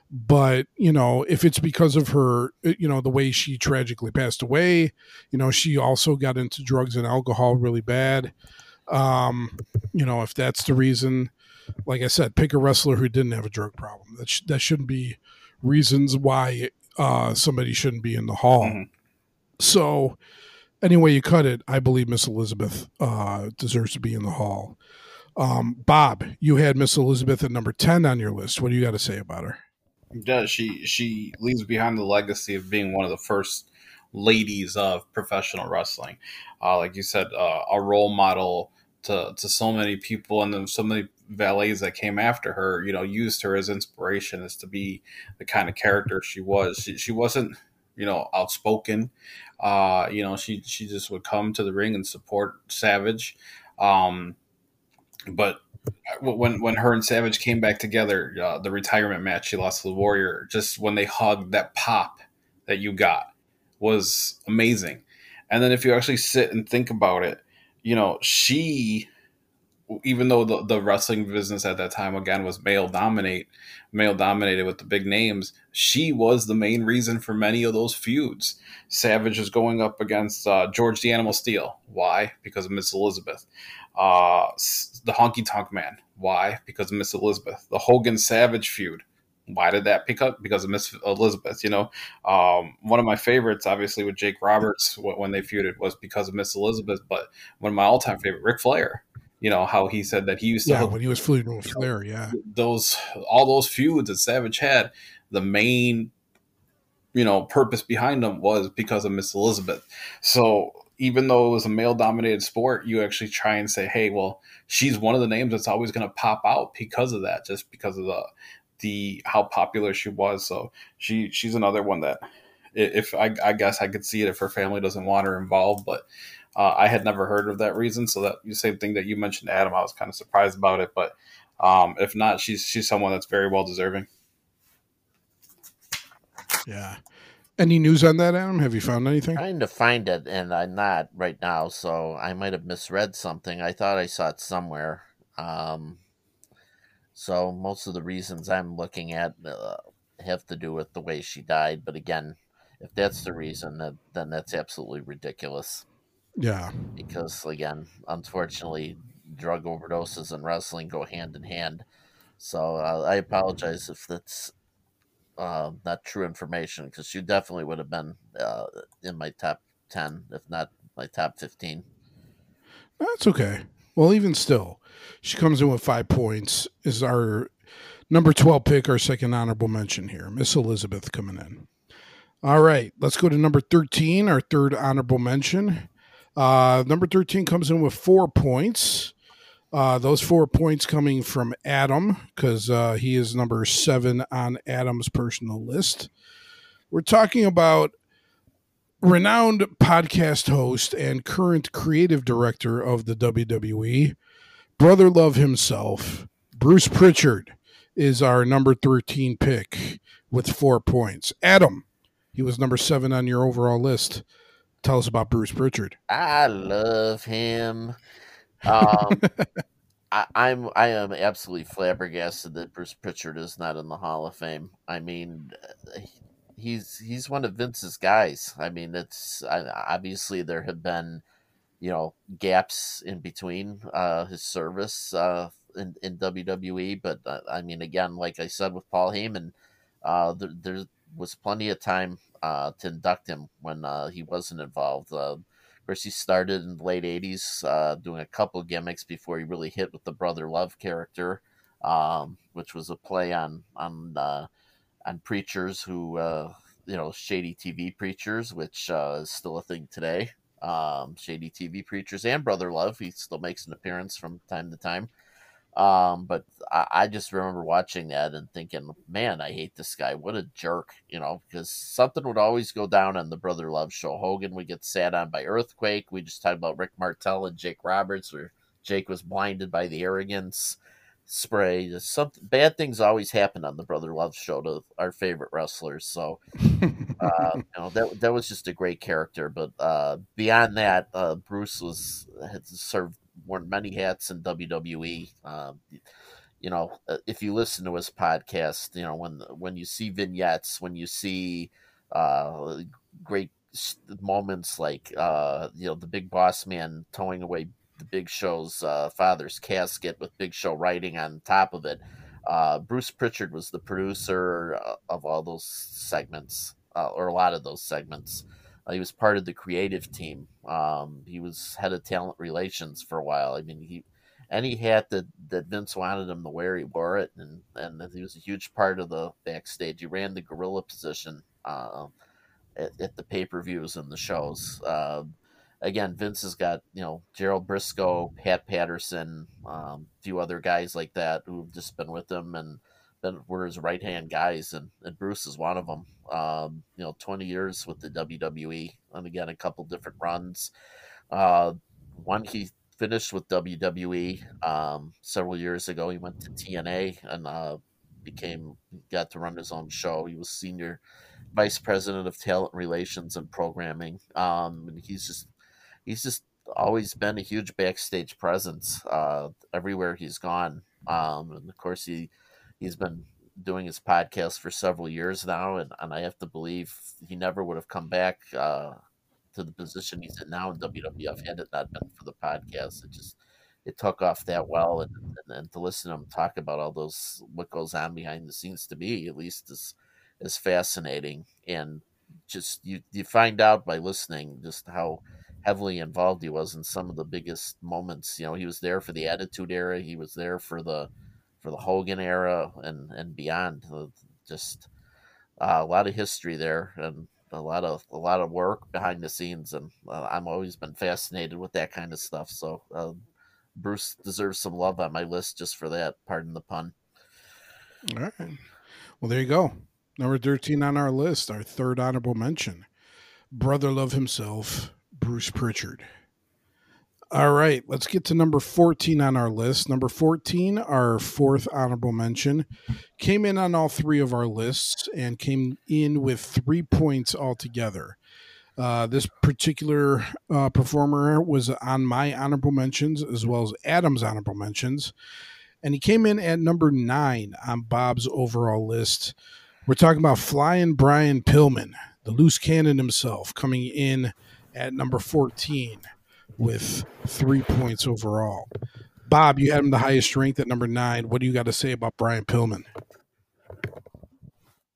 But, you know, if it's because of her, uh, you know, the way she tragically passed away, you know, she also got into drugs and alcohol really bad. Um, you know, if that's the reason, like I said, pick a wrestler who didn't have a drug problem. That, sh- that shouldn't be reasons why uh, somebody shouldn't be in the hall. Mhm. So, any way you cut it, I believe Miss Elizabeth uh, deserves to be in the hall. Um, Bob, you had Miss Elizabeth at number ten on your list. What do you got to say about her? Yeah, she she leaves behind the legacy of being one of the first ladies of professional wrestling. Uh, like you said, uh, a role model to to so many people, and then so many valets that came after her. You know, used her as inspiration as to be the kind of character she was. She, she wasn't you know outspoken. Uh, you know, she she just would come to the ring and support Savage. Um, but when when her and Savage came back together, uh, the retirement match she lost to the Warrior, just when they hugged, that pop that you got was amazing. And then if you actually sit and think about it, you know, she even though the, the wrestling business at that time again was male dominate male dominated with the big names she was the main reason for many of those feuds. Savage is going up against uh, george the animal Steele. Why? Because of miss elizabeth. Uh, the honky tonk man. Why? Because of miss elizabeth. The hogan savage feud. Why did that pick up? Because of miss elizabeth you know? Um, one of my favorites obviously with jake roberts when they feuded was because of miss elizabeth but one of my all-time favorite Ric flair you know how he said that he used to yeah when he was feuding with Flair, yeah. Those all those feuds that Savage had, the main you know purpose behind them was because of Miss Elizabeth. So even though it was a male dominated sport, you actually try and say, hey, well, she's one of the names that's always going to pop out because of that, just because of the the how popular she was. So she she's another one that if I, I guess I could see it if her family doesn't want her involved, but uh, I had never heard of that reason, so that the same thing that you mentioned, Adam. I was kind of surprised about it, but um, if not, she's she's someone that's very well deserving. Yeah. Any news on that, Adam? Have you found anything? Trying to find it, and I'm not right now, so I might have misread something. I thought I saw it somewhere. Um, so most of the reasons I'm looking at uh, have to do with the way she died. But again, if that's the reason, that, then that's absolutely ridiculous. Yeah. Because again, unfortunately, drug overdoses and wrestling go hand in hand. So uh, I apologize if that's uh, not true information because she definitely would have been uh, in my top 10, if not my top 15. That's okay. Well, even still, she comes in with five points. Is our number 12 pick, our second honorable mention here. Miss Elizabeth coming in. All right, let's go to number 13, our third honorable mention. Uh, number 13 comes in with four points. Uh, those four points coming from Adam because uh, he is number seven on Adam's personal list. We're talking about renowned podcast host and current creative director of the WWE, Brother Love himself, Bruce Pritchard, is our number 13 pick with four points. Adam, he was number seven on your overall list. Tell us about Bruce Pritchard. I love him. Um, I, I'm I am absolutely flabbergasted that Bruce Pritchard is not in the Hall of Fame. I mean, he's he's one of Vince's guys. I mean, it's obviously there have been you know gaps in between uh, his service uh, in, in WWE, but uh, I mean, again, like I said with Paul Heyman, uh, there, there was plenty of time uh, to induct him when uh, he wasn't involved. Uh, of course, he started in the late '80s uh, doing a couple gimmicks before he really hit with the Brother Love character, um, which was a play on on uh, on preachers who you know shady TV preachers, which is still a thing today. Um, shady TV preachers and Brother Love, he still makes an appearance from time to time. Um, but I, I, just remember watching that and thinking, man, I hate this guy. What a jerk, you know, because something would always go down on the Brother Love show. Hogan would get sat on by Earthquake. We just talked about Rick Martel and Jake Roberts, where Jake was blinded by the arrogance spray. Just Something bad things always happen on the Brother Love show to our favorite wrestlers. So, uh, you know, that that was just a great character. But uh, beyond that, uh, Bruce was had served worn many hats in WWE. Um, you know, uh, if you listen to his podcast, you know when when you see vignettes, when you see uh, great moments like uh, you know the Big Boss Man towing away the Big Show's uh, father's casket with Big Show writing on top of it. Uh, Bruce Pritchard was the producer uh, of all those segments, uh, or a lot of those segments. Uh, he was part of the creative team. Um, he was head of talent relations for a while. I mean, he any hat that, that Vince wanted him to wear, he wore it, and and he was a huge part of the backstage. He ran the gorilla position uh, at, at, the pay per views and the shows. Uh, again, Vince has got you know Gerald Brisco, Pat Patterson, um, a few other guys like that who've just been with him and been were his right hand guys, and, and Bruce is one of them. Um, you know, twenty years with the WWE, and again a couple different runs. Uh, one he finished with WWE um, several years ago. He went to TNA and uh, became got to run his own show. He was senior vice president of talent relations and programming. Um, and he's just he's just always been a huge backstage presence uh, everywhere he's gone. Um, and of course, he he's been doing his podcast for several years now, and, and I have to believe he never would have come back uh, to the position he's in now in WWF had it not been for the podcast. It just it took off that well, and, and, and to listen to him talk about all those what goes on behind the scenes to me at least is is fascinating, and just you you find out by listening just how heavily involved he was in some of the biggest moments. You know, he was there for the Attitude Era. He was there for the for the Hogan era and and beyond. Just uh, a lot of history there, and a lot of a lot of work behind the scenes. And uh, I'm always been fascinated with that kind of stuff. So uh, Bruce deserves some love on my list just for that. Pardon the pun. All right. Well, there you go. Number 13 on our list, our third honorable mention. Brother Love himself, Bruce Pritchard. All right, let's get to number 14 on our list. Number 14, our fourth honorable mention, came in on all three of our lists and came in with three points altogether. Uh, this particular uh, performer was on my honorable mentions as well as Adam's honorable mentions. And he came in at number nine on Bob's overall list. We're talking about Flying Brian Pillman, the loose cannon himself, coming in at number 14 with three points overall. Bob, you had him the highest ranked at number nine. What do you got to say about Brian Pillman?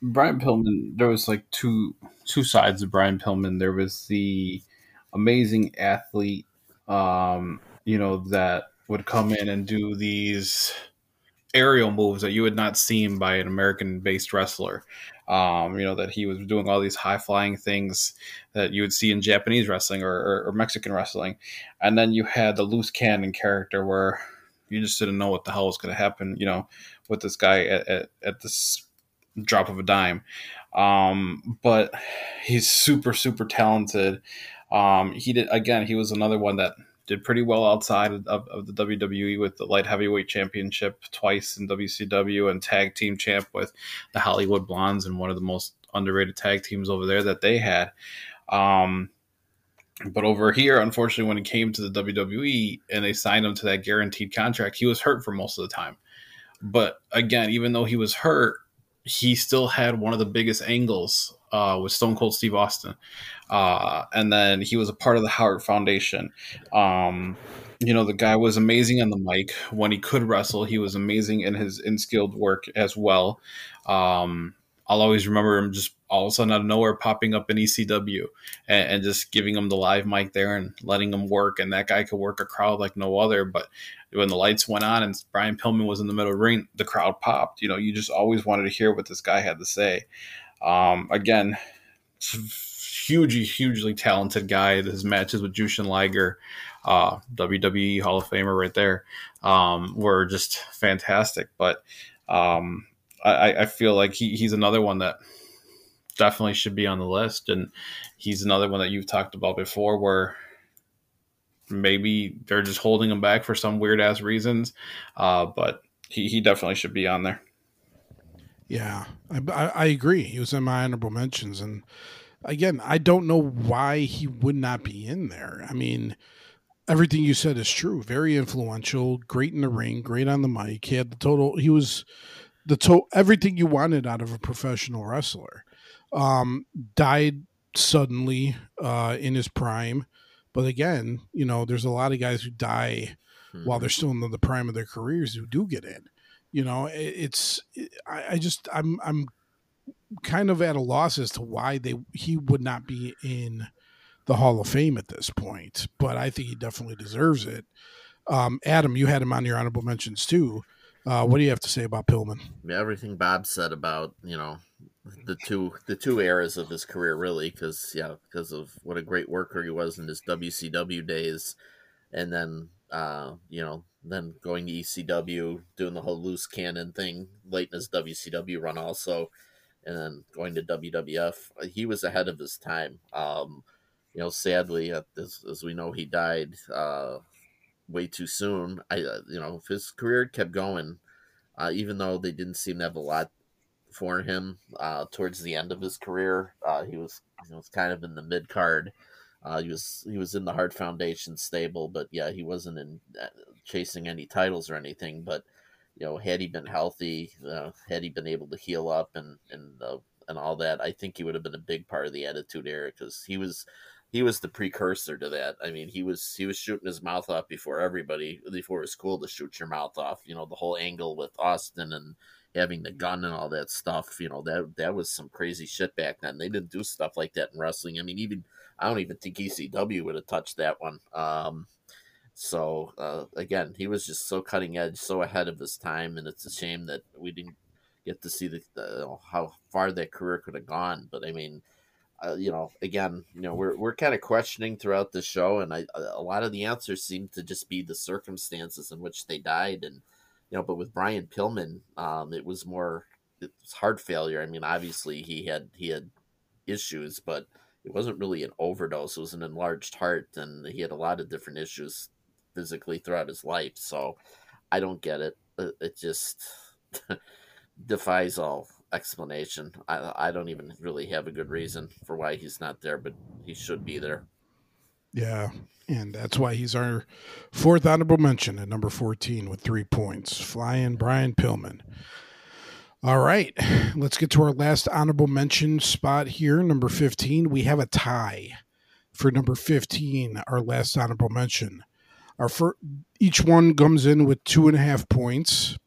Brian Pillman, there was like two two sides of Brian Pillman. There was the amazing athlete, um, you know, that would come in and do these aerial moves that you would not seen by an American based wrestler. Um, you know, that he was doing all these high flying things that you would see in Japanese wrestling or, or, or, Mexican wrestling. And then you had the loose cannon character where you just didn't know what the hell was going to happen, you know, with this guy at, at, at this drop of a dime. Um, but he's super, super talented. Um, he did, again, he was another one that did pretty well outside of, of, the WWE with the light heavyweight championship twice in WCW and tag team champ with the Hollywood Blondes and one of the most underrated tag teams over there that they had. Um, but over here, unfortunately, when it came to the WWE and they signed him to that guaranteed contract, he was hurt for most of the time. But again, even though he was hurt, he still had one of the biggest angles uh, with Stone Cold Steve Austin. Uh, and then he was a part of the Hart Foundation. Um, you know, the guy was amazing on the mic. When he could wrestle, he was amazing in his in skilled work as well. Um, I'll always remember him just all of a sudden out of nowhere popping up in ECW and, and, just giving him the live mic there and letting him work. And that guy could work a crowd like no other. But when the lights went on and Brian Pillman was in the middle of the ring, the crowd popped. You know, you just always wanted to hear what this guy had to say. Um, again, hugely, hugely talented guy. His matches with Jushin Liger, uh, WWE Hall of Famer right there, um, were just fantastic. But um, I, I feel like he, he's another one that definitely should be on the list. And he's another one that you've talked about before where maybe they're just holding him back for some weird ass reasons. Uh, but he, he definitely should be on there. Yeah, I, I, agree. He was in my honorable mentions. And again, I don't know why he would not be in there. I mean, everything you said is true. Very influential, great in the ring, great on the mic. He had the total, he was the to everything you wanted out of a professional wrestler. Um, died suddenly uh, in his prime, but again, you know, there's a lot of guys who die hmm. while they're still in the, the, prime of their careers who do get in. You know, it's I, just I'm I'm kind of at a loss as to why they he would not be in the Hall of Fame at this point, but I think he definitely deserves it. Um, Adam, you had him on your honorable mentions too. Uh, what do you have to say about Pillman? Everything Bob said about you know the two the two eras of his career, really, because yeah, because of what a great worker he was in his WCW days, and then uh, you know then going to ECW, doing the whole loose cannon thing late in his WCW run, also, and then going to WWF. He was ahead of his time. Um, you know, sadly, as, as we know, he died uh, way too soon. I, uh, you know, if his career kept going, uh, even though they didn't seem to have a lot for him uh, towards the end of his career, uh, he was was kind of in the mid card. He was he was in the Hart Foundation stable, but yeah, he wasn't in chasing any titles or anything. But you know, had he been healthy, uh, had he been able to heal up and and uh, and all that, I think he would have been a big part of the Attitude Era because he was he was the precursor to that. I mean, he was he was shooting his mouth off before everybody, before it was cool to shoot your mouth off. You know, the whole angle with Austin and having the gun and all that stuff. You know, that that was some crazy shit back then. They didn't do stuff like that in wrestling. I mean, even I don't even think ECW would have touched that one. Um, so uh, again, he was just so cutting edge, so ahead of his time, and it's a shame that we didn't get to see the, the how far that career could have gone. But I mean uh, you know, again, you know, we're we're kind of questioning throughout the show, and I a lot of the answers seem to just be the circumstances in which they died, and you know, but with Brian Pillman, um, it was more it was heart failure. I mean, obviously he had he had issues, but it wasn't really an overdose. It was an enlarged heart, and he had a lot of different issues physically throughout his life. So I don't get it. Uh, it just defies all explanation. I I don't even really have a good reason for why he's not there, but he should be there. Yeah, and that's why he's our fourth honorable mention at number 14 with three points. Flying Brian Pillman. All right, let's get to our last honorable mention spot here. Number 15, we have a tie for number 15, our last honorable mention. Our first, each one comes in with two and a half points.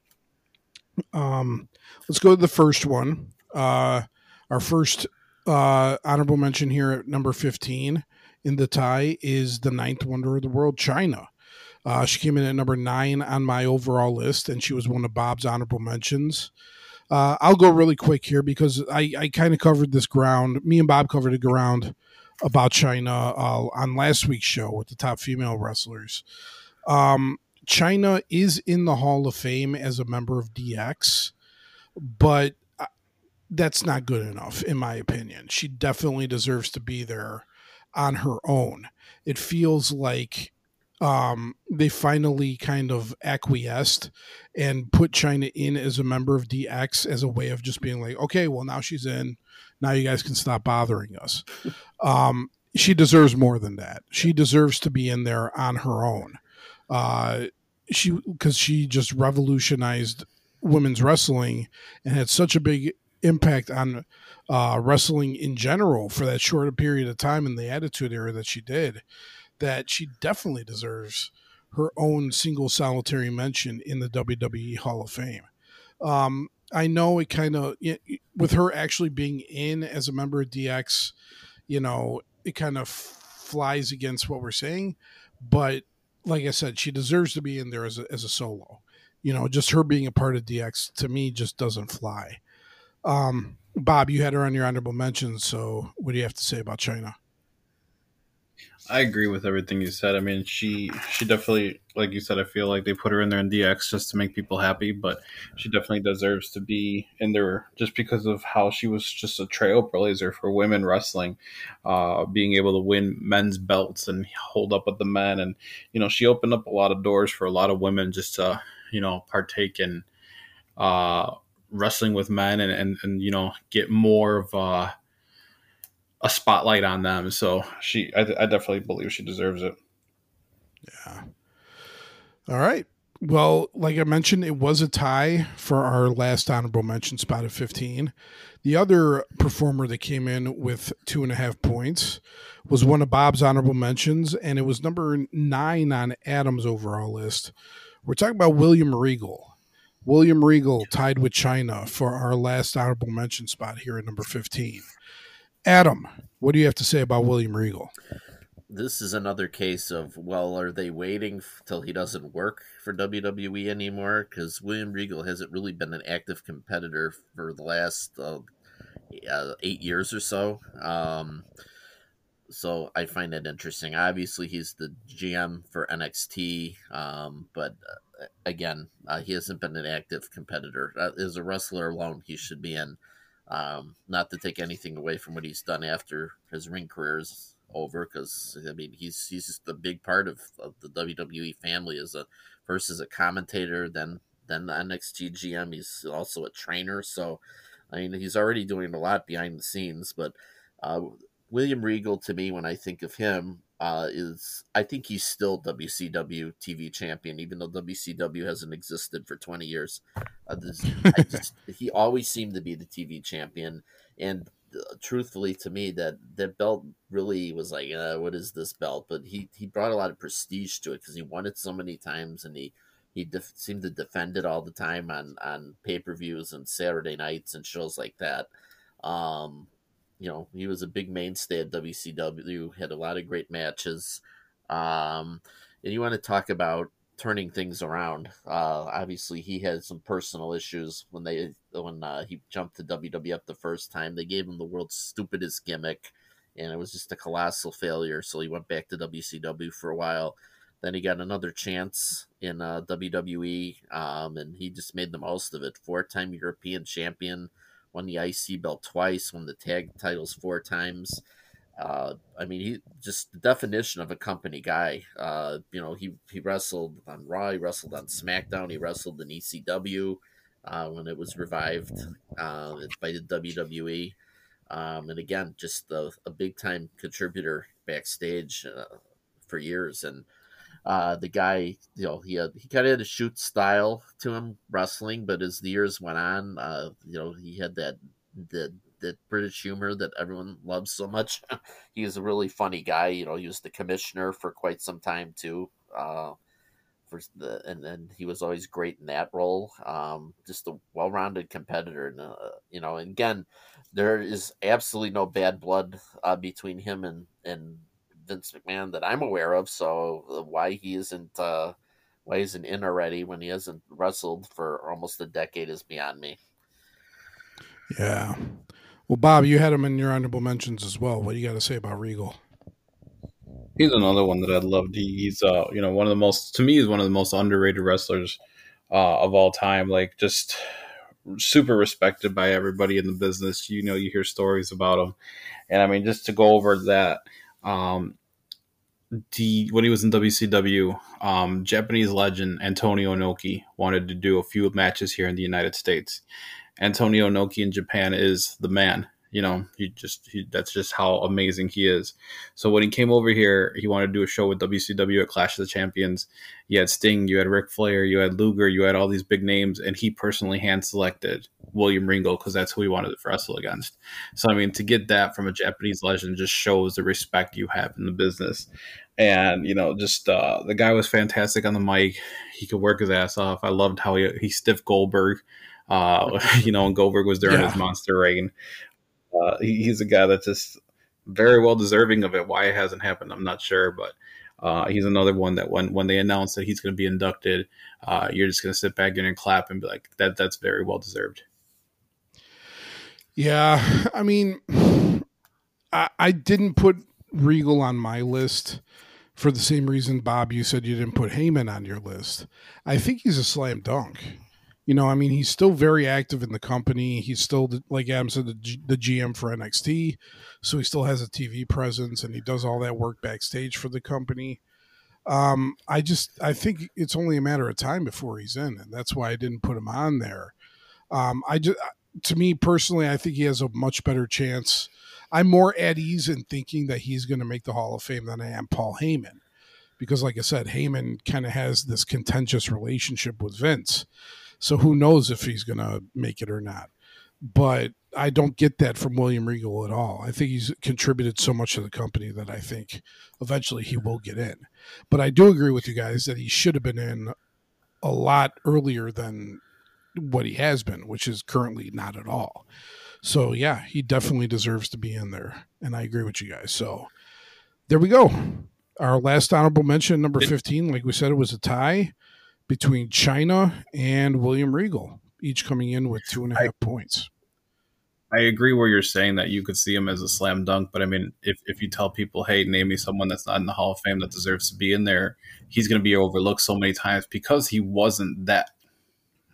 Um, let's go to the first one. Uh, our first uh, honorable mention here at number 15 in the tie is the ninth wonder of the world, Chyna. Uh, she came in at number nine on my overall list, and she was one of Bob's honorable mentions. Uh, I'll go really quick here because I, I kind of covered this ground. Me and Bob covered the ground about Chyna uh, on last week's show with the top female wrestlers. Um, Chyna is in the Hall of Fame as a member of DX, but uh, that's not good enough, in my opinion. She definitely deserves to be there on her own. It feels like um, they finally kind of acquiesced and put Chyna in as a member of DX as a way of just being like, okay, well, now she's in. Now you guys can stop bothering us. Um, she deserves more than that. She deserves to be in there on her own. Uh, she because she just revolutionized women's wrestling and had such a big impact on uh, wrestling in general for that short period of time in the Attitude Era that she did, that she definitely deserves her own single solitary mention in the WWE Hall of Fame. Um, I know it kind of with her actually being in as a member of DX, you know, it kind of flies against what we're saying, but like I said, she deserves to be in there as a, as a solo. You know, just her being a part of DX to me just doesn't fly. Um, Bob, you had her on your honorable mentions, so what do you have to say about Chyna? I agree with everything you said. I mean, she she definitely, like you said, I feel like they put her in there in DX just to make people happy, but she definitely deserves to be in there just because of how she was just a trailblazer for women wrestling, uh, being able to win men's belts and hold up with the men, and you know, she opened up a lot of doors for a lot of women just to you know partake in uh, wrestling with men and, and and you know get more of a a spotlight on them. So she, I, I definitely believe she deserves it. Yeah. All right. Well, like I mentioned, it was a tie for our last honorable mention spot of 15. The other performer that came in with two and a half points was one of Bob's honorable mentions, and it was number nine on Adam's overall list. We're talking about William Regal. William Regal tied with Chyna for our last honorable mention spot here at number 15. Adam, what do you have to say about William Regal? this is another case of well, are they waiting till he doesn't work for WWE anymore? Because William Regal hasn't really been an active competitor for the last uh, uh, eight years or so. Um, so I find that interesting. Obviously, he's the GM for NXT, um, but uh, again, uh, he hasn't been an active competitor. Uh, as a wrestler alone, he should be in. Um, not to take anything away from what he's done after his ring career is over, because I mean he's he's just a big part of, of the WWE family as a first as a commentator, then then the NXT GM. He's also a trainer, so I mean he's already doing a lot behind the scenes. But uh, William Regal, to me, when I think of him, uh, is I think he's still WCW TV champion, even though WCW hasn't existed for 20 years. Uh, this, just, he always seemed to be the TV champion, and uh, truthfully, to me, that that belt really was like, uh, what is this belt? But he he brought a lot of prestige to it because he won it so many times, and he he def- seemed to defend it all the time on on pay per views and Saturday nights and shows like that. Um, you know, he was a big mainstay at WCW, had a lot of great matches. Um, and you want to talk about turning things around. Uh, obviously, he had some personal issues when they when uh, he jumped to WWF the first time. They gave him the world's stupidest gimmick, and it was just a colossal failure. So he went back to WCW for a while. Then he got another chance in uh, WWE, um, and he just made the most of it. Four-time European champion, won the IC belt twice, won the tag titles four times. Uh, I mean, he just the definition of a company guy. Uh, you know, he he wrestled on Raw, he wrestled on SmackDown, he wrestled in ECW uh, when it was revived uh, by the WWE. Um, and again, just a, a big time contributor backstage uh, for years. And uh, the guy, you know, he had, he kind of had a shoot style to him wrestling, but as the years went on, uh, you know, he had that the that British humor that everyone loves so much. he was a really funny guy. You know, he was the commissioner for quite some time too. Uh, for the and and he was always great in that role. Um, just a well-rounded competitor, and uh, you know, and again, there is absolutely no bad blood uh, between him and and Vince McMahon that I'm aware of. So uh, why he isn't uh, why he's isn't in already when he hasn't wrestled for almost a decade is beyond me. Yeah. Well, Bob, you had him in your honorable mentions as well. What do you got to say about Regal? He's another one that I loved. He, he's uh, you know, one of the most to me he's one of the most underrated wrestlers uh, of all time. Like just super respected by everybody in the business. You know, you hear stories about him, and I mean, just to go over that, um, the when he was in WCW, um, Japanese legend Antonio Inoki wanted to do a few matches here in the United States. Antonio Inoki in Japan is the man. You know, he just he, that's just how amazing he is. So when he came over here, he wanted to do a show with WCW at Clash of the Champions. You had Sting, you had Ric Flair, you had Luger, you had all these big names, and he personally hand selected William Regal because that's who he wanted to wrestle against. So I mean, to get that from a Japanese legend just shows the respect you have in the business. And you know, just uh, the guy was fantastic on the mic. He could work his ass off. I loved how he he stiff Goldberg. Uh, you know, and Goldberg was during yeah. his monster reign. Uh, he, he's a guy that's just very well deserving of it. Why it hasn't happened, I'm not sure, but uh, he's another one that when when they announce that he's going to be inducted, uh, you're just going to sit back and clap and be like, that that's very well deserved. Yeah, I mean, I, I didn't put Regal on my list for the same reason, Bob. You said you didn't put Heyman on your list. I think he's a slam dunk. You know, I mean, he's still very active in the company. He's still, like Adam said, the, G- the GM for NXT. So he still has a TV presence and he does all that work backstage for the company. Um, I just, I think it's only a matter of time before he's in. And that's why I didn't put him on there. Um, I just, to me personally, I think he has a much better chance. I'm more at ease in thinking that he's going to make the Hall of Fame than I am Paul Heyman. Because, like I said, Heyman kind of has this contentious relationship with Vince. So who knows if he's going to make it or not. But I don't get that from William Regal at all. I think he's contributed so much to the company that I think eventually he will get in. But I do agree with you guys that he should have been in a lot earlier than what he has been, which is currently not at all. So yeah, he definitely deserves to be in there, and I agree with you guys. So there we go. our last honorable mention, number 15, like we said, it was a tie between Chyna and William Regal, each coming in with two and a half I, points. I agree where you're saying that you could see him as a slam dunk, but I mean, if, if you tell people, hey, name me someone that's not in the Hall of Fame that deserves to be in there, he's going to be overlooked so many times because he wasn't that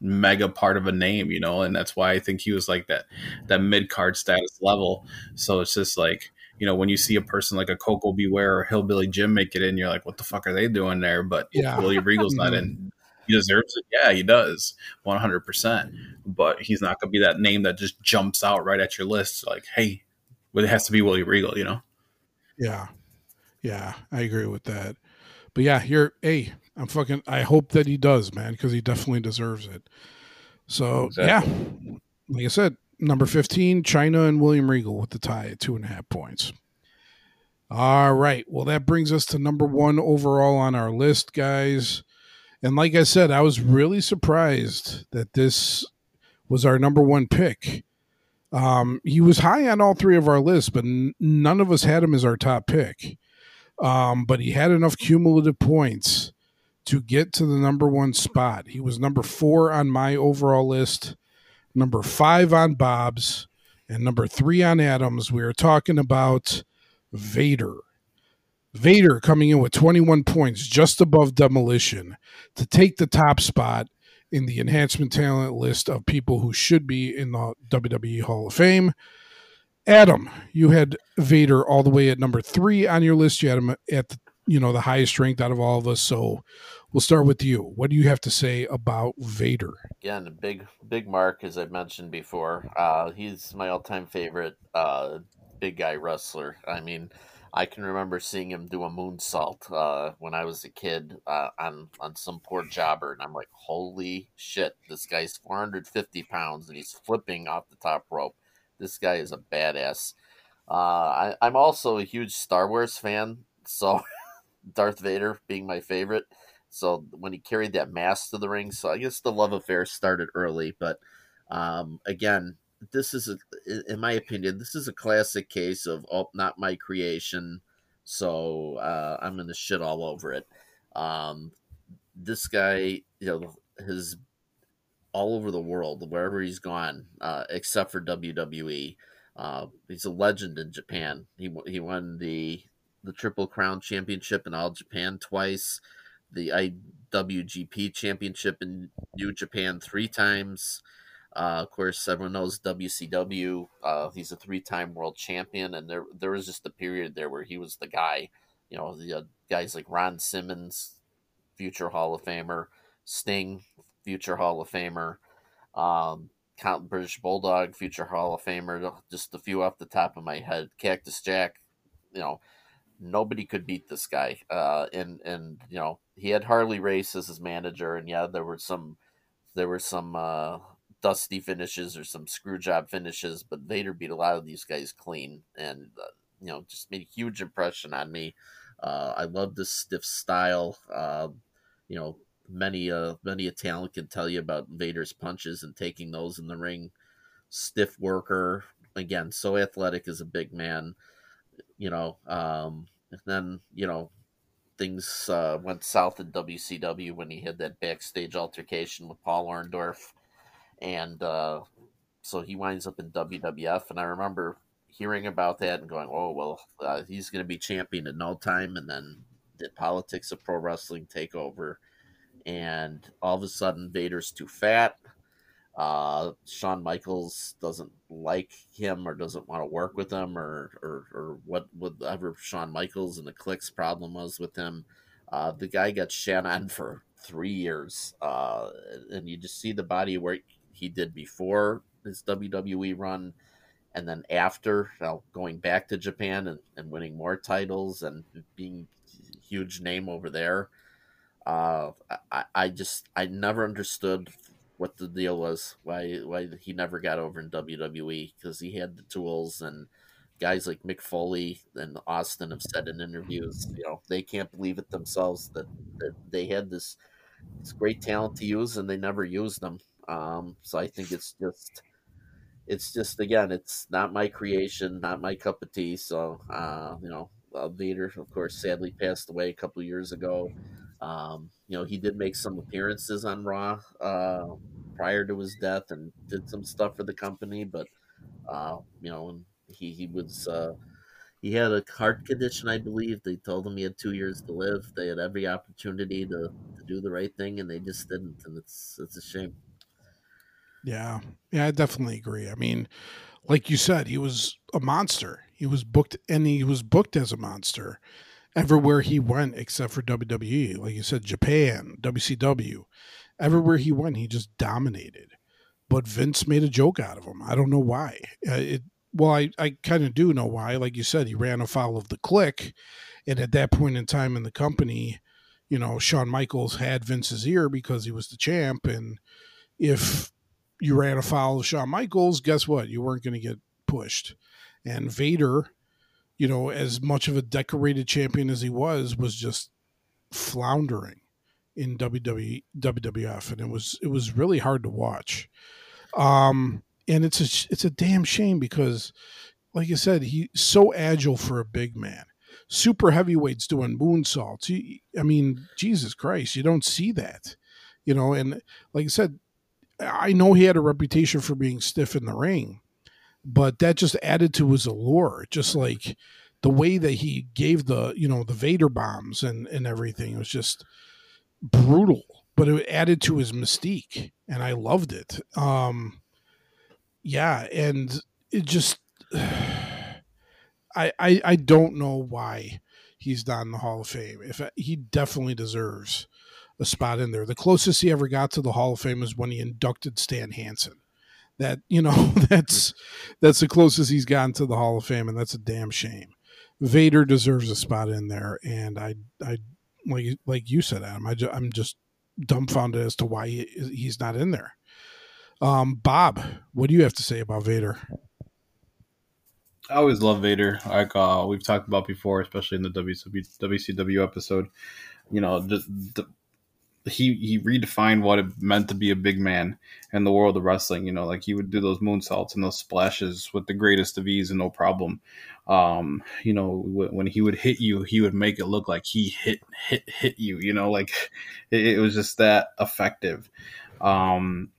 mega part of a name, you know, and that's why I think he was like that that mid card status level. So it's just like you know, when you see a person like a Koko B. Ware or Hillbilly Jim make it in, you're like, what the fuck are they doing there? But yeah. Willie Regal's not in. He deserves it. Yeah, he does, 100%. But he's not going to be that name that just jumps out right at your list. Like, hey, it has to be Willie Regal, you know? Yeah. Yeah, I agree with that. But yeah, you're, hey, I'm fucking, I hope that he does, man, because he definitely deserves it. So, exactly. yeah, like I said, number 15, Chyna and William Regal with the tie at two and a half points. All right. Well, that brings us to number one overall on our list, guys. And like I said, I was really surprised that this was our number one pick. Um, he was high on all three of our lists, but n- none of us had him as our top pick. Um, but he had enough cumulative points to get to the number one spot. He was number four on my overall list number five on Bob's, and number three on Adams. We are talking about Vader. Vader coming in with 21 points, just above Demolition, to take the top spot in the enhancement talent list of people who should be in the WWE Hall of Fame. Adam, you had Vader all the way at number three on your list. You had him at the, you know the highest ranked out of all of us. So We'll start with you. What do you have to say about Vader? Again, a big, big mark, as I mentioned before. Uh, he's my all-time favorite uh, big guy wrestler. I mean, I can remember seeing him do a moonsault uh, when I was a kid uh, on on some poor jobber, and I'm like, holy shit, this guy's 450 pounds and he's flipping off the top rope. This guy is a badass. Uh, I, I'm also a huge Star Wars fan, so Darth Vader being my favorite. So when he carried that mask to the ring, so I guess the love affair started early. But um, again, this is a, in my opinion, this is a classic case of oh, not my creation. So uh, I'm gonna shit all over it. Um, this guy, you know, has all over the world, wherever he's gone, uh, except for WWE. Uh, he's a legend in Japan. He he won the the Triple Crown Championship in all Japan twice the IWGP Championship in New Japan three times. Uh, of course, everyone knows WCW. Uh, he's a three-time world champion, and there there was just a period there where he was the guy. You know, the uh, guys like Ron Simmons, future Hall of Famer, Sting, future Hall of Famer, um, Count British Bulldog, future Hall of Famer. Just a few off the top of my head. Cactus Jack, you know, nobody could beat this guy. Uh, and and you know he had Harley Race as his manager, and yeah, there were some there were some uh, dusty finishes or some screw job finishes, but Vader beat a lot of these guys clean, and uh, you know just made a huge impression on me. Uh, I love this stiff style. Uh, you know, many uh many a talent can tell you about Vader's punches and taking those in the ring. Stiff worker, again, so athletic as a big man you know, um, and then you know things uh, went south in WCW when he had that backstage altercation with Paul Orndorff, and uh, so he winds up in WWF. And I remember hearing about that and going, "Oh well, uh, he's going to be champion in no time." And then the politics of pro wrestling take over, and all of a sudden Vader's too fat. Uh, Shawn Michaels doesn't like him or doesn't want to work with him or, or, or what whatever Shawn Michaels and the Kliq's problem was with him. Uh, the guy got shat on for three years. Uh, and you just see the body work he did before his WWE run and then after you know, going back to Japan and, and winning more titles and being huge name over there. Uh, I, I just I never understood what the deal was, why why he never got over in WWE because he had the tools and guys like Mick Foley and Austin have said in interviews, you know, they can't believe it themselves that, that they had this this great talent to use and they never used them. Um, so I think it's just it's just again, it's not my creation, not my cup of tea. So uh, you know, uh, Vader, of course, sadly passed away a couple years ago. Um, you know, he did make some appearances on Raw uh, prior to his death and did some stuff for the company, but uh, you know, he he was uh, he had a heart condition, I believe. They told him he had two years to live. They had every opportunity to, to do the right thing, and they just didn't, and it's it's a shame. Yeah, yeah, I definitely agree. I mean, like you said, he was a monster. He was booked, and he was booked as a monster everywhere he went, except for WWE. Like you said, Japan, WCW, everywhere he went, he just dominated. But Vince made a joke out of him. I don't know why. Uh, it well, I, I kind of do know why. Like you said, he ran afoul of the Kliq. And at that point in time in the company, you know, Shawn Michaels had Vince's ear because he was the champ. And if you ran afoul of Shawn Michaels, guess what? You weren't going to get pushed. And Vader, you know, as much of a decorated champion as he was, was just floundering in WWE, WWF, and it was it was really hard to watch. Um, and it's a it's a damn shame because, like I said, he's so agile for a big man. Super heavyweights doing moonsaults. I mean, Jesus Christ, you don't see that, you know. And like I said, I know he had a reputation for being stiff in the ring, but that just added to his allure. Just like the way that he gave the you know the Vader bombs and and everything it was just brutal, but it added to his mystique, and I loved it. Um, yeah, and it just I, I I don't know why he's not in the Hall of Fame. If he definitely deserves a spot in there. The closest he ever got to the Hall of Fame is when he inducted Stan Hansen. That you know that's that's the closest he's gotten to the Hall of Fame, and that's a damn shame. Vader deserves a spot in there, and I I like like you said, Adam. I ju- I'm just dumbfounded as to why he, he's not in there. Um, Bob, what do you have to say about Vader? I always love Vader. Like uh, we've talked about before, especially in the WCW, episode. You know, the, he he redefined what it meant to be a big man in the world of wrestling. You know, like he would do those moonsaults and those splashes with the greatest of ease and no problem. Um, you know, when he would hit you, he would make it look like he hit hit hit you. You know, like it, it was just that effective. Um,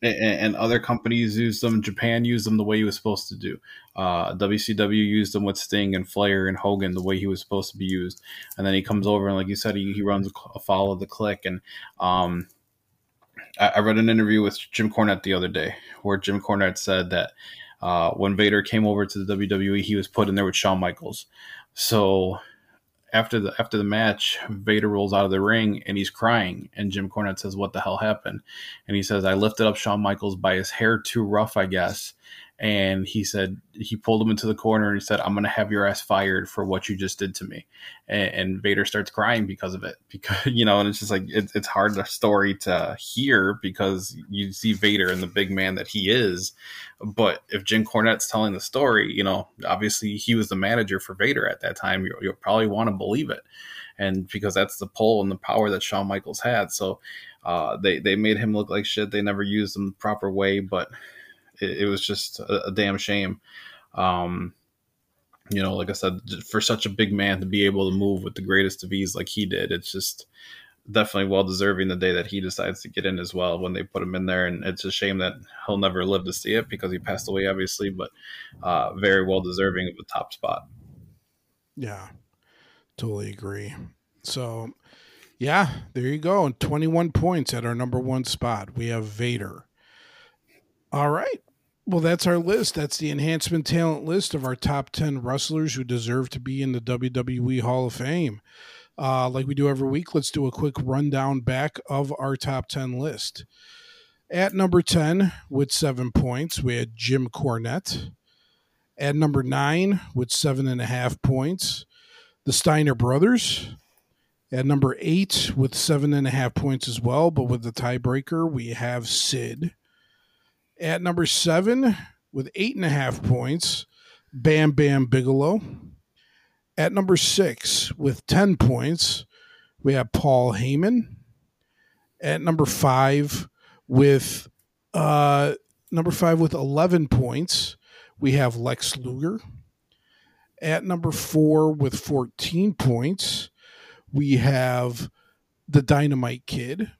and, and, other companies used them. Japan used them the way he was supposed to do. Uh, WCW used him with Sting and Flair and Hogan the way he was supposed to be used. And then he comes over and, like you said, he, he runs a follow the Kliq. And um, I, I, read an interview with Jim Cornette the other day where Jim Cornette said that uh, when Vader came over to the WWE, he was put in there with Shawn Michaels. So after the after the match, Vader rolls out of the ring and he's crying. And Jim Cornette says, "What the hell happened?" And he says, "I lifted up Shawn Michaels by his hair too rough, I guess." And he said he pulled him into the corner and he said i'm going to have your ass fired for what you just did to me. And, and, vader starts crying because of it because you know and it's just like it, it's hard a story to hear because you see vader and the big man that he is. But if jim cornette's telling the story you know obviously he was the manager for vader at that time. You'll, you'll probably want to believe it. And because that's the pull and the power that shawn michaels had. So uh, they, they made him look like shit. They never used him the proper way but it, it was just a, a damn shame. Um, you know, like I said, for such a big man to be able to move with the greatest of ease like he did, it's just definitely well deserving the day that he decides to get in as well when they put him in there. And it's a shame that he'll never live to see it because he passed away, obviously, but uh, very well deserving of a top spot. Yeah, totally agree. So, yeah, there you go. And 21 points at our number one spot. We have Vader. All right. Well, that's our list. That's the enhancement talent list of our top 10 wrestlers who deserve to be in the WWE Hall of Fame. Uh, like we do every week, let's do a quick rundown back of our top 10 list. At number 10, with seven points, we had Jim Cornette. At number nine, with seven and a half points, the Steiner brothers. At number eight, with seven and a half points as well, but with the tiebreaker, we have Sid. At number seven, with eight and a half points, Bam Bam Bigelow. At number six, with 10 points, we have Paul Heyman. At number five, with uh, number five with 11 points, we have Lex Luger. At number four with 14 points, we have the Dynamite Kid.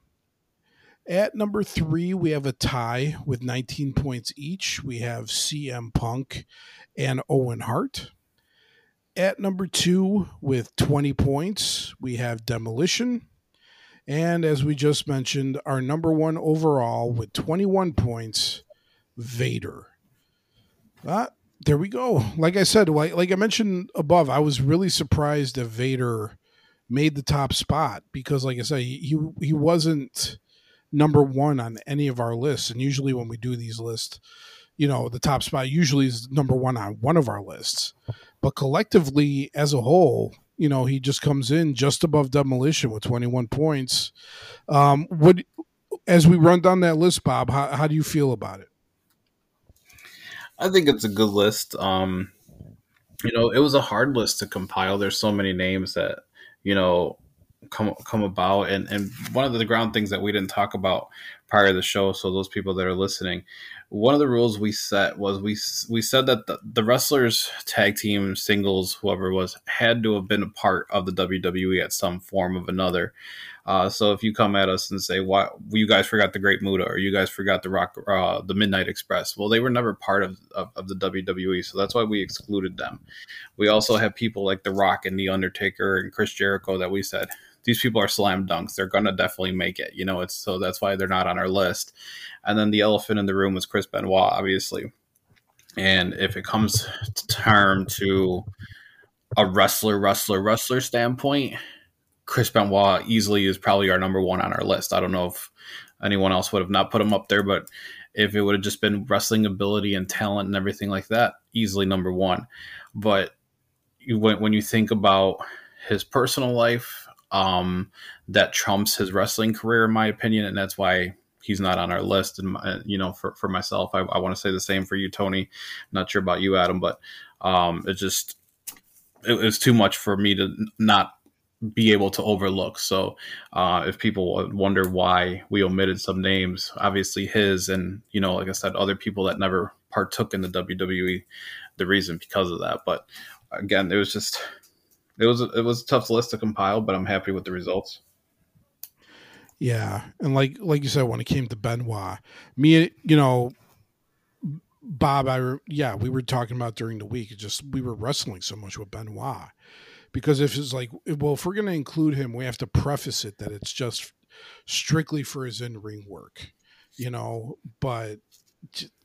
At number three, we have a tie with 19 points each. We have CM Punk and Owen Hart. At number two, with 20 points, we have Demolition. And as we just mentioned, our number one overall with 21 points, Vader. Ah, there we go. Like I said, like, like I mentioned above, I was really surprised that Vader made the top spot because, like I said, he he wasn't number one on any of our lists. And usually, when we do these lists, you know, the top spot usually is number one on one of our lists. But collectively, as a whole, you know, he just comes in just above demolition with 21 points. Um, what, as we run down that list, Bob, how, how do you feel about it? I think it's a good list. Um, you know, it was a hard list to compile. There's so many names that, you know, come come about. And and one of the ground things that we didn't talk about prior to the show so those people that are listening one of the rules we set was we we said that the, the wrestlers tag team singles whoever was had to have been a part of the WWE at some form of another. Uh, so if you come at us and say why you guys forgot the Great Muta or you guys forgot the Rock uh, the Midnight Express well they were never part of, of, of the WWE so that's why we excluded them. We also have people like the Rock and the Undertaker and Chris Jericho that we said these people are slam dunks. They're gonna definitely make it. You know, it's so that's why they're not on our list. And then the elephant in the room was Chris Benoit, obviously. And if it comes to term to a wrestler, wrestler, wrestler standpoint, Chris Benoit easily is probably our number one on our list. I don't know if anyone else would have not put him up there, but if it would have just been wrestling ability and talent and everything like that, easily number one. But you, when, when you think about his personal life, um, that trumps his wrestling career, in my opinion, and that's why he's not on our list. And my, you know, for for myself, I, I want to say the same for you, Tony. not sure about you, Adam, but um, it just it was too much for me to not be able to overlook. So, uh, if people wonder why we omitted some names, obviously his, and you know, like I said, other people that never partook in the WWE, the reason because of that. But again, it was just it was it was a tough list to compile, but I'm happy with the results. Yeah, and like like you said, when it came to Benoit, me, you know, Bob, I yeah, we were talking about during the week. Just we were wrestling so much with Benoit because if it's like, well, if we're going to include him, we have to preface it that it's just strictly for his in ring work, you know. But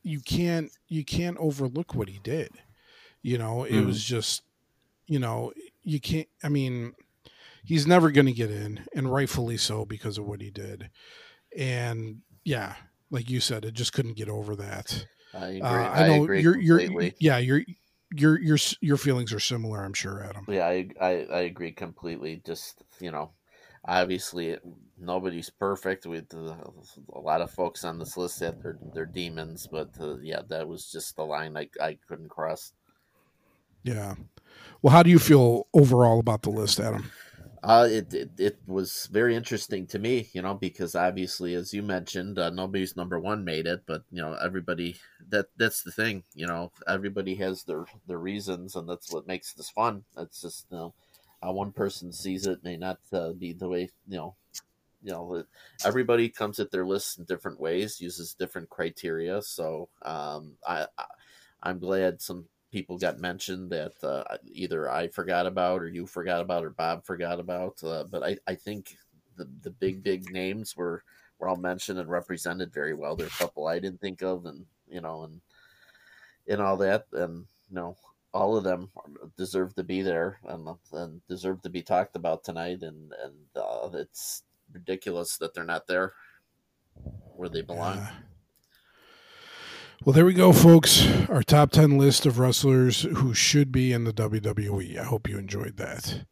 you can't you can't overlook what he did. You know, it mm. was just, you know, you can't. I mean, he's never going to get in, and rightfully so because of what he did. And yeah, like you said, it just couldn't get over that. I agree. Uh, I know I you're, you're, yeah, you're, your your your feelings are similar. I'm sure, Adam. Yeah, I, I, I agree completely. Just you know, obviously nobody's perfect. With a lot of folks on this list that they're they're demons, but uh, yeah, that was just the line I I couldn't cross. Yeah, well, how do you feel overall about the list, Adam? Uh, it, it, it was very interesting to me, you know, because obviously, as you mentioned, uh, nobody's number one made it, but you know, everybody that that's the thing, you know, everybody has their their reasons, and that's what makes this fun. It's just you know, how one person sees it may not uh, be the way you know, you know, everybody comes at their lists in different ways, uses different criteria. So um, I, I I'm glad some people got mentioned that uh, either I forgot about or you forgot about or Bob forgot about. Uh, but I, I think the the big big names were were all mentioned and represented very well. There are a couple I didn't think of, and you know, and and all that, and you know, all of them deserve to be there and and deserve to be talked about tonight. And and uh, it's ridiculous that they're not there where they belong. Yeah. Well, there we go, folks. Our top 10 list of wrestlers who should be in the WWE. I hope you enjoyed that.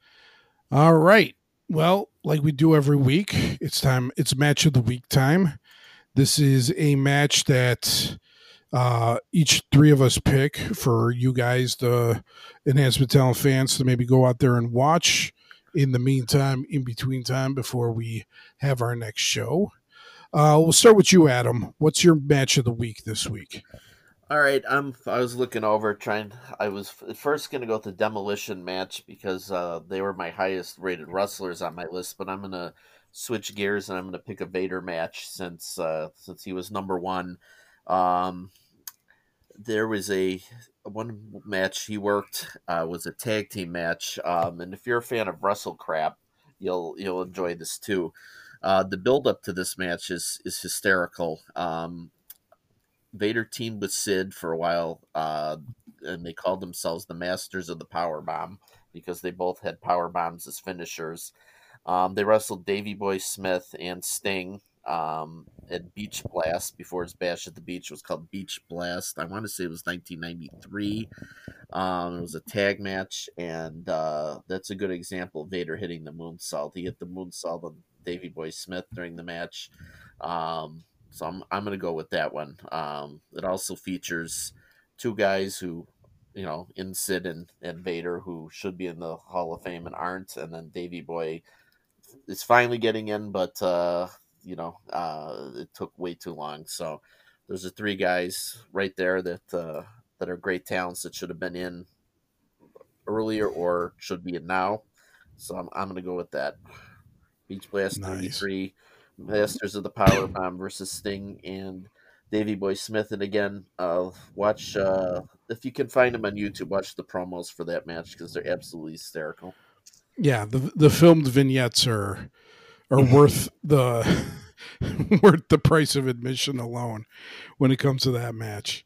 All right. Well, like we do every week, it's time, it's match of the week time. This is a match that uh, each three of us pick for you guys, the Enhancement Talent fans, to maybe go out there and watch in the meantime, in between time, before we have our next show. Uh, we'll start with you, Adam. What's your match of the week this week? All right, I'm. I was looking over trying. I was first going to go with the demolition match because uh, they were my highest rated wrestlers on my list, but I'm going to switch gears and I'm going to pick a Vader match since uh, since he was number one. Um, there was a one match he worked uh, was a tag team match, um, and if you're a fan of Wrestle Crap, you'll you'll enjoy this too. Uh, the build up to this match is is hysterical. Um, Vader teamed with Sid for a while, uh, and they called themselves the Masters of the Power Bomb because they both had power bombs as finishers. Um, they wrestled Davey Boy Smith and Sting um, at Beach Blast before his bash at the beach it was called Beach Blast. I want to say it was 1993. Um, it was a tag match, and uh, that's a good example of Vader hitting the moonsault. He hit the moonsault on Davey Boy Smith during the match. Um, so I'm, I'm going to go with that one. Um, it also features two guys who, you know, in Sid and, and Vader, who should be in the Hall of Fame and aren't. And then Davy Boy is finally getting in, but, uh, you know, uh, it took way too long. So those are three guys right there that, uh, that are great talents that should have been in earlier or should be in now. So I'm, I'm going to go with that. Beach Blast Nice. 33. Masters of the Power Bomb versus Sting and Davey Boy Smith. And again, uh, watch uh, if you can find them on YouTube. Watch the promos for that match because they're absolutely hysterical. Yeah, the the filmed vignettes are are worth the worth the price of admission alone when it comes to that match.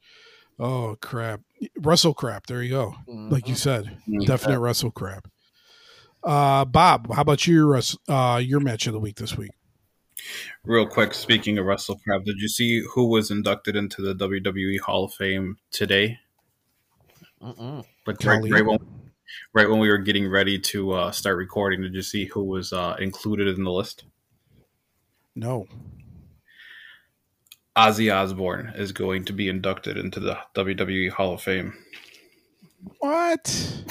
Oh crap. Wrestle crap, there you go. Like you said. Mhm. Definite wrestle crap. Uh Bob, how about your uh your match of the week this week? Real quick, speaking of Wrestle Crap, did you see who was inducted into the WWE Hall of Fame today? Like right, right when right when we were getting ready to uh, start recording, did you see who was uh, included in the list? No. Ozzy Osbourne is going to be inducted into the WWE Hall of Fame. What?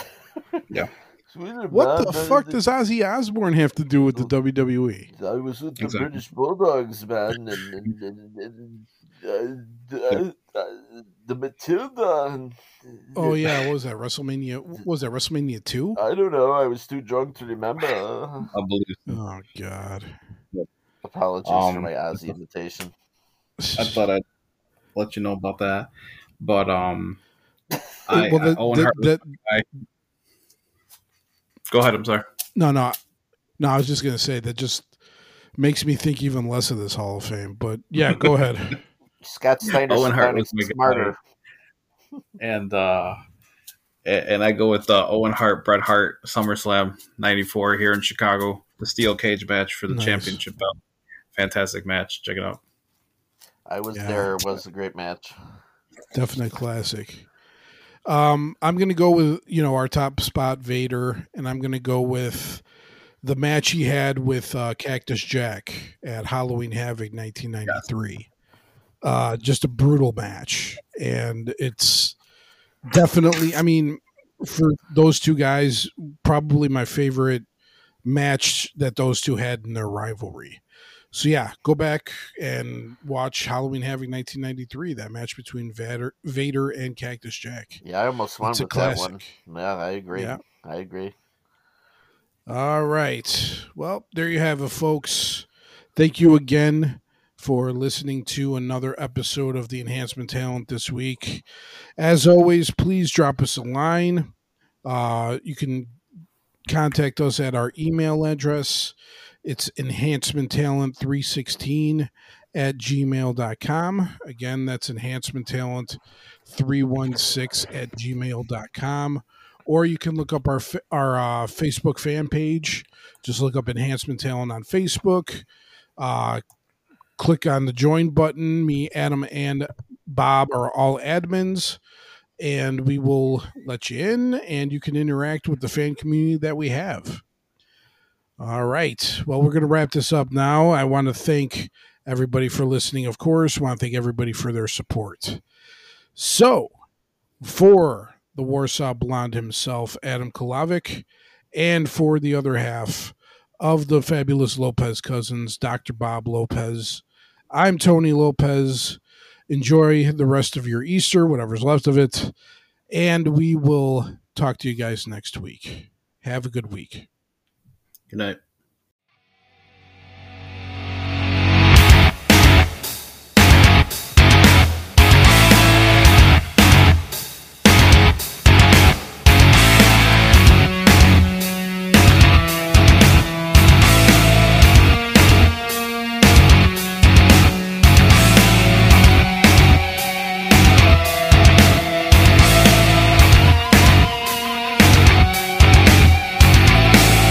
Yeah. What the fuck does Ozzy Osbourne have to do with the? WWE? I was with the Exactly. British Bulldogs, man, and, and, and, the Matilda. Oh yeah, what was that? WrestleMania what was that WrestleMania 2? I don't know. I was too drunk to remember. I believe. Oh god. Apologies for Um, my Ozzy imitation. I thought I'd let you know about that, but um, I, well, the- Owen the- Hart. the- go ahead. I'm sorry. no, no. No, I was just going to say that just makes me think even less of this Hall of Fame, but yeah, go ahead. Scott Steiner Owen Hart was smarter. and uh and I go with uh, Owen Hart, Bret Hart, SummerSlam '94 here in Chicago, the steel cage match for the Nice. championship belt. Fantastic match. Check it out. I was Yeah. there. It was a great match. Definite classic. Um, I'm going to go with, you know, our top spot Vader and I'm going to go with the match he had with uh, Cactus Jack at Halloween Havoc 1993. Uh, just a brutal match and it's definitely I mean for those two guys probably my favorite match that those two had in their rivalry. So yeah, go back and watch Halloween Havoc 1993, that match between Vader, Vader and Cactus Jack. Yeah, I almost won It's with that one. Yeah, I agree. Yeah. I agree. All right. Well, there you have it, folks. Thank you again for listening to another episode of the Enhancement Talent this week. As always, please drop us a line. Uh, you can contact us at our email address. It's enhancementtalent316 at gmail.com. Again, that's enhancementtalent316 at gmail.com. Or you can look up our our uh, Facebook fan page. Just look up Enhancement Talent on Facebook. Uh, click on the join button. Me, Adam, and Bob are all admins, and we will let you in, and you can interact with the fan community that we have. All right. Well, we're going to wrap this up now. I want to thank everybody for listening, of course. I want to thank everybody for their support. So, for the Warsaw Blonde himself, Adam Kolavic, and for the other half of the fabulous Lopez cousins, Dr. Bob Lopez, I'm Tony Lopez, Enjoy the rest of your Easter, whatever's left of it. And we will talk to you guys next week. Have a good week. Good night.